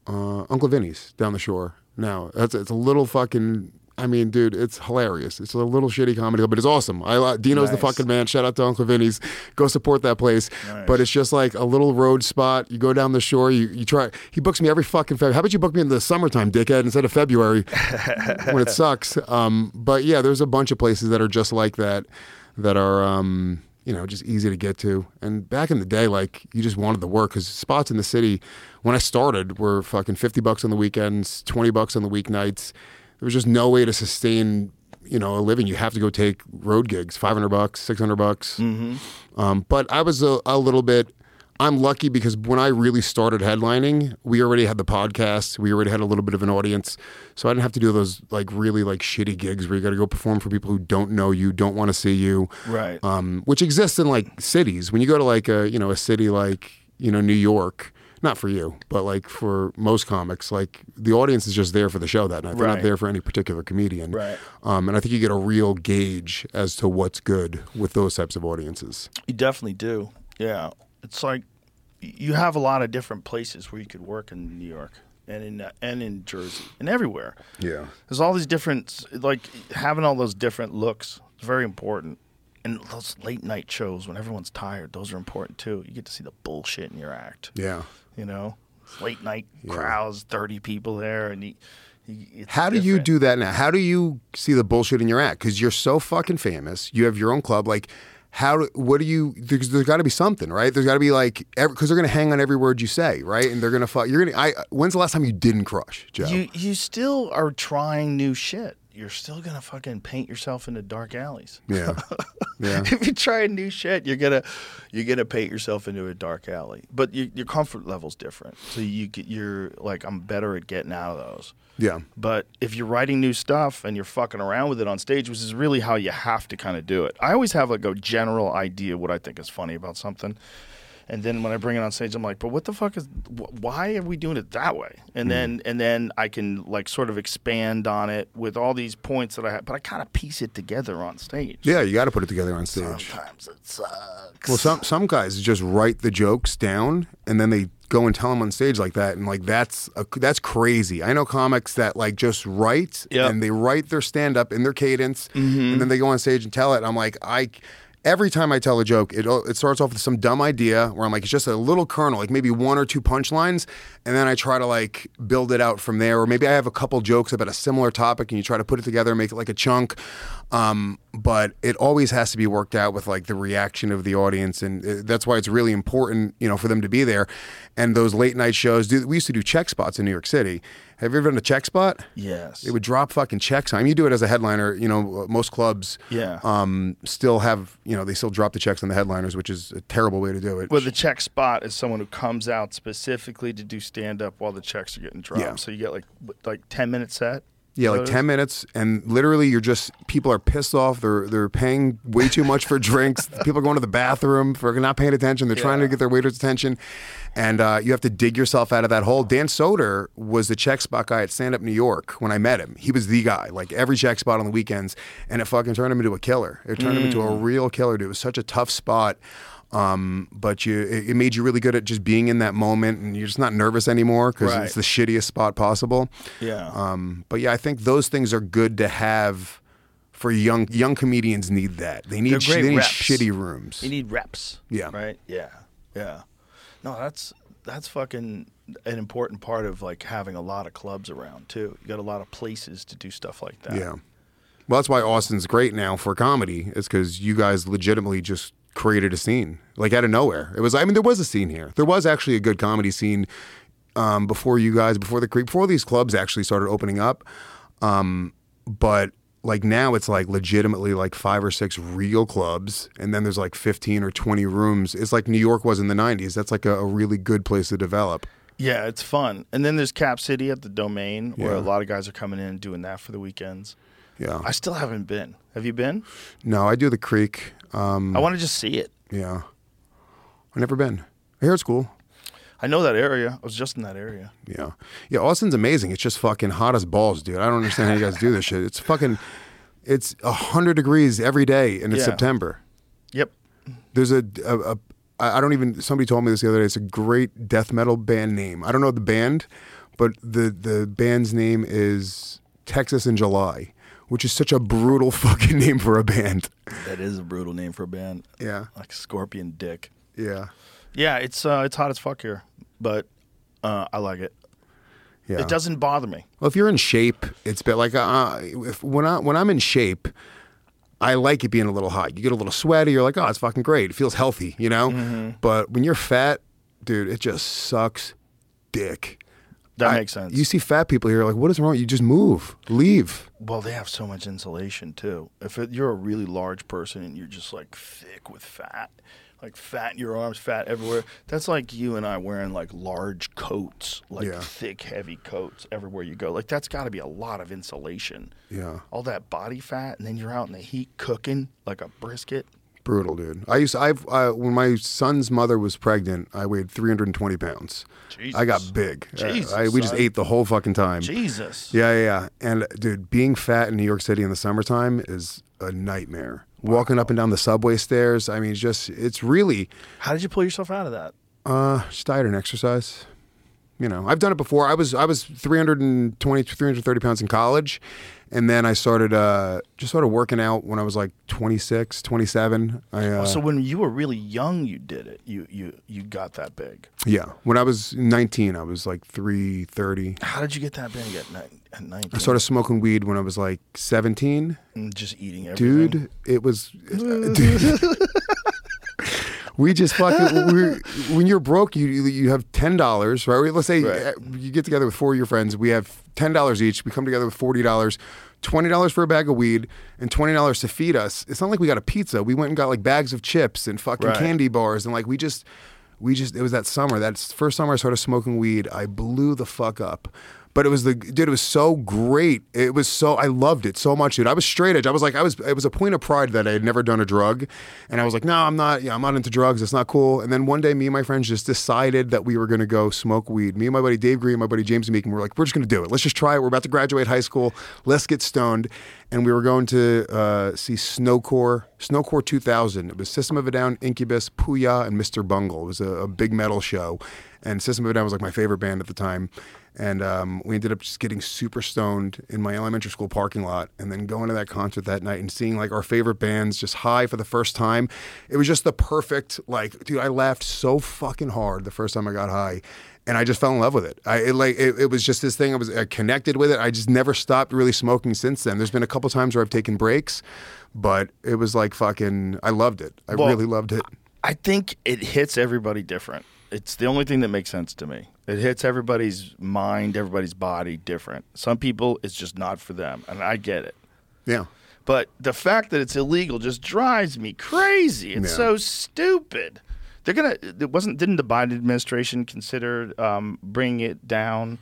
uh, Uncle Vinny's down the shore. Now that's it's a little fucking. I mean, dude, it's hilarious. It's a little shitty comedy, club, but it's awesome. I li- Dino's the fucking man. Shout out to Uncle Vinny's. Go support that place. Nice. But it's just like a little road spot. You go down the shore. You, you try. He books me every fucking February. How about you book me in the summertime, dickhead, instead of February [laughs] when it sucks? Um, but yeah, there's a bunch of places that are just like that. That are. Um, you know, just easy to get to. And back in the day, like you just wanted the work because spots in the city when I started were fucking 50 bucks on the weekends, 20 bucks on the weeknights. There was just no way to sustain, you know, a living. You have to go take road gigs, 500 bucks, 600 bucks. Um, but I was a, a little bit, I'm lucky because when I really started headlining, we already had the podcast. We already had a little bit of an audience. So I didn't have to do those like really like shitty gigs where you got to go perform for people who don't know you, don't want to see you Right. um, which exists in like cities. When you go to like a you know a city like you know New York, not for you, but like for most comics, like the audience is just there for the show that night. They're Right. not there for any particular comedian. Right. Um, and I think you get a real gauge as to what's good with those types of audiences. You definitely do. Yeah. It's like you have a lot of different places where you could work in New York. and in uh, and in Jersey and everywhere. Yeah. There's all these different, like having all those different looks is very important. And those late night shows when everyone's tired, those are important too. You get to see the bullshit in your act. Yeah. You know, late night crowds, thirty people there, and it's How do you do that now? How do you see the bullshit in your act? Because you're so fucking famous. You have your own club. Like, how? do- What do you? There's, there's got to be something, right? There's got to be like, because they're gonna hang on every word you say, right? And they're gonna fuck. You're gonna. I. When's the last time you didn't crush, Joe? You you still are trying new shit. You're still gonna fucking paint yourself into dark alleys. yeah. [laughs] Yeah. if you try new shit, you're gonna you're gonna paint yourself into a dark alley. But your your comfort level's different. So you get you're like I'm better at getting out of those. Yeah. But if you're writing new stuff and you're fucking around with it on stage, which is really how you have to kind of do it. I always have like a general idea what I think is funny about something. And then when I bring it on stage, I'm like, but what the fuck is? Wh- why are we doing it that way? And hmm. then and then I can like sort of expand on it with all these points that I have, but I kind of piece it together on stage. Yeah. You got to put it together on stage. Sometimes it sucks. Well, some some guys just write the jokes down and then they go and tell them on stage like that, and like that's a, that's crazy. I know comics that like just write Yep. and they write their stand up in their cadence, mm-hmm. and then they go on stage and tell it. I'm like, I every time I tell a joke, it it starts off with some dumb idea where I'm like, it's just a little kernel, like maybe one or two punchlines, and then I try to like build it out from there. Or maybe I have a couple jokes about a similar topic, and you try to put it together and make it like a chunk. Um, but it always has to be worked out with like the reaction of the audience, and uh, that's why it's really important, you know, for them to be there. And those late night shows, do, we used to do check spots in New York City. Have you ever done a check spot? Yes. It would drop fucking checks. I mean, you do it as a headliner. You know, most clubs, Yeah. um, still have you know they still drop the checks on the headliners, which is a terrible way to do it. Well, the check spot is someone who comes out specifically to do stand up while the checks are getting dropped. Yeah. So you get like like ten minute set. Yeah, like ten minutes, and literally you're just people are pissed off. They're they're paying way too much for drinks. [laughs] People are going to the bathroom for not paying attention. They're trying to get their waiter's attention, and uh, you have to dig yourself out of that hole. Dan Soder was the check spot guy at Stand Up New York when I met him. He was the guy, like every check spot on the weekends, and it fucking turned him into a killer. It turned him into a real killer. Dude, it was such a tough spot. Um, but you, it, it made you really good at just being in that moment, and you're just not nervous anymore because Right. it's the shittiest spot possible. Yeah. Um, but yeah, I think those things are good to have for young young comedians. Need that they need sh- they need shitty rooms. They need reps. Yeah. Right. Yeah. Yeah. No, that's that's fucking an important part of like having a lot of clubs around too. You got a lot of places to do stuff like that. yeah, well, that's why Austin's great now for comedy. Is because you guys legitimately just created a scene like out of nowhere. It was I mean there was a scene here. There was actually a good comedy scene um, before you guys before the creek before these clubs actually started opening up. Um, but like now it's like legitimately like five or six real clubs and then there's like 15 or 20 rooms it's like new york was in the 90s that's like a, a really good place to develop Yeah, it's fun. And then there's Cap City at the Domain, where Yeah. a lot of guys are coming in and doing that for the weekends. yeah I still haven't been. Have you been? no i do the creek um, I want to just see it. yeah i've never been i hear it's cool I know that area. I was just in that area. yeah yeah austin's amazing it's just fucking hot as balls dude i don't understand how you guys do this shit it's fucking it's 100 degrees every day and it's Yeah. september Yep. There's a, a, a I I don't even somebody told me this the other day. It's a great death metal band name. I don't know the band, but the the band's name is Texas in July, which is such a brutal [laughs] fucking name for a band. That is a brutal name for a band. Yeah, Like Scorpion Dick. yeah, Yeah, it's uh, it's hot as fuck here, but uh, I like it. yeah. It doesn't bother me. Well, if you're in shape, it's been like uh, if when I when I'm in shape, I like it being a little hot. You get a little sweaty. You're like, oh, it's fucking great. It feels healthy, you know. Mm-hmm. But when you're fat, dude, it just sucks dick. That I- makes sense. You see fat people here, like, what is wrong? You just move, leave. Well, they have so much insulation too. If it, you're a really large person and you're just like thick with fat, like fat in your arms, fat everywhere, that's like you and I wearing like large coats, like Yeah. thick, heavy coats everywhere you go. Like that's got to be a lot of insulation. Yeah, All that body fat, and then you're out in the heat cooking like a brisket. Brutal, dude. I used, I've, uh, when my son's mother was pregnant, I weighed 320 pounds. Jesus. I got big. Uh, Jesus, I, we just son. ate the whole fucking time. Jesus. Yeah, yeah, yeah. And dude, being fat in New York City in the summertime is a nightmare. Walking up and down the subway stairs, I mean, it's just it's really How did you pull yourself out of that? uh just diet and exercise. you know, I've done it before. I was I was 320, 330 pounds in college, and then I started uh, just started working out when I was like 26, 27. I, uh, so when you were really young, you did it. You you you got that big. yeah, when I was 19, I was like 330. How did you get that big at, ni- at 19? I started smoking weed when I was like 17. And just eating everything. Dude, it was. [laughs] dude. We just fucking. We, [laughs] when you're broke, you you have ten dollars, right? Let's say Right. uh, you get together with four of your friends. We have ten dollars each. We come together with forty dollars. Twenty dollars for a bag of weed and twenty dollars to feed us. It's not like we got a pizza. We went and got like bags of chips and fucking Right. candy bars and like we just, we just. It was that summer. That first summer I started smoking weed. I blew the fuck up. But it was the dude. It was so great. It was so I loved it so much, dude. I was straight edge. I was like, I was. It was a point of pride that I had never done a drug, and I was like, no, I'm not. Yeah, I'm not into drugs. It's not cool. And then one day, me and my friends just decided that we were to go smoke weed. Me and my buddy Dave Green, my buddy James Meekin, we were like, we're just to do it. Let's just try it. We're about to graduate high school. Let's get stoned. And we were going to uh, see SnoCore, SnoCore 2000. It was System of a Down, Incubus, Puya, and Mr. Bungle. It was a, a big metal show, and System of a Down was like my favorite band at the time. And um, we ended up just getting super stoned in my elementary school parking lot and then going to that concert that night and seeing like our favorite bands just high for the first time. It was just the perfect, like, dude, I laughed so fucking hard the first time I got high. And I just fell in love with it. I it, like it, it was just this thing. I was I connected with it. I just never stopped really smoking since then. There's been a couple times where I've taken breaks, but it was like fucking. I loved it. I Well, really loved it. I think it hits everybody different. It's the only thing that makes sense to me. It hits everybody's mind, everybody's body different. Some people, it's just not for them, and I get it. Yeah. But the fact that it's illegal just drives me crazy. It's Yeah. so stupid. They're gonna. It wasn't. Didn't the Biden administration consider um, bringing it down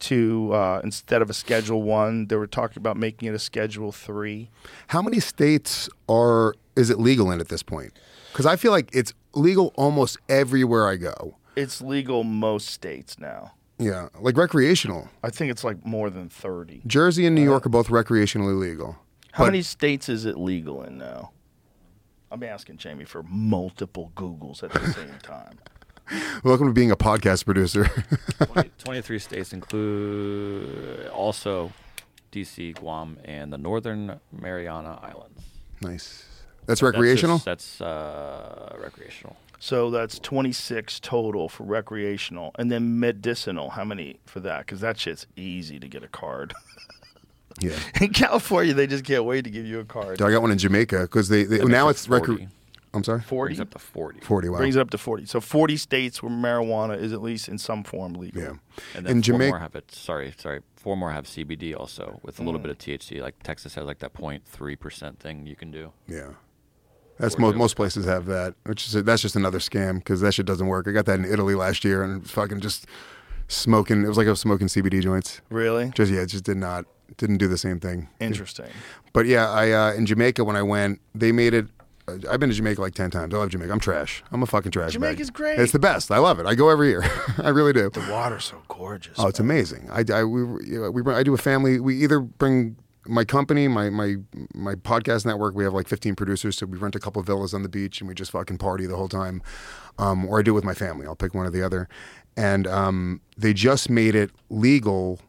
to uh, instead of a Schedule One? They were talking about making it a Schedule Three. How many states are is it legal in at this point? Because I feel like it's legal almost everywhere I go. It's legal most states now. Yeah, like recreational. I think it's like more than thirty. Jersey and New uh, York are both recreationally legal. How But- many states is it legal in now? I'm asking Jamie for multiple Googles at the [laughs] same time. Welcome to being a podcast producer. 20 [laughs] 23 states include also DC, Guam, and the Northern Mariana Islands. nice. That's That's recreational. just- That's, uh, recreational. So that's 26 total for recreational, and then medicinal. How many for that? Because that shit's easy to get a card. [laughs] yeah. [laughs] in California, they just can't wait to give you a card. I got one in Jamaica because they, they now it's it recre. I'm sorry. 40 Brings up to 40. Forty. Wow. brings it up to 40. So 40 states where marijuana is at least in some form legal. yeah. And then In four Jamaica- more have it. Sorry, sorry. Four more have CBD also with a little Mm. bit of THC. Like Texas has like that 0.3 percent thing you can do. Yeah. That's most most places have that, which is that's just another scam because that shit doesn't work. I got that in Italy last year and fucking just smoking. It was like I was smoking CBD joints. Really? Just yeah, it just did not didn't do the same thing. Interesting. But yeah, I uh, in Jamaica when I went, they made it. uh, I've been to Jamaica like ten times. I love Jamaica. I'm trash. I'm a fucking trash. bag. Jamaica's great. It's the best. I love it. I go every year. [laughs] I really do. The water's so gorgeous. Oh, it's amazing. I, I we we I do a family. We either bring my company, my my my podcast network. We have like 15 producers, so we rent a couple villas on the beach and we just fucking party the whole time. Um, or I do it with my family. I'll pick one or the other. And um, they just made it legal.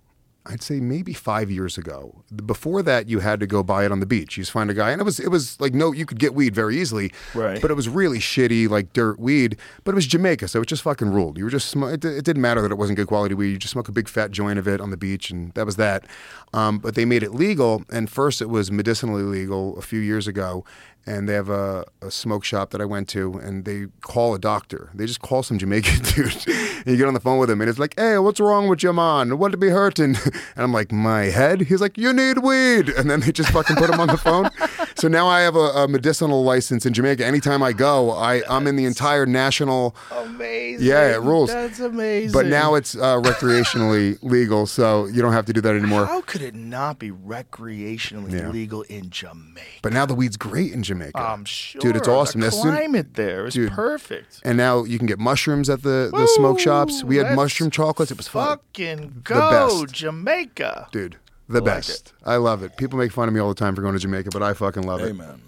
I'd say maybe five years ago. Before that, you had to go buy it on the beach. You just find a guy, and it was it was like no, you could get weed very easily, Right. But it was really shitty, like dirt weed. But it was Jamaica, so it just fucking ruled. You were just sm- it, it didn't matter that it wasn't good quality weed. You just smoke a big fat joint of it on the beach, and that was that. Um, but they made it legal, and first it was medicinally legal a few years ago. And they have a, a smoke shop that I went to, and they call a doctor. They just call some Jamaican [laughs] dude, and you get on the phone with him, and it's like, "Hey, what's wrong with your man? What to be hurting?" [laughs] And I'm like, "My head." He's like, "You need weed," and then they just fucking put him on the phone. [laughs] So now I have a, a medicinal license in Jamaica. Anytime I go, I I'm in the entire national. amazing. Yeah, it rules. That's amazing. But now it's uh, recreationally [laughs] legal, so you don't have to do that anymore. How could it not be recreationally Yeah. legal in Jamaica? But now the weed's great in Jamaica. I'm sure. Dude, it's awesome. The As soon- climate there is Dude. perfect. and now you can get mushrooms at the, the smoke shops. We had mushroom chocolates. It was fun. Fucking go. Jamaica. Dude, the like best. I love it. People make fun of me all the time for going to Jamaica, but I fucking love it. man.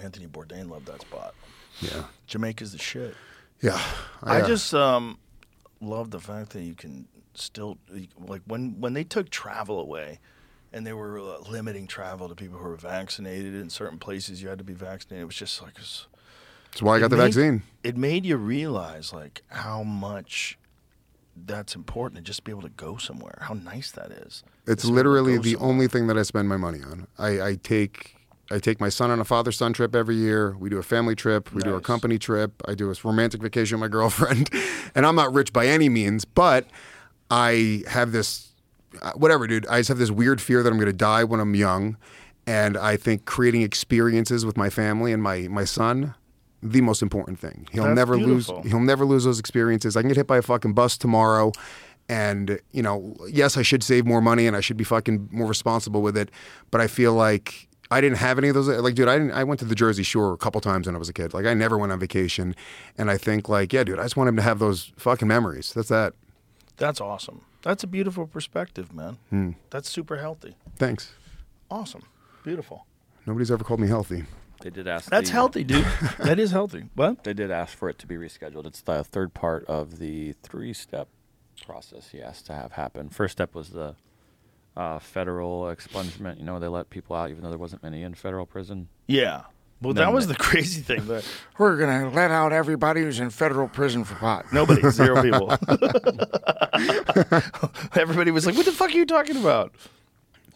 Anthony Bourdain loved that spot. Yeah. Jamaica's the shit. Yeah. I uh, just um love the fact that you can still like when when they took travel away, and they were uh, limiting travel to people who were vaccinated in certain places. You had to be vaccinated. It was just like. It was, why I got the made- vaccine. It made you realize like how much that's important to just be able to go somewhere. How nice that is. It's Just be able to literally the somewhere. only thing that I spend my money on. I, I take I take my son on a father son trip every year. We do a family trip. We do a company trip. I do a romantic vacation with my [laughs] girlfriend. and I'm not rich by any means, but I have this uh, whatever, dude. I just have this weird fear that I'm going to die when I'm young, and I think creating experiences with my family and my my son. The most important thing. He'll That's never beautiful. lose. He'll never lose those experiences. I can get hit by a fucking bus tomorrow, and you know, yes, I should save more money and I should be fucking more responsible with it. But I feel like I didn't have any of those. Like, dude, I didn't. I went to the Jersey Shore a couple times when I was a kid. Like, I never went on vacation, and I think like, yeah, dude, I just want him to have those fucking memories. That's that. That's awesome. That's a beautiful perspective, man. Hmm. That's super healthy. Thanks. Awesome. Beautiful. Nobody's ever called me healthy. They did ask. That's the- healthy, dude. [laughs] that is healthy. What? They did ask for it to be rescheduled. It's the third part of the three-step process he asked to have happen. First step was the uh, federal expungement. You know, they let people out even though there wasn't many in federal prison. Yeah. Well, Then that was they- the crazy thing. That [laughs] We're gonna let out everybody who's in federal prison for pot. nobody, [laughs] zero people. [laughs] Everybody was like, "What the fuck are you talking about?"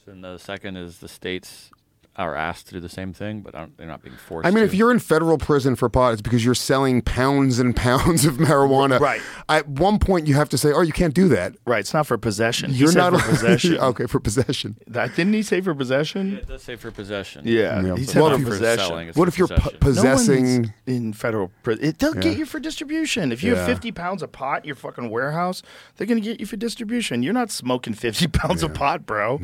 And the second is the states are asked to do the same thing, but aren't, they're not being forced. I mean, to. if you're in federal prison for pot, it's because you're selling pounds and pounds of marijuana. Right. At one point, you have to say, "Oh, you can't do that." Right. It's not for possession. You're said not for [laughs] possession. [laughs] okay, for possession. That didn't he say for possession? it does say for possession. Yeah. Yeah. He What said if for you- for possession. selling, it's What for if you're pu- possession. No one's possessing? in federal prison. It, they'll Yeah. get you for distribution. If you have 50 pounds of pot in your fucking warehouse, they're going to get you for distribution. You're not smoking 50 [laughs] pounds of pot, bro.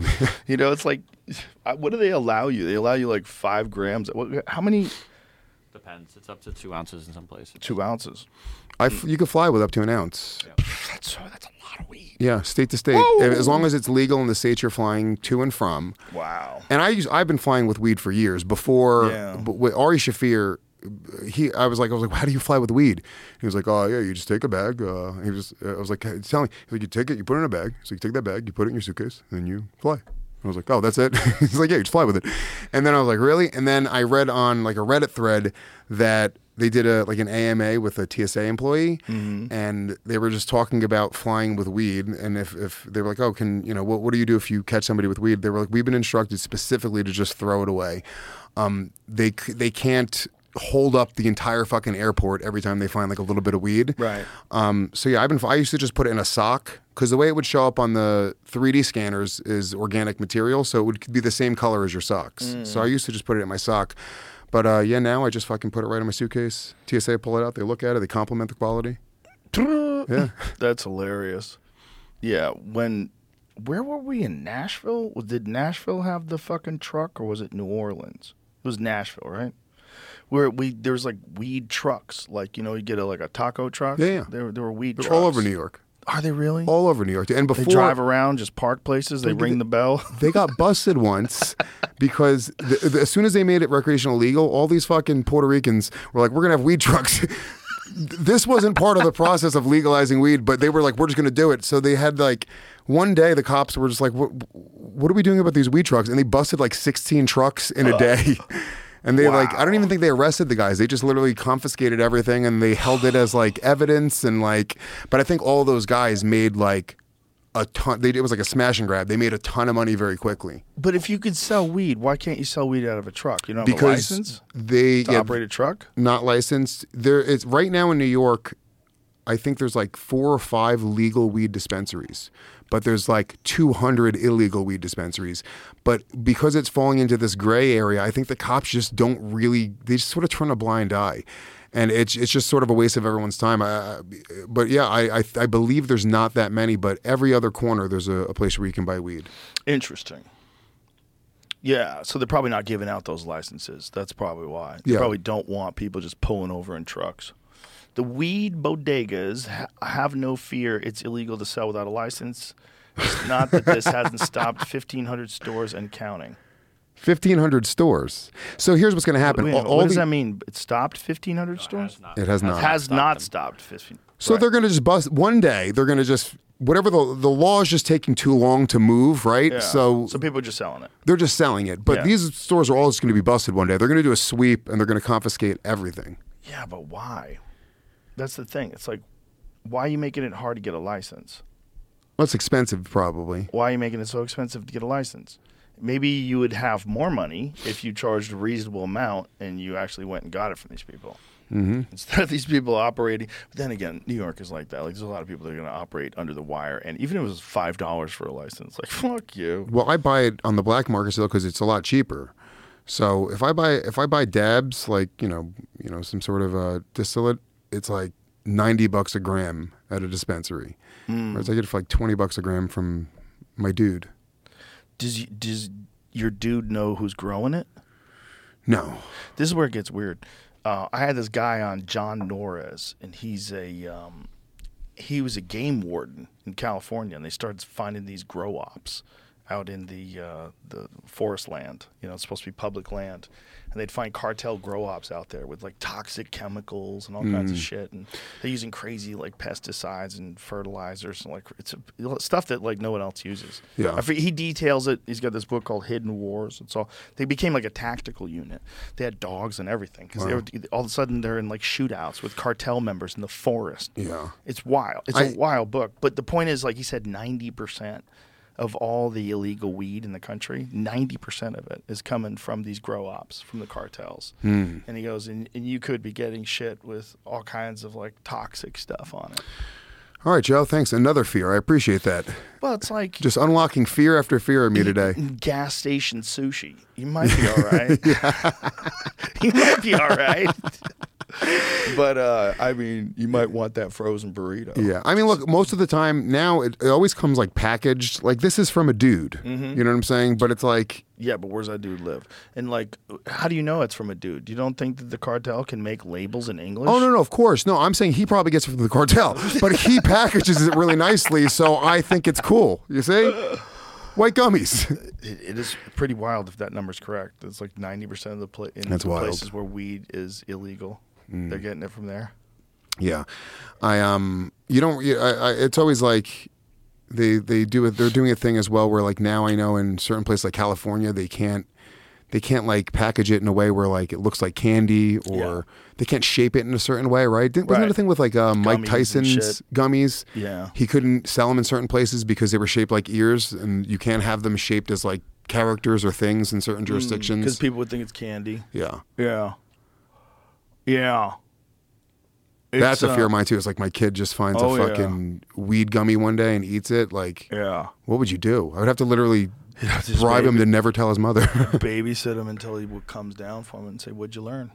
you know, it's like, [sighs] Uh, what do they allow you? They allow you like five grams. What, how many? Depends. It's up to two ounces in some places. Two ounces. I f- you can fly with up to an ounce. [sighs] That's, uh, that's a lot of weed. Yeah, state to state. As long as it's legal in the states you're flying to and from. Wow. And I use, I've been flying with weed for years. Before, Yeah. but with Ari Shaffir, he, I was like, I was like, how do you fly with weed? He was like, oh yeah, you just take a bag. Uh, he was, uh, I was like, hey, tell me. He's like, you take it, you put it in a bag. So you take that bag, you put it in your suitcase, and you fly. I was like, oh, that's it. [laughs] He's like, yeah, you just fly with it. And then I was like, really? And then I read on like a Reddit thread that they did a like an AMA with a TSA employee, and they were just talking about flying with weed. And if, if they were like, oh, can you know what what do you do if you catch somebody with weed? They were like, we've been instructed specifically to just throw it away. Um, they they can't hold up the entire fucking airport every time they find like a little bit of weed. Right. Um, so yeah, I've been. I used to just put it in a sock because the way it would show up on the 3D scanners is organic material, so it would be the same color as your socks. So I used to just put it in my sock. But uh, yeah, now I just fucking put it right in my suitcase. TSA pull it out, they look at it, they compliment the quality. Yeah, [laughs] That's hilarious. Yeah. When, where were we in Nashville? Did Nashville have the fucking truck or was it New Orleans? It was Nashville, right? Where we there's like weed trucks, like you know, you get a like a taco truck. Yeah, yeah. There, there were weed they're trucks all over New York, Are they really? all over New York. And before they drive around, just park places. They ring the bell. [laughs] they got busted once [laughs] because the, the, as soon as they made it recreational legal, all these fucking Puerto Ricans were like, "We're gonna have weed trucks." [laughs] this wasn't part of the process of legalizing weed, but they were like, "We're just gonna do it." So they had like one day the cops were just like, "What? What are we doing about these weed trucks?" And they busted like 16 trucks in a day. And they like, I don't even think they arrested the guys. They just literally confiscated everything and they held it as [gasps] like evidence and like. But I think all those guys made like a ton. They, it was like a smash and grab. They made a ton of money very quickly But if you could sell weed, why can't you sell weed out of a truck? You don't have a because license they yeah, operate a truck. not licensed. There, it's right now in New York. I think there's like four or five legal weed dispensaries, but there's like 200 illegal weed dispensaries. But because it's falling into this gray area, I think the cops just don't really. They just sort of turn a blind eye. And it's it's just sort of a waste of everyone's time. I, but yeah, I, I I believe there's not that many, but every other corner there's a, a place where you can buy weed. Interesting. Yeah, so they're probably not giving out those licenses. That's probably why. They Yeah. probably don't want people just pulling over in trucks. The weed bodegas ha- have no fear. It's illegal to sell without a license. It's not that this hasn't [laughs] stopped 1,500 stores and counting. 1,500 stores. So here's what's going to happen. Wait a All- all what does the- that mean? It stopped 1,500 stores? It has not. has not stopped 15. So they're going to just bust one day. They're going to just whatever the the law is just taking too long to move, right? Yeah. So so people are just selling it. they're just selling it. But Yeah. these stores are all just going to be busted one day. They're going to do a sweep and they're going to confiscate everything. Yeah, but why? That's the thing. It's like, why are you making it hard to get a license? Well, it's expensive, probably. Why are you making it so expensive to get a license? Maybe you would have more money if you charged a reasonable amount and you actually went and got it from these people. Mm-hmm. Instead of these people operating. But then again, New York is like that. Like, there's a lot of people that are going to operate under the wire. And even if it was $5 for a license, like, [laughs] fuck you. Well, I buy it on the black market still because it's a lot cheaper. So if I buy if I buy dabs like you know you know some sort of uh, distillate, it's like ninety bucks a gram at a dispensary. Whereas I get it for like twenty bucks a gram from my dude. Does, does your dude know who's growing it? No, This is where it gets weird. Uh, I had this guy on John Nores, and he's a um, he was a game warden in California, and they started finding these grow ops out in the uh, the forest land. You know, it's supposed to be public land, and they'd find cartel grow ops out there with like toxic chemicals and all kinds of shit, and they're using crazy like pesticides and fertilizers and like it's a, stuff that like no one else uses. Yeah. I he details it. He's got this book called Hidden Wars. It's all they became like a tactical unit. They had dogs and everything because they were all of a sudden they're in like shootouts with cartel members in the forest. Yeah. it's wild. It's I- a wild book. But the point is, like he said, ninety percent of all the illegal weed in the country, ninety percent of it is coming from these grow ops from the cartels. Hmm. And he goes, and, and you could be getting shit with all kinds of like toxic stuff on it. all right, Joe. Thanks. Another fear. I appreciate that. Well, it's like Just unlocking fear after fear of me today. gas station sushi. You might be all right. [laughs] [laughs] you might be all right. [laughs] [laughs] but uh, I mean, you might want that frozen burrito. Yeah, I mean, look, most of the time now it, it always comes like packaged. Like this is from a dude. Mm-hmm. You know what I'm saying? But it's like Yeah, but where's that dude live? And like, how do you know it's from a dude? You don't think that the cartel can make labels in English? Oh no, no, of course. No, I'm saying he probably gets it from the cartel, [laughs] but he packages it really nicely, so I think it's cool. You see? White gummies. [laughs] It, it is pretty wild if that number's correct. It's like ninety percent of the, pla- in That's the wild. Places where weed is illegal, they're getting it from there. yeah. I um you don't I, I, it's always like they they do it they're doing a thing as well where like now I know in certain places like California they can't they can't like package it in a way where like it looks like candy or Yeah. they can't shape it in a certain way, right? Didn't, wasn't Right. that a thing with like uh, Mike Tyson's gummies? Yeah. He couldn't sell them in certain places because they were shaped like ears, and you can't have them shaped as like characters or things in certain jurisdictions Because jurisdictions. people would think it's candy. yeah. Yeah. Yeah. That's a fear uh, of mine too. It's like my kid just finds Oh, a yeah. fucking weed gummy one day and eats it. Like, Yeah. what would you do? I would have to literally [laughs] have to just bribe him to never tell his mother. [laughs] [laughs] babysit him until he w- comes down from it and say, "What'd you learn?"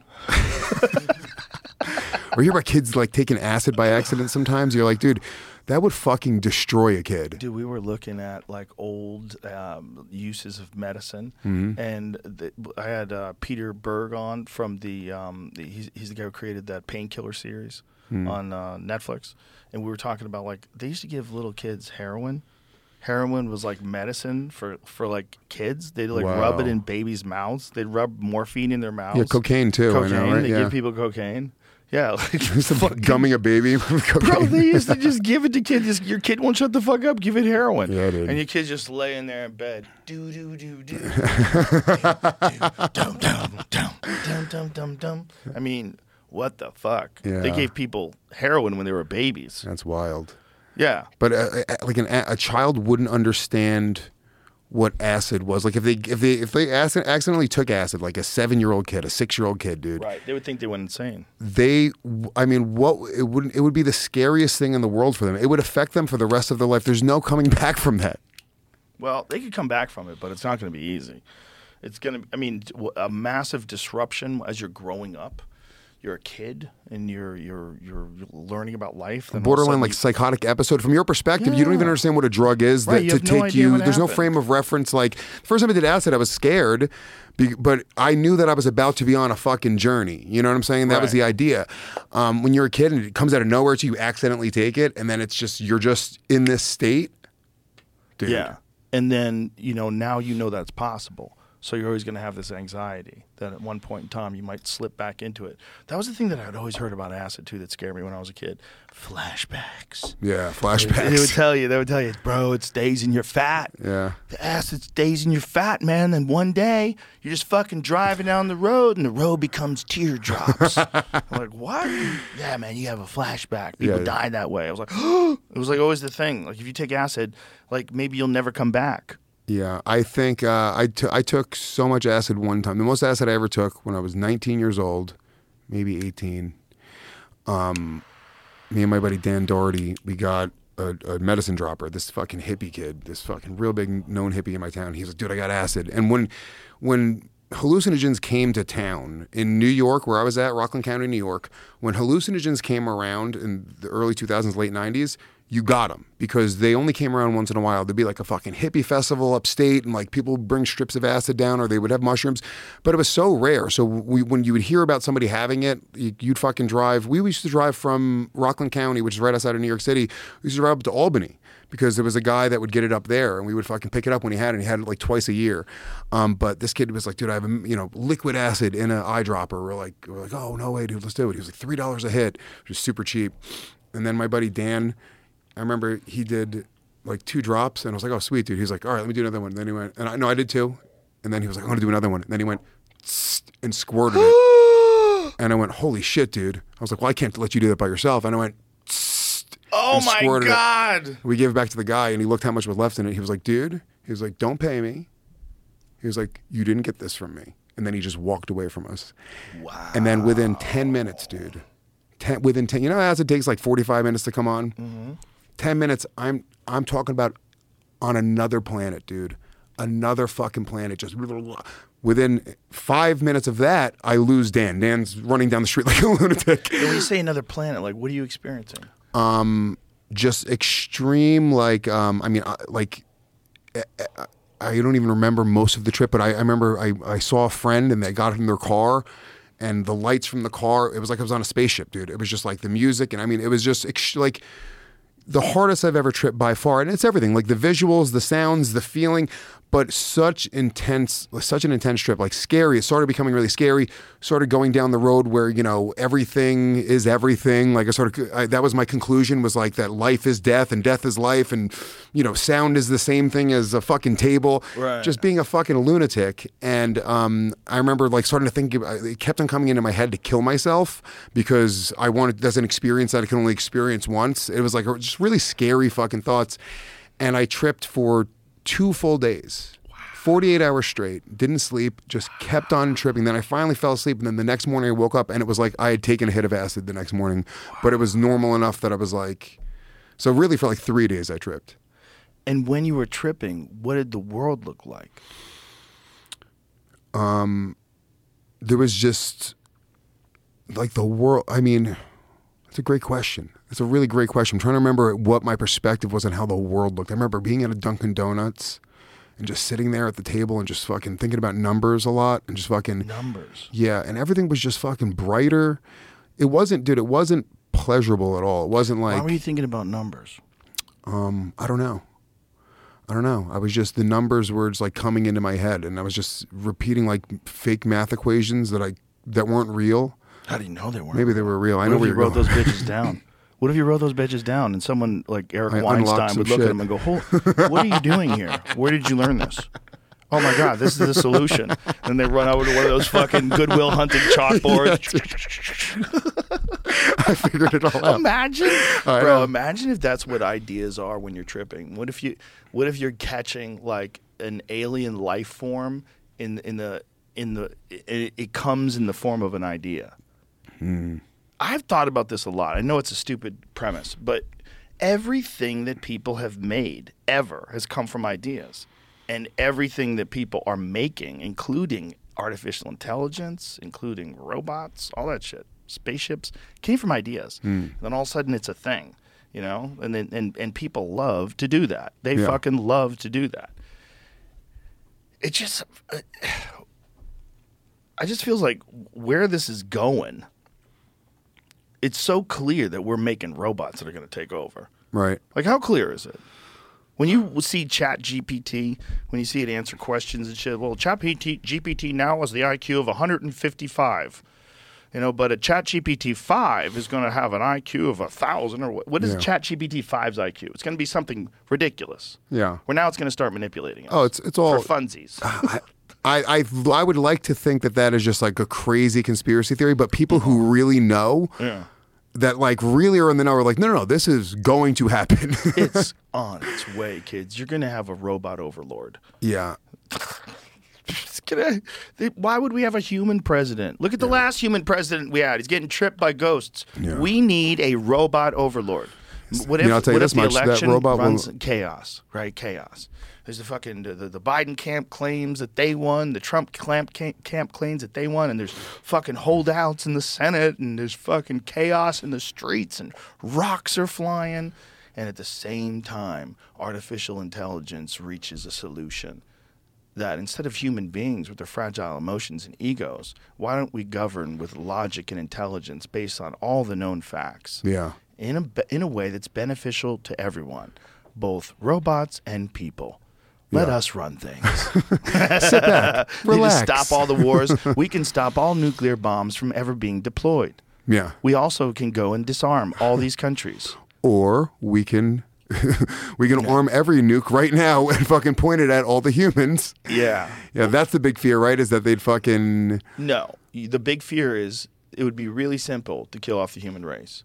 or hear about kids like taking acid by accident sometimes. You're like, dude, that would fucking destroy a kid. Dude, we were looking at like old um, uses of medicine, Mm-hmm. and the, I had uh, Peter Berg on from the, um, the he's, he's the guy who created that painkiller series Mm. on uh, Netflix, and we were talking about like they used to give little kids heroin. Heroin was like medicine for for like kids. They'd like rub it in babies' mouths. They'd rub morphine in their mouths. Yeah, cocaine too. Cocaine. Know, right? They Yeah. give people cocaine. Yeah, [laughs] like Some fucking- gumming a baby [laughs] Bro, they used to just give it to kids. Just- Your kid won't shut the fuck up. Give it heroin. Yeah, dude. And your kid's just laying there in bed. Do do do do. [laughs] Dum dum dum dum dum dum dum. I mean, what the fuck? Yeah. They gave people heroin when they were babies. That's wild. Yeah. But uh, uh, like an, a child wouldn't understand what acid was. Like if they if they if they acc- accidentally took acid, like a seven year old kid, a six year old kid, dude, Right. They would think they went insane. they I mean, what it wouldn't it would be the scariest thing in the world for them. It would affect them for the rest of their life. There's no coming [laughs] back from that. Well, they could come back from it, but it's not going to be easy. It's going to, I mean, a massive disruption as you're growing up. You're a kid and you're you're you're learning about life. then all of a Borderline like you- psychotic episode. From your perspective, you don't even understand what a drug is. Right, that, to no take you, there's no frame of reference. Like the first time I did acid, I was scared, but I knew that I was about to be on a fucking journey. You know what I'm saying? That was the idea. Um, when you're a kid and it comes out of nowhere to you, accidentally take it, and then it's just you're just in this state. Dude. Yeah. And then, you know, now you know that's possible. So you're always going to have this anxiety that at one point in time you might slip back into it. That was the thing that I'd always heard about acid too that scared me when I was a kid. Flashbacks. Yeah, flashbacks. They would tell you, they would tell you, bro, it stays in your fat. Yeah. The acid stays in your fat, man. And one day you're just fucking driving down the road and the road becomes teardrops. [laughs] I'm like, what? Yeah, man, you have a flashback. People Yeah. die that way. I was like, [gasps] it was like always the thing. Like if you take acid, like maybe you'll never come back. Yeah, I think uh, I, t- I took so much acid one time. The most acid I ever took when I was 19 years old, maybe 18. Um, me and my buddy Dan Doherty, we got a, a medicine dropper. This fucking hippie kid, this fucking real big known hippie in my town. He's like, dude, I got acid. And when when hallucinogens came to town in New York, where I was at, Rockland County, New York, when hallucinogens came around in the early 2000s, late 90s, you got them because they only came around once in a while. There'd be like a fucking hippie festival upstate, and like people would bring strips of acid down, or they would have mushrooms, but it was so rare. So we, when you would hear about somebody having it, you, you'd fucking drive. We used to drive from Rockland County, which is right outside of New York City. We used to drive up to Albany because there was a guy that would get it up there, and we would fucking pick it up when he had it. And he had it like twice a year. Um, but this kid was like, "Dude, I have a, you know liquid acid in an eyedropper." We're like, we're like, "Oh no way, dude, let's do it." He was like three dollars a hit, which was super cheap. And then my buddy Dan, I remember he did like two drops, and I was like, "Oh sweet, dude." He's like, "All right, let me do another one." And then he went, and I know I did two. And then he was like, "I'm gonna do another one." And then he went and squirted it. [gasps] And I went, "Holy shit, dude!" I was like, "Well, I can't let you do that by yourself." And I went. Oh my squirted it. God. We gave it back to the guy, and he looked how much was left in it. He was like, "Dude," he was like, "Don't pay me." He was like, "You didn't get this from me," and then he just walked away from us. Wow. And then within ten minutes, dude, ten, within ten, you know, as it takes like forty-five minutes to come on. Mm-hmm. Ten minutes, I'm I'm talking about on another planet, dude, another fucking planet. Just within five minutes of that, I lose Dan. Dan's running down the street [laughs] like a lunatic. When you say another planet, like what are you experiencing? um just extreme like um i mean like I- I- i don't even remember most of the trip but i, I remember I, I saw a friend and they got in their car and the lights from the car it was like i was on a spaceship dude it was just like the music and i mean it was just ex- like the hardest I've ever tripped by far, and it's everything like the visuals, the sounds, the feeling, but such intense, such an intense trip, like scary. It started becoming really scary. Started going down the road where you know everything is everything. Like I sort of I, that was my conclusion was like that life is death and death is life, and you know sound is the same thing as a fucking table. Right. Just being a fucking lunatic. And um, I remember like starting to think, it kept on coming into my head to kill myself because I wanted, that's an experience that I can only experience once. It was like just really scary fucking thoughts. And I tripped for two full days. 48 hours straight, didn't sleep, just kept on tripping. Then I finally fell asleep. And then the next morning I woke up and it was like I had taken a hit of acid the next morning, but it was normal enough that I was like, so really for like three days I tripped. And when you were tripping, what did the world look like? Um, there was just like the world. I mean, it's a great question. It's a really great question. I'm trying to remember what my perspective was on how the world looked. I remember being at a Dunkin' Donuts and just sitting there at the table and just fucking thinking about numbers a lot and just fucking Numbers. yeah, and everything was just fucking brighter. It wasn't, dude. It wasn't pleasurable at all. It wasn't like. Why were you thinking about numbers? um, I don't know. I don't know. I was just the numbers were just like coming into my head, and I was just repeating like fake math equations that I that weren't real. How do you know they weren't? Maybe they were real. I What know you wrote going. those bitches [laughs] down? What if you wrote those bitches down and someone like Eric I Weinstein would look shit. at them and go, "Hol- "What are you doing here? Where did you learn this?" Oh my God, this is the solution. And they run over to one of those fucking Goodwill Hunting chalkboards. [laughs] I figured it all out. imagine, I bro. know. Imagine if that's what ideas are when you're tripping. What if you, what if you're catching like an alien life form in in the in the it, it comes in the form of an idea. Hmm. I've thought about this a lot. I know it's a stupid premise, but everything that people have made ever has come from ideas. And everything that people are making, including artificial intelligence, including robots, all that shit, spaceships, came from ideas. Hmm. Then all of a sudden it's a thing, you know? And then and, and people love to do that. They Yeah. fucking love to do that. It just [sighs] I just feels like where this is going it's so clear that we're making robots that are going to take over. Right. Like, how clear is it? When you see Chat GPT, when you see it answer questions and shit, well, Chat GPT now has the IQ of 155. You know, but a Chat GPT 5 is going to have an IQ of a 1,000 or what? What is Yeah. Chat GPT 5's IQ? It's going to be something ridiculous. Yeah. Where now it's going to start manipulating us. Oh, it's it's all. for funsies. [laughs] I, I I I would like to think that that is just like a crazy conspiracy theory, but people who really know yeah. that like really are in the know are like, no, no, no, this is going to happen. [laughs] It's on its way, kids. You're going to have a robot overlord. yeah, gonna- they- why would we have a human president? Look at the last human president we had. He's getting tripped by ghosts. Yeah. We need a robot overlord. What if, You know, I'll tell you what this if the much, that election robot will- runs chaos, right? Chaos. There's the fucking the, the, Biden camp claims that they won, the Trump camp, camp camp claims that they won, and there's fucking holdouts in the Senate, and there's fucking chaos in the streets, and rocks are flying, and at the same time, artificial intelligence reaches a solution that instead of human beings with their fragile emotions and egos, why don't we govern with logic and intelligence based on all the known facts? yeah. In a, in a way that's beneficial to everyone, both robots and people. Let Yeah. us run things. [laughs] Sit back, [laughs] We relax. stop all the wars. we can [laughs] stop all nuclear bombs from ever being deployed. Yeah, We also can go and disarm all these countries. or we can. we can arm every nuke right now and fucking point it at all the humans. Yeah. Yeah, that's the big fear, right? Is that they'd fucking No. The big fear is it would be really simple to kill off the human race.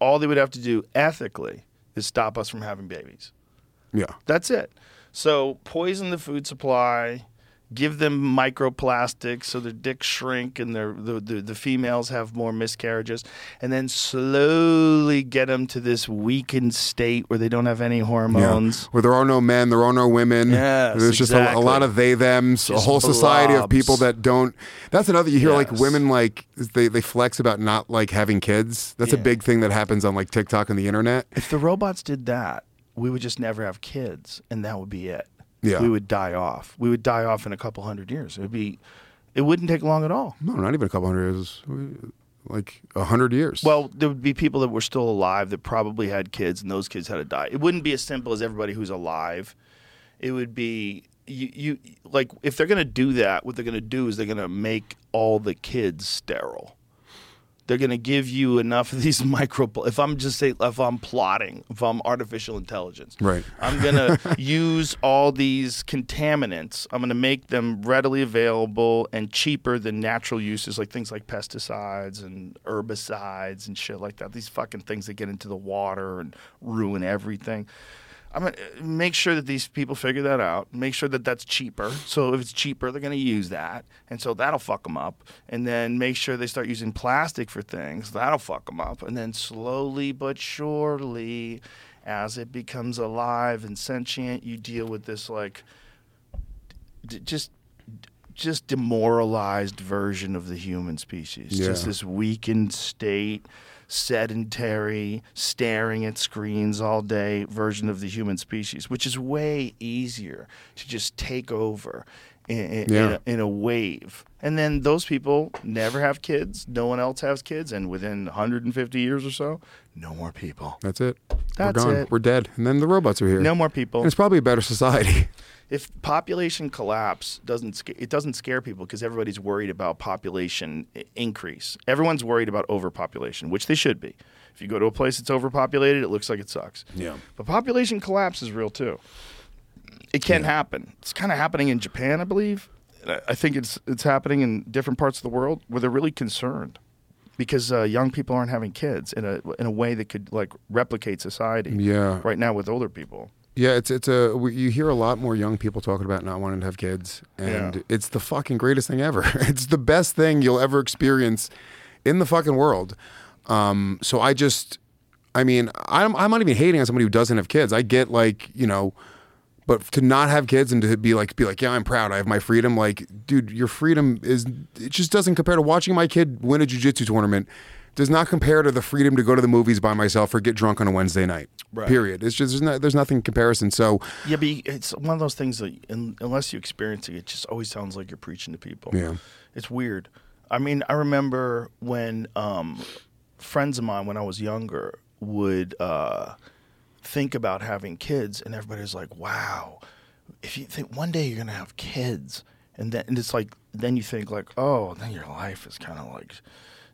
All they would have to do ethically is stop us from having babies. yeah. That's it. So poison the food supply, give them microplastics so their dicks shrink and their the, the, the females have more miscarriages, and then slowly get them to this weakened state where they don't have any hormones. Where there are no men, there are no women. Yes, There's just a, a lot of they thems, a whole society of people that don't. That's another. You hear like women like they they flex about not like having kids. That's a big thing that happens on like TikTok and the internet. If the robots did that, we would just never have kids, and that would be it. Yeah. we would die off. We would die off in a couple hundred years. It would be, it wouldn't take long at all. No, not even a couple hundred years. Like a hundred years. Well, there would be people that were still alive that probably had kids, and those kids had to die. It wouldn't be as simple as everybody who's alive. It would be you, you like if they're gonna do that, what they're gonna do is they're gonna make all the kids sterile. They're gonna give you enough of these [laughs] micro. If I'm just say if I'm plotting, if I'm artificial intelligence, Right. I'm gonna [laughs] use all these contaminants. I'm gonna make them readily available and cheaper than natural uses, like things like pesticides and herbicides and shit like that. These fucking things that get into the water and ruin everything. I'm gonna uh, make sure that these people figure that out. Make sure that that's cheaper. So if it's cheaper, they're gonna use that, and so that'll fuck them up. And then make sure they start using plastic for things. That'll fuck them up. And then slowly but surely, as it becomes alive and sentient, you deal with this like d- just just demoralized version of the human species. Just this weakened state, sedentary, staring at screens all day version of the human species, which is way easier to just take over in, in, in, a, in a wave. And then those people never have kids. No one else has kids. And within 150 years or so, no more people. that's it. That's We're gone. it. We're dead. And then the robots are here. No more people. And it's probably a better society. [laughs] if population collapse doesn't it doesn't scare people because everybody's worried about population increase. Everyone's worried about overpopulation, which they should be. If you go to a place that's overpopulated, it looks like it sucks. Yeah. But population collapse is real too. It can happen. It's kind of happening in Japan, I believe. I- I think it's it's happening in different parts of the world where they're really concerned because uh, young people aren't having kids in a in a way that could like replicate society. Yeah. Right now with older people. Yeah, it's it's a you hear a lot more young people talking about not wanting to have kids, and Yeah. it's the fucking greatest thing ever. [laughs] It's the best thing you'll ever experience in the fucking world. Um, so I just, I mean, I'm I'm not even hating on somebody who doesn't have kids. I get like you know, but to not have kids and to be like be like, yeah, I'm proud. I have my freedom. Like, dude, your freedom is it just doesn't compare to watching my kid win a jujitsu tournament. Does not compare to the freedom to go to the movies by myself or get drunk on a Wednesday night. Right. Period. It's just there's, no, there's nothing in comparison. So Yeah, but it's one of those things that un, unless you experience it, it just always sounds like you're preaching to people. Yeah. it's weird. I mean, I remember when um, friends of mine, when I was younger, would uh, think about having kids, and everybody's like, "Wow, if you think one day you're gonna have kids," and then and it's like, then you think like, "Oh, then your life is kind of like."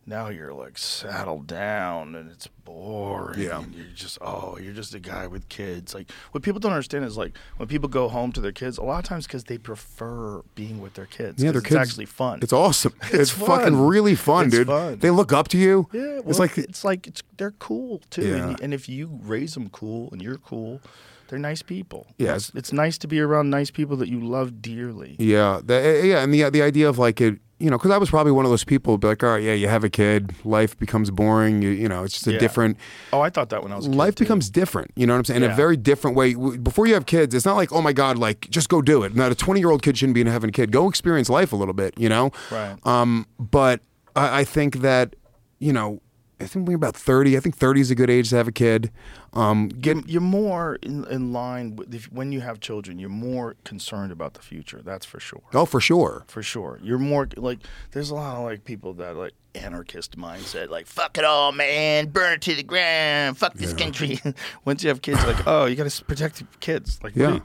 Now you're like saddled down and it's boring. Yeah. And you're just oh, you're just a guy with kids. Like what people don't understand is like when people go home to their kids, a lot of times because they prefer being with their kids. Yeah, their it's kids. actually fun. It's awesome. [laughs] It's, fun. fucking really fun, It's dude. fun. They look up to you. Yeah, well, it's like it's like it's they're cool too, Yeah. and, and if you raise them cool and you're cool, they're nice people. Yeah, it's, it's- it's nice to be around nice people that you love dearly. Yeah, the, eh, yeah, and the the idea of like it, you know, because I was probably one of those people, who'd be like, all right, yeah, you have a kid, life becomes boring, you, you know, it's just a Yeah. different. Oh, I thought that when I was a kid, Life becomes different, you know what I'm saying? In Yeah. a very different way. Before you have kids, it's not like, oh my god, like just go do it. Not a 20 year old kid shouldn't be having a kid. Go experience life a little bit, you know. Right. Um, but I, I think that, you know, I think we're about 30. I think 30 is a good age to have a kid. Um, get You're, more in, in line with if, when you have children. You're more concerned about the future. That's for sure. oh for sure. For sure, you're more like. There's a lot of like people that like anarchist mindset, like fuck it all, man, burn it to the ground, fuck this country. [laughs] Once you have kids, like oh, you got to protect your kids. Like, Yeah. you-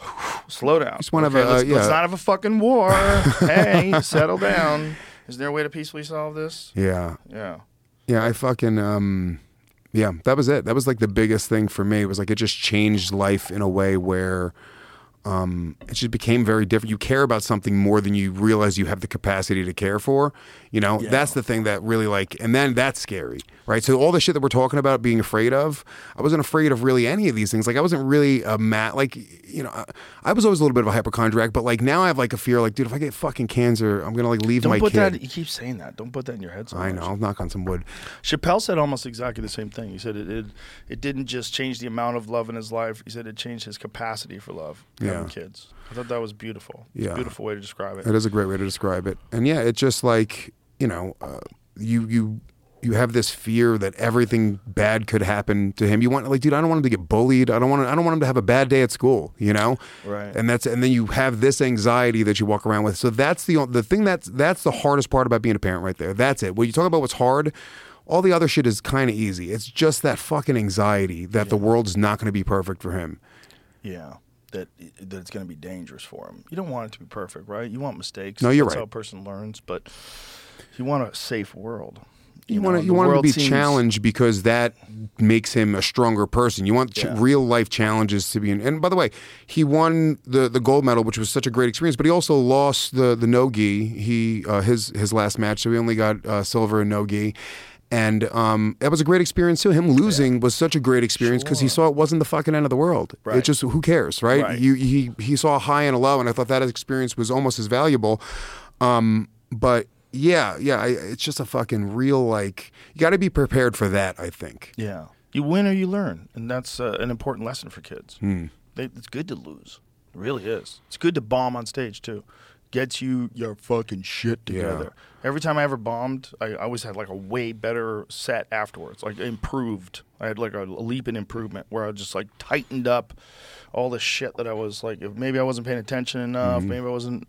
[sighs] slow down. Just wanna have a- uh, let's, let's not have a fucking war. [laughs] hey, settle down. Is there a way to peacefully solve this? Yeah. Yeah. Yeah, I fucking um yeah, that was it. That was like the biggest thing for me. It was like it just changed life in a way where um it just became very different. You care about something more than you realize you have the capacity to care for. You know, that's the thing that really like and then that's scary. Right? So all the shit that we're talking about being afraid of, I wasn't afraid of really any of these things. Like I wasn't really a mat like you know, I, I was always a little bit of a hypochondriac, but like now I have like a fear like dude, if I get fucking cancer, I'm going to like leave Don't my put kid. that. You keep saying that. Don't put that in your head. So I know, I'll knock on some wood. Chappelle said almost exactly the same thing. He said it, it it didn't just change the amount of love in his life. He said it changed his capacity for love. Yeah. Having kids. I thought that was beautiful. It's a Yeah. beautiful way to describe it. It is a great way to describe it. And yeah, it's just like you know, uh, you you you have this fear that everything bad could happen to him. You want like, dude, I don't want him to get bullied. I don't want I don't want him to have a bad day at school. You know, Right. And that's and then you have this anxiety that you walk around with. So that's the the thing that's that's the hardest part about being a parent right there. That's it. When you talk about what's hard. All the other shit is kind of easy. It's just that fucking anxiety that the world's not going to be perfect for him. Yeah. That that it's going to be dangerous for him. You don't want it to be perfect, right? You want mistakes. No, you're That's right. how a person learns, but you want a safe world. You, want to you want him to be seems- challenged because that makes him a stronger person. You want ch- real life challenges to be in. And by the way, he won the, the gold medal, which was such a great experience. But he also lost the the no gi. He uh, his his last match, so he only got uh, silver and no gi. And um, that was a great experience too. Him losing was such a great experience because he saw it wasn't the fucking end of the world. It just who cares, right? Right. You he he saw a high and a low, and I thought that experience was almost as valuable. Um, but yeah, yeah, I, it's just a fucking real like you got to be prepared for that. I think. Yeah. You win or you learn, and that's uh, an important lesson for kids. Hmm. They, it's good to lose. It really is. It's good to bomb on stage too. Gets you your fucking shit together. Every time I ever bombed, I, I always had like a way better set afterwards, like improved. I had like a, leap in improvement where I just like tightened up all the shit that I was like. If maybe I wasn't paying attention enough, Mm-hmm. maybe I wasn't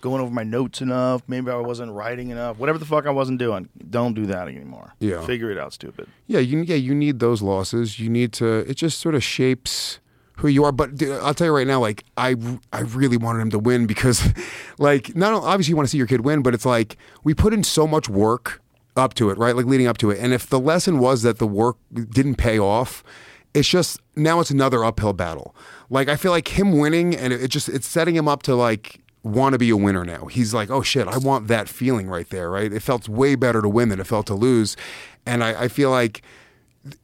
going over my notes enough, maybe I wasn't writing enough. Whatever the fuck I wasn't doing, don't do that anymore. Yeah. Figure it out, stupid. Yeah, you yeah you need those losses. You need to. It just sort of shapes who you are. But dude, I'll tell you right now, like I I really wanted him to win because, [laughs] like, not only- obviously you want to see your kid win, but it's like we put in so much work up to it, right? Like leading up to it. And if the lesson was that the work didn't pay off, it's just now it's another uphill battle. Like I feel like him winning and it, it just it's setting him up to like want to be a winner now. He's like, oh shit, I want that feeling right there, right? It felt way better to win than it felt to lose. And I, I feel like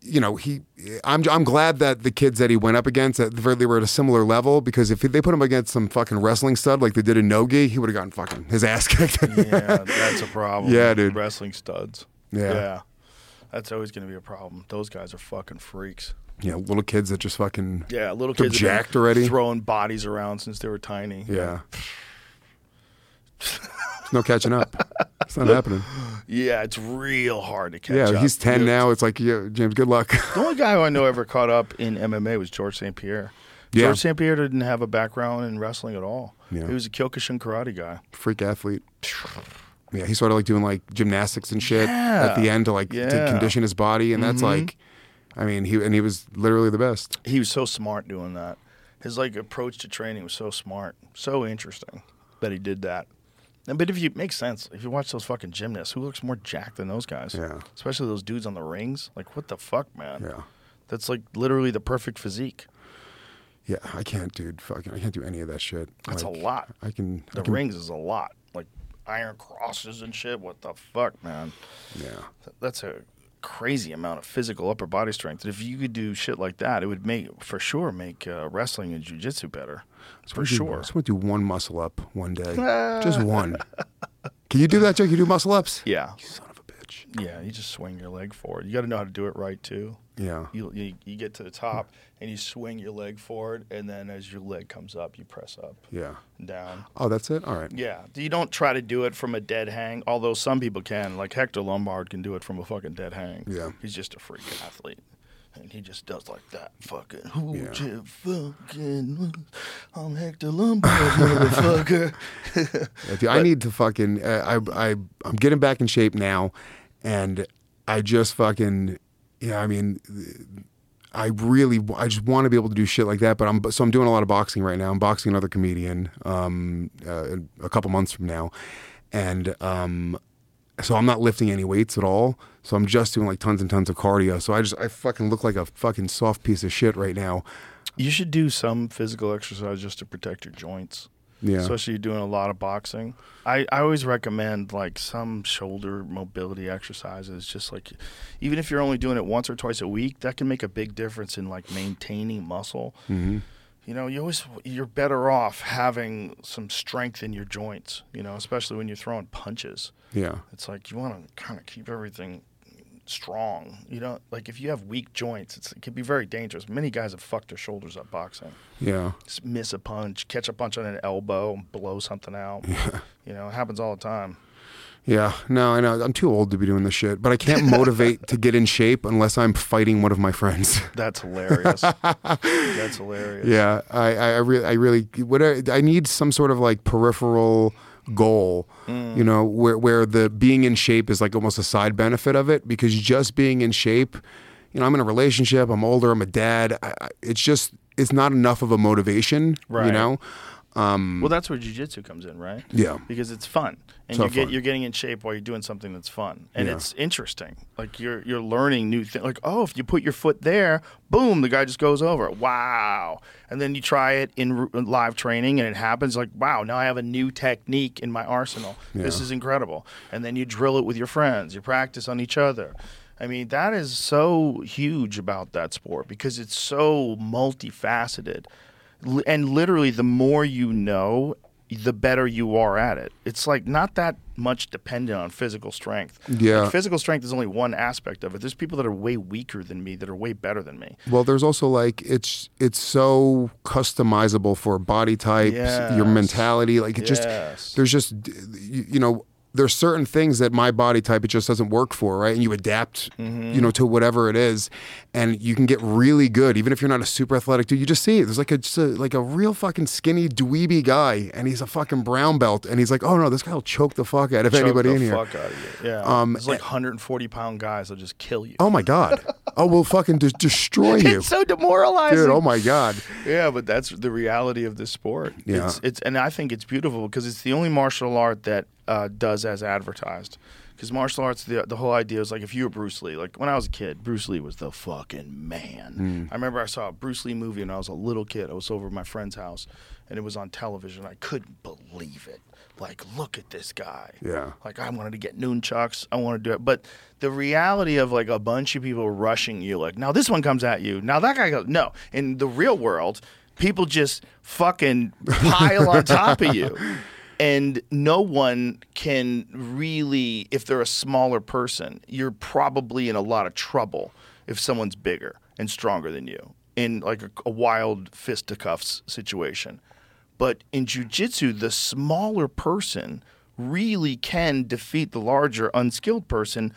you know, he. I'm I'm glad that the kids that he went up against that they were at a similar level because if they put him against some fucking wrestling stud like they did in Nogi, he would have gotten fucking his ass [laughs] kicked. yeah, that's a problem. Yeah, dude. Wrestling studs. Yeah. Yeah. That's always going to be a problem. Those guys are fucking freaks. yeah, little kids that just fucking Yeah, little kids jacked already? throwing bodies around since they were tiny. yeah. No catching up. It's not happening. [laughs] Yeah, it's real hard to catch up. Yeah, up. he's ten Dude, now. It's like, yeah, James, good luck. The only guy who I know [laughs] ever caught up in MMA was George St. Pierre. Yeah. George St. Pierre didn't have a background in wrestling at all. Yeah. He was a Kyokushin karate guy. Freak athlete. Yeah, he started like doing like gymnastics and shit Yeah. at the end to like to condition his body, and that's mm-hmm. like, I mean, he and he was literally the best. He was so smart doing that. His like approach to training was so smart, so interesting that he did that. But if you it makes sense, if you watch those fucking gymnasts, who looks more jacked than those guys? Yeah. Especially those dudes on the rings. Like, what the fuck, man? Yeah. That's like literally the perfect physique. Yeah, I can't, dude. Fucking, I can't do any of that shit. That's a lot. I can. I The can- rings is a lot. Like iron crosses and shit. What the fuck, man? Yeah. That's a crazy amount of physical upper body strength. And if you could do shit like that, it would make for sure make uh, wrestling and jujitsu better. For I sure. just want to do one muscle up one day. [laughs] just one. Can you do that, Joe? Can you do muscle ups? Yeah. You son of a bitch. Yeah, you just swing your leg forward. You got to know how to do it right too. Yeah. You, you you get to the top and you swing your leg forward, and then as your leg comes up, you press up, Yeah. down. Oh, that's it. All right. Yeah, you don't try to do it from a dead hang. Although some people can, like Hector Lombard can do it from a fucking dead hang. Yeah. he's just a freak athlete, and he just does like that. Fucking who Yeah. you fucking? I'm Hector Lombard, motherfucker. [laughs] Yeah, dude, I need to fucking. Uh, I I I'm getting back in shape now, and I just fucking. Yeah, I mean, I really I just want to be able to do shit like that. But I'm so I'm doing a lot of boxing right now. I'm boxing another comedian um, uh, a couple months from now, and um, so I'm not lifting any weights at all. So I'm just doing like tons and tons of cardio. So I just I fucking look like a fucking soft piece of shit right now. you should do some physical exercise just to protect your joints. Yeah. especially you're doing a lot of boxing. I, I always recommend like some shoulder mobility exercises. Just like, even if you're only doing it once or twice a week, that can make a big difference in like maintaining muscle. Mm-hmm. You know, you always you're better off having some strength in your joints. You know, especially when you're throwing punches. Yeah. It's like you want to kind of keep everything strong. You know, like if you have weak joints, it's, it can be very dangerous. Many guys have fucked their shoulders up boxing Yeah. s- miss a punch, catch a punch on an elbow, and blow something out. [laughs] Yeah. You know, it happens all the time. Yeah, no, I know. I'm too old to be doing this shit, but I can't motivate to get in shape unless I'm fighting one of my friends. [laughs] That's hilarious. That's hilarious. yeah, I, I, I really, I really, what I, I need some sort of like peripheral goal, Mm. you know, where where the being in shape is like almost a side benefit of it because just being in shape, you know, I'm in a relationship, I'm older, I'm a dad. I, it's just, it's not enough of a motivation, you Right. Know. Well, that's where jujitsu comes in, right? Yeah. Because it's fun, and So you get fun. you're getting in shape while you're doing something that's fun, and Yeah. it's interesting. Like you're you're learning new things. Like oh, if you put your foot there, boom, the guy just goes over. Wow. And then you try it in r- live training, and it happens. Like wow, now I have a new technique in my arsenal. This is incredible. And then you drill it with your friends. You practice on each other. I mean, that is so huge about that sport because it's so multifaceted. And literally, the more you know, the better you are at it. It's like not that much dependent on physical strength. Yeah. Like, physical strength is only one aspect of it. There's people that are way weaker than me that are way better than me. Well, there's also like it's it's so customizable for body type, your mentality. Like it just there's just you know there's certain things that my body type it just doesn't work for, right? And you adapt, Mm-hmm. you know, to whatever it is, and you can get really good, even if you're not a super athletic dude. You just see it. There's like a just a, like a real fucking skinny dweeby guy, and he's a fucking brown belt, and he's like, oh no, this guy will choke the fuck out of Choke anybody the in here. fuck out of you. Yeah. Um, There's like 140 pound guys will just kill you. Oh my god. [laughs] oh, we'll fucking just destroy you, It's so demoralizing. dude. Oh my god. Yeah, but that's the reality of this sport. Yeah. It's, it's and I think it's beautiful because it's the only martial art that uh, does as advertised. Because martial arts, the the whole idea is like if you were Bruce Lee, like when I was a kid, Bruce Lee was the fucking man. I remember I saw a Bruce Lee movie when I was a little kid. I was over at my friend's house, and it was on television. I couldn't believe it. Like, look at this guy. Yeah. Like I wanted to get nunchucks. I want to do it. But the reality of like a bunch of people rushing you, like now this one comes at you. Now that guy goes. No, in the real world, people just fucking pile on top of you. [laughs] And no one can really, if they're a smaller person, you're probably in a lot of trouble if someone's bigger and stronger than you in like a, a wild fisticuffs situation. But in jujitsu, the smaller person really can defeat the larger, unskilled person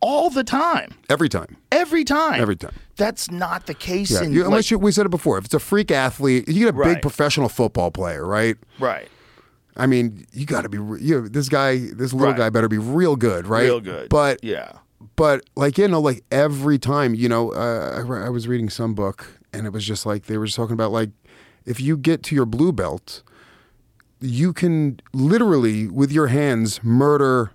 all the time. Every time. Every time. Every time. That's not the case Yeah, in you, like- unless you, we said it before. If it's a freak athlete, you get a big professional football player, right? right. I mean, you got to be. re- You this guy, this little Right. guy, better be real good, right? Real good. But yeah. but like you know, like every time, you know, uh, I, I was reading some book and it was just like they were just talking about like if you get to your blue belt, you can literally with your hands murder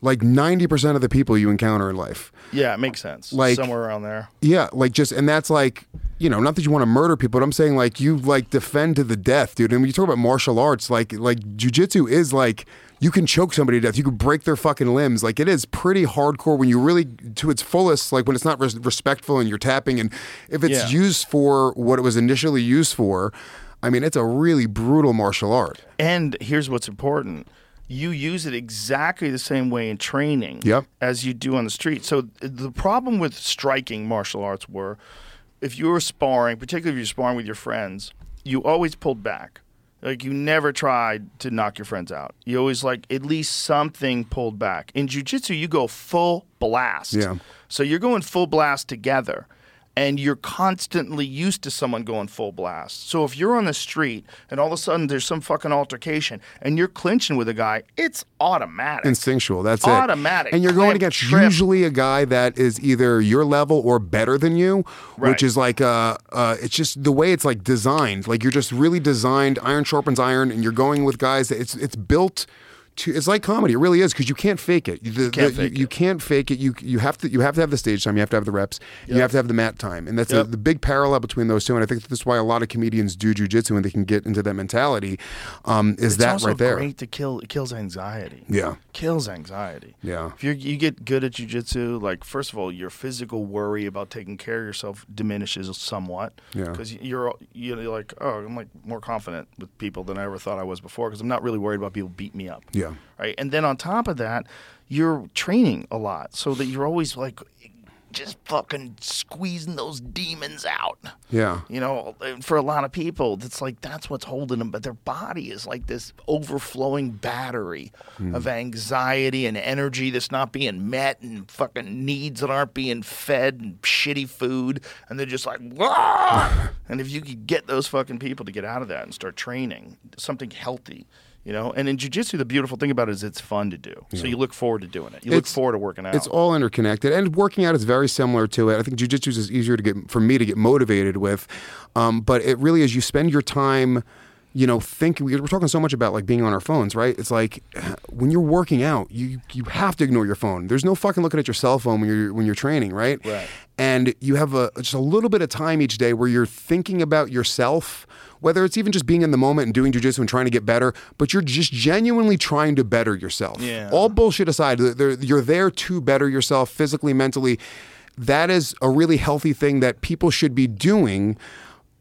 like ninety percent of the people you encounter in life. Yeah, it makes sense. Like- somewhere around there. Yeah, like just and that's like you know, not that you want to murder people, but I'm saying like you like defend to the death, dude. And when you talk about martial arts, like like jujitsu is like you can choke somebody to death, you can break their fucking limbs. Like it is pretty hardcore when you really to its fullest, like when it's not res- respectful and you're tapping, and if it's Yeah. used for what it was initially used for, I mean, it's a really brutal martial art. And here's what's important. You use it exactly the same way in training Yep. as you do on the street. So the problem with striking martial arts were if you were sparring, particularly if you're sparring with your friends, you always pulled back. Like you never tried to knock your friends out. You always like at least something pulled back. In jujitsu, you go full blast. Yeah. So you're going full blast together. And you're constantly used to someone going full blast. So if you're on the street and all of a sudden there's some fucking altercation and you're clinching with a guy, it's automatic. Instinctual, that's it. Automatic. And you're going against trip. usually a guy that is either your level or better than you, Right. which is like uh, uh, it's just the way it's like designed. Like you're just really designed. Iron sharpens iron, and you're going with guys that it's it's built. To, it's like comedy. It really is because you can't fake it. You, the- can't the- fake you, you can't fake it. You you have to you have to have the stage time. You have to have the reps. You have to have the mat time, and that's Yep. a, the big parallel between those two. And I think that's why a lot of comedians do jujitsu and they can get into that mentality. Um, is It's that right there? great to kill. It kills anxiety. Yeah. kills anxiety. Yeah. If you you get good at jujitsu, like first of all, your physical worry about taking care of yourself diminishes somewhat. Yeah. Because you're you're like, oh, I'm like more confident with people than I ever thought I was before. Because I'm not really worried about people beat me up. Yeah. Right. And then on top of that, you're training a lot, so that you're always like, just fucking squeezing those demons out. Yeah. You know, for a lot of people, it's like that's what's holding them. But their body is like this overflowing battery hmm. of anxiety and energy that's not being met, and fucking needs that aren't being fed, and shitty food, and they're just like, [laughs] and if you could get those fucking people to get out of that and start training something healthy. You know, and in jujitsu, the beautiful thing about it is it's fun to do. So you look forward to doing it. You look forward to working out. It's all interconnected, and working out is very similar to it. I think jujitsu is easier to get for me to get motivated with, um, but it really is. You spend your time, you know, thinking. We're talking so much about like being on our phones, right? It's like [sighs] when you're working out, you you have to ignore your phone. There's no fucking looking at your cell phone when you're when you're training, right? Right. And you have a just a little bit of time each day where you're thinking about yourself. Whether it's even just being in the moment and doing jujitsu and trying to get better, but you're just genuinely trying to better yourself. Yeah. All bullshit aside, you're there to better yourself physically, mentally. That is a really healthy thing that people should be doing.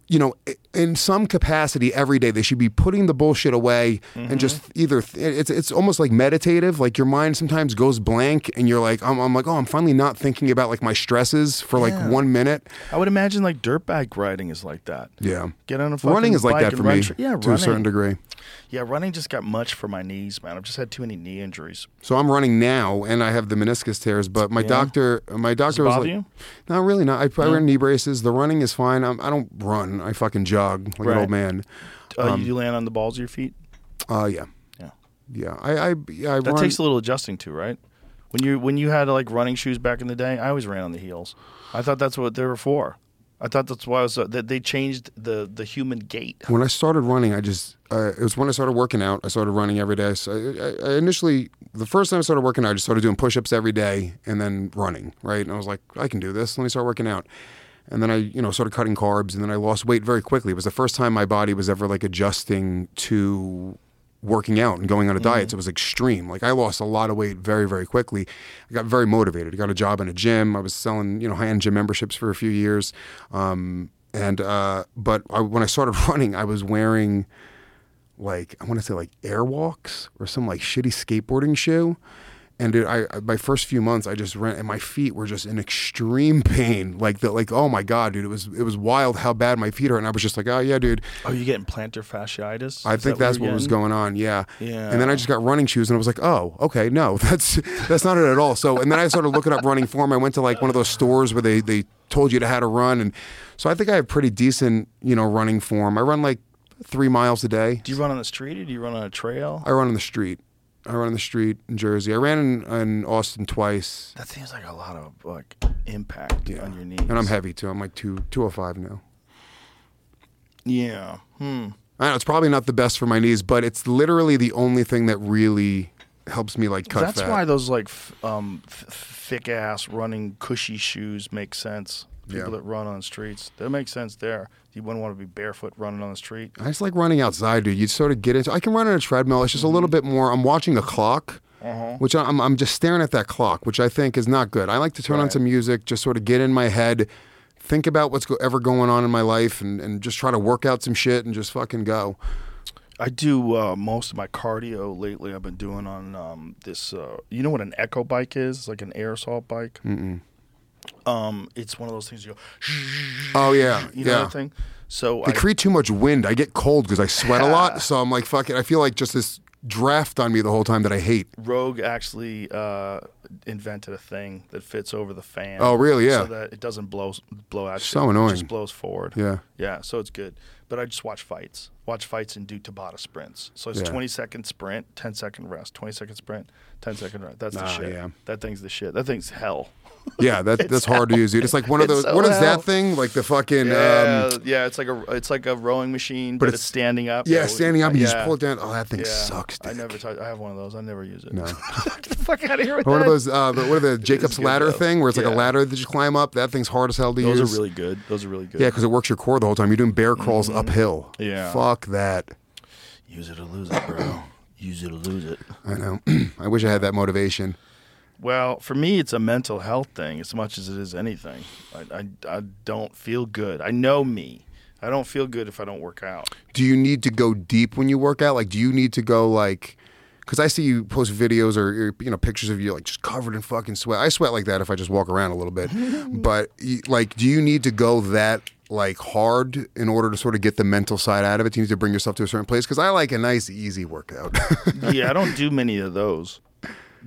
You know, in some capacity every day, they should be putting the bullshit away and mm-hmm. just either it's it's almost like meditative. Like your mind sometimes goes blank, and you're like, I'm, I'm like, oh, I'm finally not thinking about like my stresses for like Yeah. one minute. I would imagine like dirt bike riding is like that. Yeah, Get on a fucking running is like that for me. tr- yeah, to a certain degree. Yeah, running just got much for my knees, man. I've just had too many knee injuries. So I'm running now, and I have the meniscus tears. But my Yeah? doctor, my doctor was like, you? "Not really. Not. I, I wear knee braces. The running is fine. I'm, I don't run. I fucking jog like Right. an old man. Uh, you land on the balls of your feet. Uh, yeah, Yeah, yeah. I, I, yeah, I that run. takes a little adjusting to, right? When you when you had like running shoes back in the day, I always ran on the heels. I thought that's what they were for. I thought that's why I was, uh, that they changed the the human gait. when I started running, I just uh, it was when I started working out. I started running every day. So I, I initially, the first time I started working out, I just started doing push-ups every day and then running. Right, and I was like, I can do this. Let me start working out. And then I, you know, started cutting carbs, and then I lost weight very quickly. It was the first time my body was ever like adjusting to working out and going on a diet. So it was extreme. Like I lost a lot of weight very, very quickly. I got very motivated. I got a job in a gym. I was selling, you know, high-end gym memberships for a few years. Um, and uh, but I, when I started [laughs] running, I was wearing like I want to say like Airwalks or some like shitty skateboarding shoe. And it, I, my first few months, I just ran, and my feet were just in extreme pain. Like the, like, oh my god, dude, it was, it was wild how bad my feet are. And I was just like, oh yeah, dude, Oh, you getting plantar fasciitis? I Is think that that's you're what was going on. Yeah. Yeah. And then I just got running shoes, and I was like, oh, okay, no, [laughs] that's that's not it at all. So, and then I started looking up running form. I went to like one of those stores where they they told you to how to run, and so I think I have pretty decent, you know, running form. I run like three miles a day. Do you run on the street or do you run on a trail? I run on the street. I run in the street in Jersey. I ran in, in Austin twice, That seems like a lot of like impact on your knees. and I'm heavy too. I'm like two two oh five now. Yeah. Hmm. I know it's probably not the best for my knees, but it's literally the only thing that really helps me like cut That's fat. why those like f- um, th- thick ass running cushy shoes make sense. People Yeah. that run on streets, that makes sense there. You wouldn't want to be barefoot running on the street. I just like running outside, dude. You sort of get into. I can run on a treadmill. It's just a little bit more. I'm watching a clock, which I'm I'm just staring at that clock, which I think is not good. I like to turn on some music, just sort of get in my head, think about what's go- ever going on in my life, and and just try to work out some shit and just fucking go. I do uh, most of my cardio lately. I've been doing on um, this. Uh, you know what an echo bike is? It's like an air assault bike. Mm-mm. Um, it's one of those things you go. Oh yeah, You know yeah. that thing. So They I, create too much wind. I get cold because I sweat a lot, [laughs] so I'm like fucking. I feel like just this draft on me the whole time that I hate. Rogue actually uh, invented a thing that fits over the fan. Oh, really? Yeah. So that it doesn't blow blow out. So shit. It annoying. just blows forward. Yeah. Yeah. So it's good. But I just watch fights. Watch fights and do Tabata sprints. So it's Yeah. 20 second sprint, 10 second rest. 20 second sprint, 10 second rest. That's the shit. yeah. That thing's the shit. That thing's hell. Yeah, that, [laughs] that's hard to use, dude. It's like one of It's those. so what is hell. that thing? Like the fucking. Yeah, Um, yeah. It's like a it's like a rowing machine, But it's- standing up. yeah, standing up and you just yeah. pull it down. Oh, that thing Yeah. sucks, I never touch. I have one of those. I never use it. No. [laughs] Get the fuck out of here with Or one of that. those, uh, the, what are the [laughs] Jacob's good, ladder though. thing, where it's like a ladder that you climb up. That thing's hard as hell to Those use. are really good. Those are really good. yeah, because it works your core the whole time. You're doing bear crawls uphill. Yeah. Fuck that. Use it or lose it, bro. Use it or lose it. I know. [clears throat] I wish I had that motivation. Well, for me, it's a mental health thing as much as it is anything. I, I, I don't feel good. I know me. I don't feel good if I don't work out. Do you need to go deep when you work out? Like, do you need to go like? Because I see you post videos or you know pictures of you like just covered in fucking sweat. I sweat like that if I just walk around a little bit. [laughs] but like, do you need to go that like hard in order to sort of get the mental side out of it? Do you need to bring yourself to a certain place? Because I like a nice easy workout. [laughs] yeah, I don't do many of those.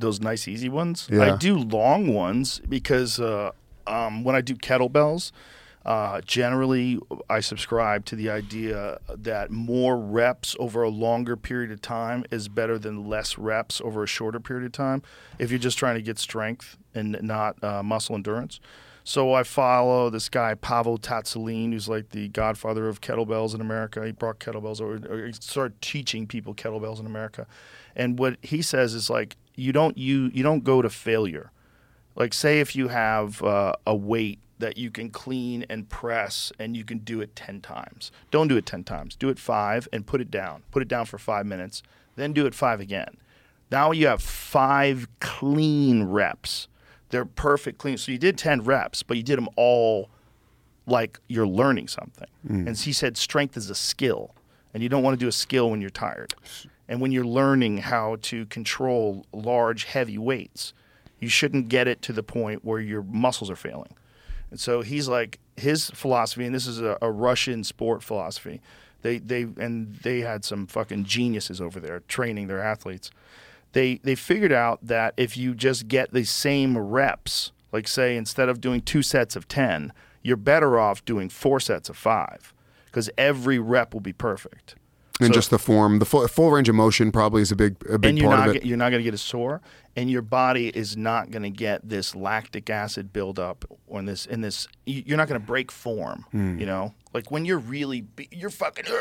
Those nice easy ones. Yeah. I do long ones because uh, um, when I do kettlebells, uh, generally I subscribe to the idea that more reps over a longer period of time is better than less reps over a shorter period of time. If you're just trying to get strength and not uh, muscle endurance. So I follow this guy Pavel Tsatsouline, who's like the godfather of kettlebells in America. He brought kettlebells over, or he started teaching people kettlebells in America. And what he says is like you don't you you don't go to failure. Like say if you have uh, a weight that you can clean and press and you can do it 10 times. Don't do it 10 times. Do it 5 and put it down. Put it down for 5 minutes. Then do it 5 again. Now you have 5 clean reps. They're perfect clean. So you did 10 reps, but you did them all like you're learning something. And he said strength is a skill, and you don't want to do a skill when you're tired. And when you're learning how to control large, heavy weights, you shouldn't get it to the point where your muscles are failing. And so he's like his philosophy, and this is a, a Russian sport philosophy. They they and they had some fucking geniuses over there training their athletes. They they figured out that if you just get the same reps, like say instead of doing two sets of ten, you're better off doing four sets of five, because every rep will be perfect. And So- just the form, the full, full range of motion probably is a big a big and you're part not of it. get- you're not going to get a sore, and your body is not going to get this lactic acid buildup on this in this. you- You're not going to break form. Hmm. You know, like when you're really you're fucking. [laughs]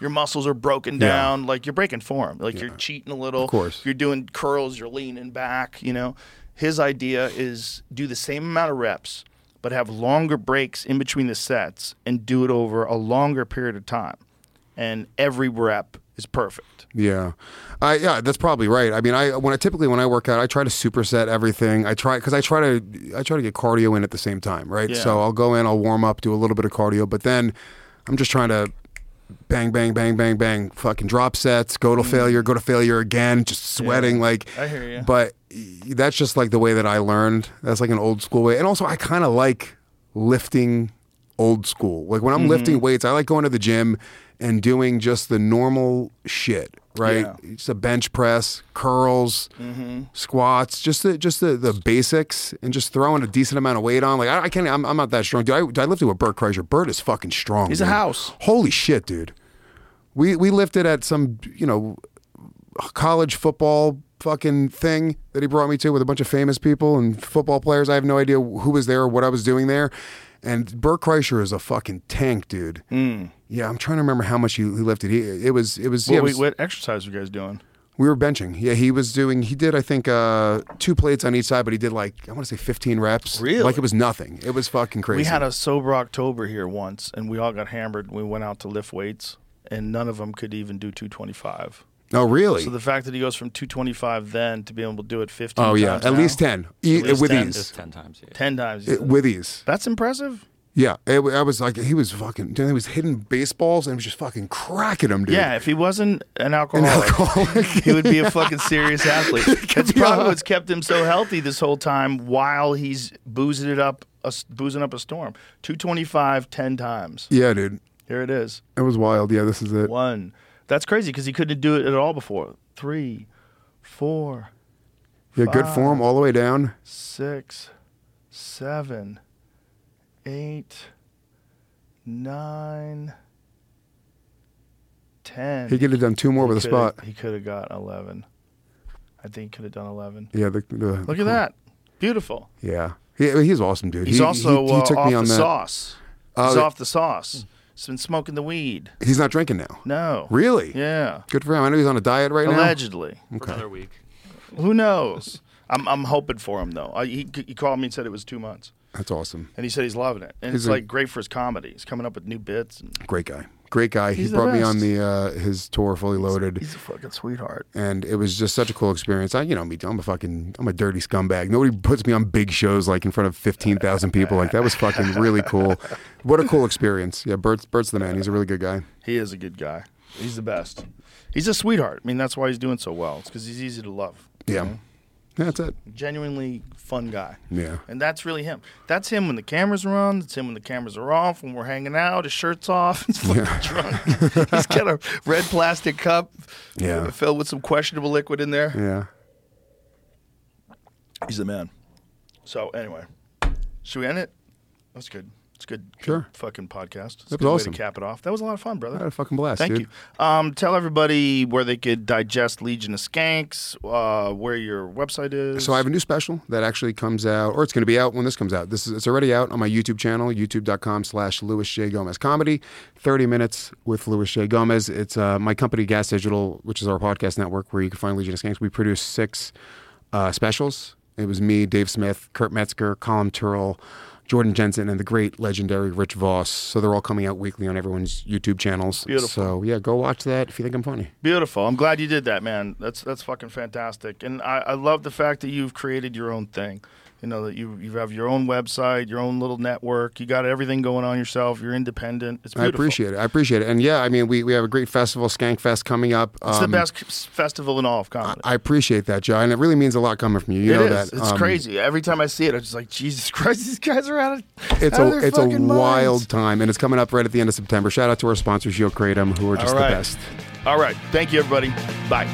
Your muscles are broken Yeah. down, like you're breaking form. Like you're cheating a little. Of course. You're doing curls, you're leaning back, you know. His idea is do the same amount of reps, but have longer breaks in between the sets and do it over a longer period of time. And every rep is perfect. Yeah, I yeah, that's probably right. I mean, I when I typically when I work out, I try to superset everything. I try because I try to I try to get cardio in at the same time, right? Yeah. So I'll go in, I'll warm up, do a little bit of cardio, but then I'm just trying to bang, bang, bang, bang, bang, fucking drop sets, go to failure, go to failure again, just sweating like. I hear ya. But that's just like the way that I learned. That's like an old school way, and also I kind of like lifting old school. Like when I'm Mm-hmm. lifting weights, I like going to the gym and doing just the normal shit, right? Yeah. Just a bench press, curls, Mm-hmm. squats, just the just the, the basics, and just throwing a decent amount of weight on. Like I, I can't, I'm, I'm not that strong. Dude, I, dude, I lift it with Bert Kreischer. Bert is fucking strong. He's a house. Holy shit, dude. We we lifted at some, you know, college football fucking thing that he brought me to with a bunch of famous people and football players. I have no idea who was there or what I was doing there. And Bert Kreischer is a fucking tank, dude. Yeah, I'm trying to remember how much he, he lifted. He it was it was yeah, What, it was- what exercise were you guys doing? we were benching. Yeah, he was doing. He did I think uh, two plates on each side, but he did like I want to say 15 reps. Really? Like it was nothing. It was fucking crazy. We had a sober October here once, and we all got hammered. We went out to lift weights, and none of them could even do 225. Oh really? So the fact that he goes from 225 then to be able to do it 15 oh yeah, times at now, least 10 E- least with 10. ease. Ten times. Yeah. 10 times. It- with ease. That's impressive. Yeah, it, I was like, he was fucking, dude, he was hitting baseballs and he was just fucking cracking them, dude. Yeah, if he wasn't an alcoholic, an alcoholic. he would be a fucking serious [laughs] athlete. That's probably what's kept him so healthy this whole time while he's boozing it up, a, boozing up a storm. 225 10 times. Yeah, dude. Here it is. It was wild. Yeah, this is it. One. That's crazy because he couldn't do it at all before. Three, four, Yeah, good form all the way down. six, seven, eight, nine, ten. He could have done two more He with a spot. He could have got eleven. I think he could have done eleven. Yeah, the, the Look at that. Beautiful. Yeah, he, he's awesome, dude. He's He- also he, he uh, took off me on the that. sauce. He's yeah. off the sauce. He's been smoking the weed. He's not drinking now. No. Really? Yeah. Good for him. I know he's on a diet right now. Allegedly. For another week. Who knows? I'm I'm hoping for him though. I, he he called me and said it was two months, That's awesome. and he said he's loving it, and He's it's a- like great for his comedy. He's coming up with new bits. And Great guy. Great guy. He's he brought me on the uh, his tour, fully loaded. he's a fucking sweetheart. and it was just such a cool experience. I, you know, me, I'm a fucking, I'm a dirty scumbag. Nobody puts me on big shows like in front of fifteen thousand people. Like that was fucking really cool. What a cool experience. Yeah, Bert's, Bert's the man. He's a really good guy. He is a good guy. He's the best. He's a sweetheart. I mean, that's why he's doing so well. It's because he's easy to love. Yeah, know? That's it. genuinely fun guy. Yeah, And that's really him. That's him when the cameras are on. That's him when the cameras are off. When we're hanging out, his shirt's off. [laughs] He's fucking drunk. He's got a red plastic cup Yeah. filled with some questionable liquid in there. yeah. He's the man. So anyway, should we end it? That's good. It's good. good Sure. fucking podcast. It's That a good was way awesome. to cap it off. That was a lot of fun, brother. I had a fucking blast. Thank dude. you. Um, tell everybody where they could digest Legion of Skanks, uh, where your website is. So I have a new special that actually comes out, or it's going to be out when this comes out. This is it's already out on my YouTube channel, youtube.com slash Luis J. Gomez Comedy. 30 minutes with Luis J. Gomez. It's uh, my company, Gas Digital, which is our podcast network where you can find Legion of Skanks. We produce six uh, specials. It was me, Dave Smith, Kurt Metzger, Colin Turrell, Jordan Jensen, and the great legendary Rich Vos. So they're all coming out weekly on everyone's YouTube channels. Beautiful. So yeah, go watch that if you think I'm funny. Beautiful. I'm glad you did that, man. That's that's fucking fantastic. And I, I love the fact that you've created your own thing. You know that you you have your own website, your own little network. You got everything going on yourself. You're independent. It's I appreciate it. I appreciate it. And yeah, I mean, we, we have a great festival, Skank Fest, coming up. It's Um, the best festival in all of comedy. I appreciate that, Joe, and it really means a lot coming from you. You It know is. that. It's Um, crazy. Every time I see it, I'm just like, Jesus [laughs] Christ, these guys are out of. It's out a of it's a fucking wild time, and it's coming up right at the end of September. Shout out to our sponsors, Shield Kratom, who are just right. the best. All right. Thank you, everybody. Bye.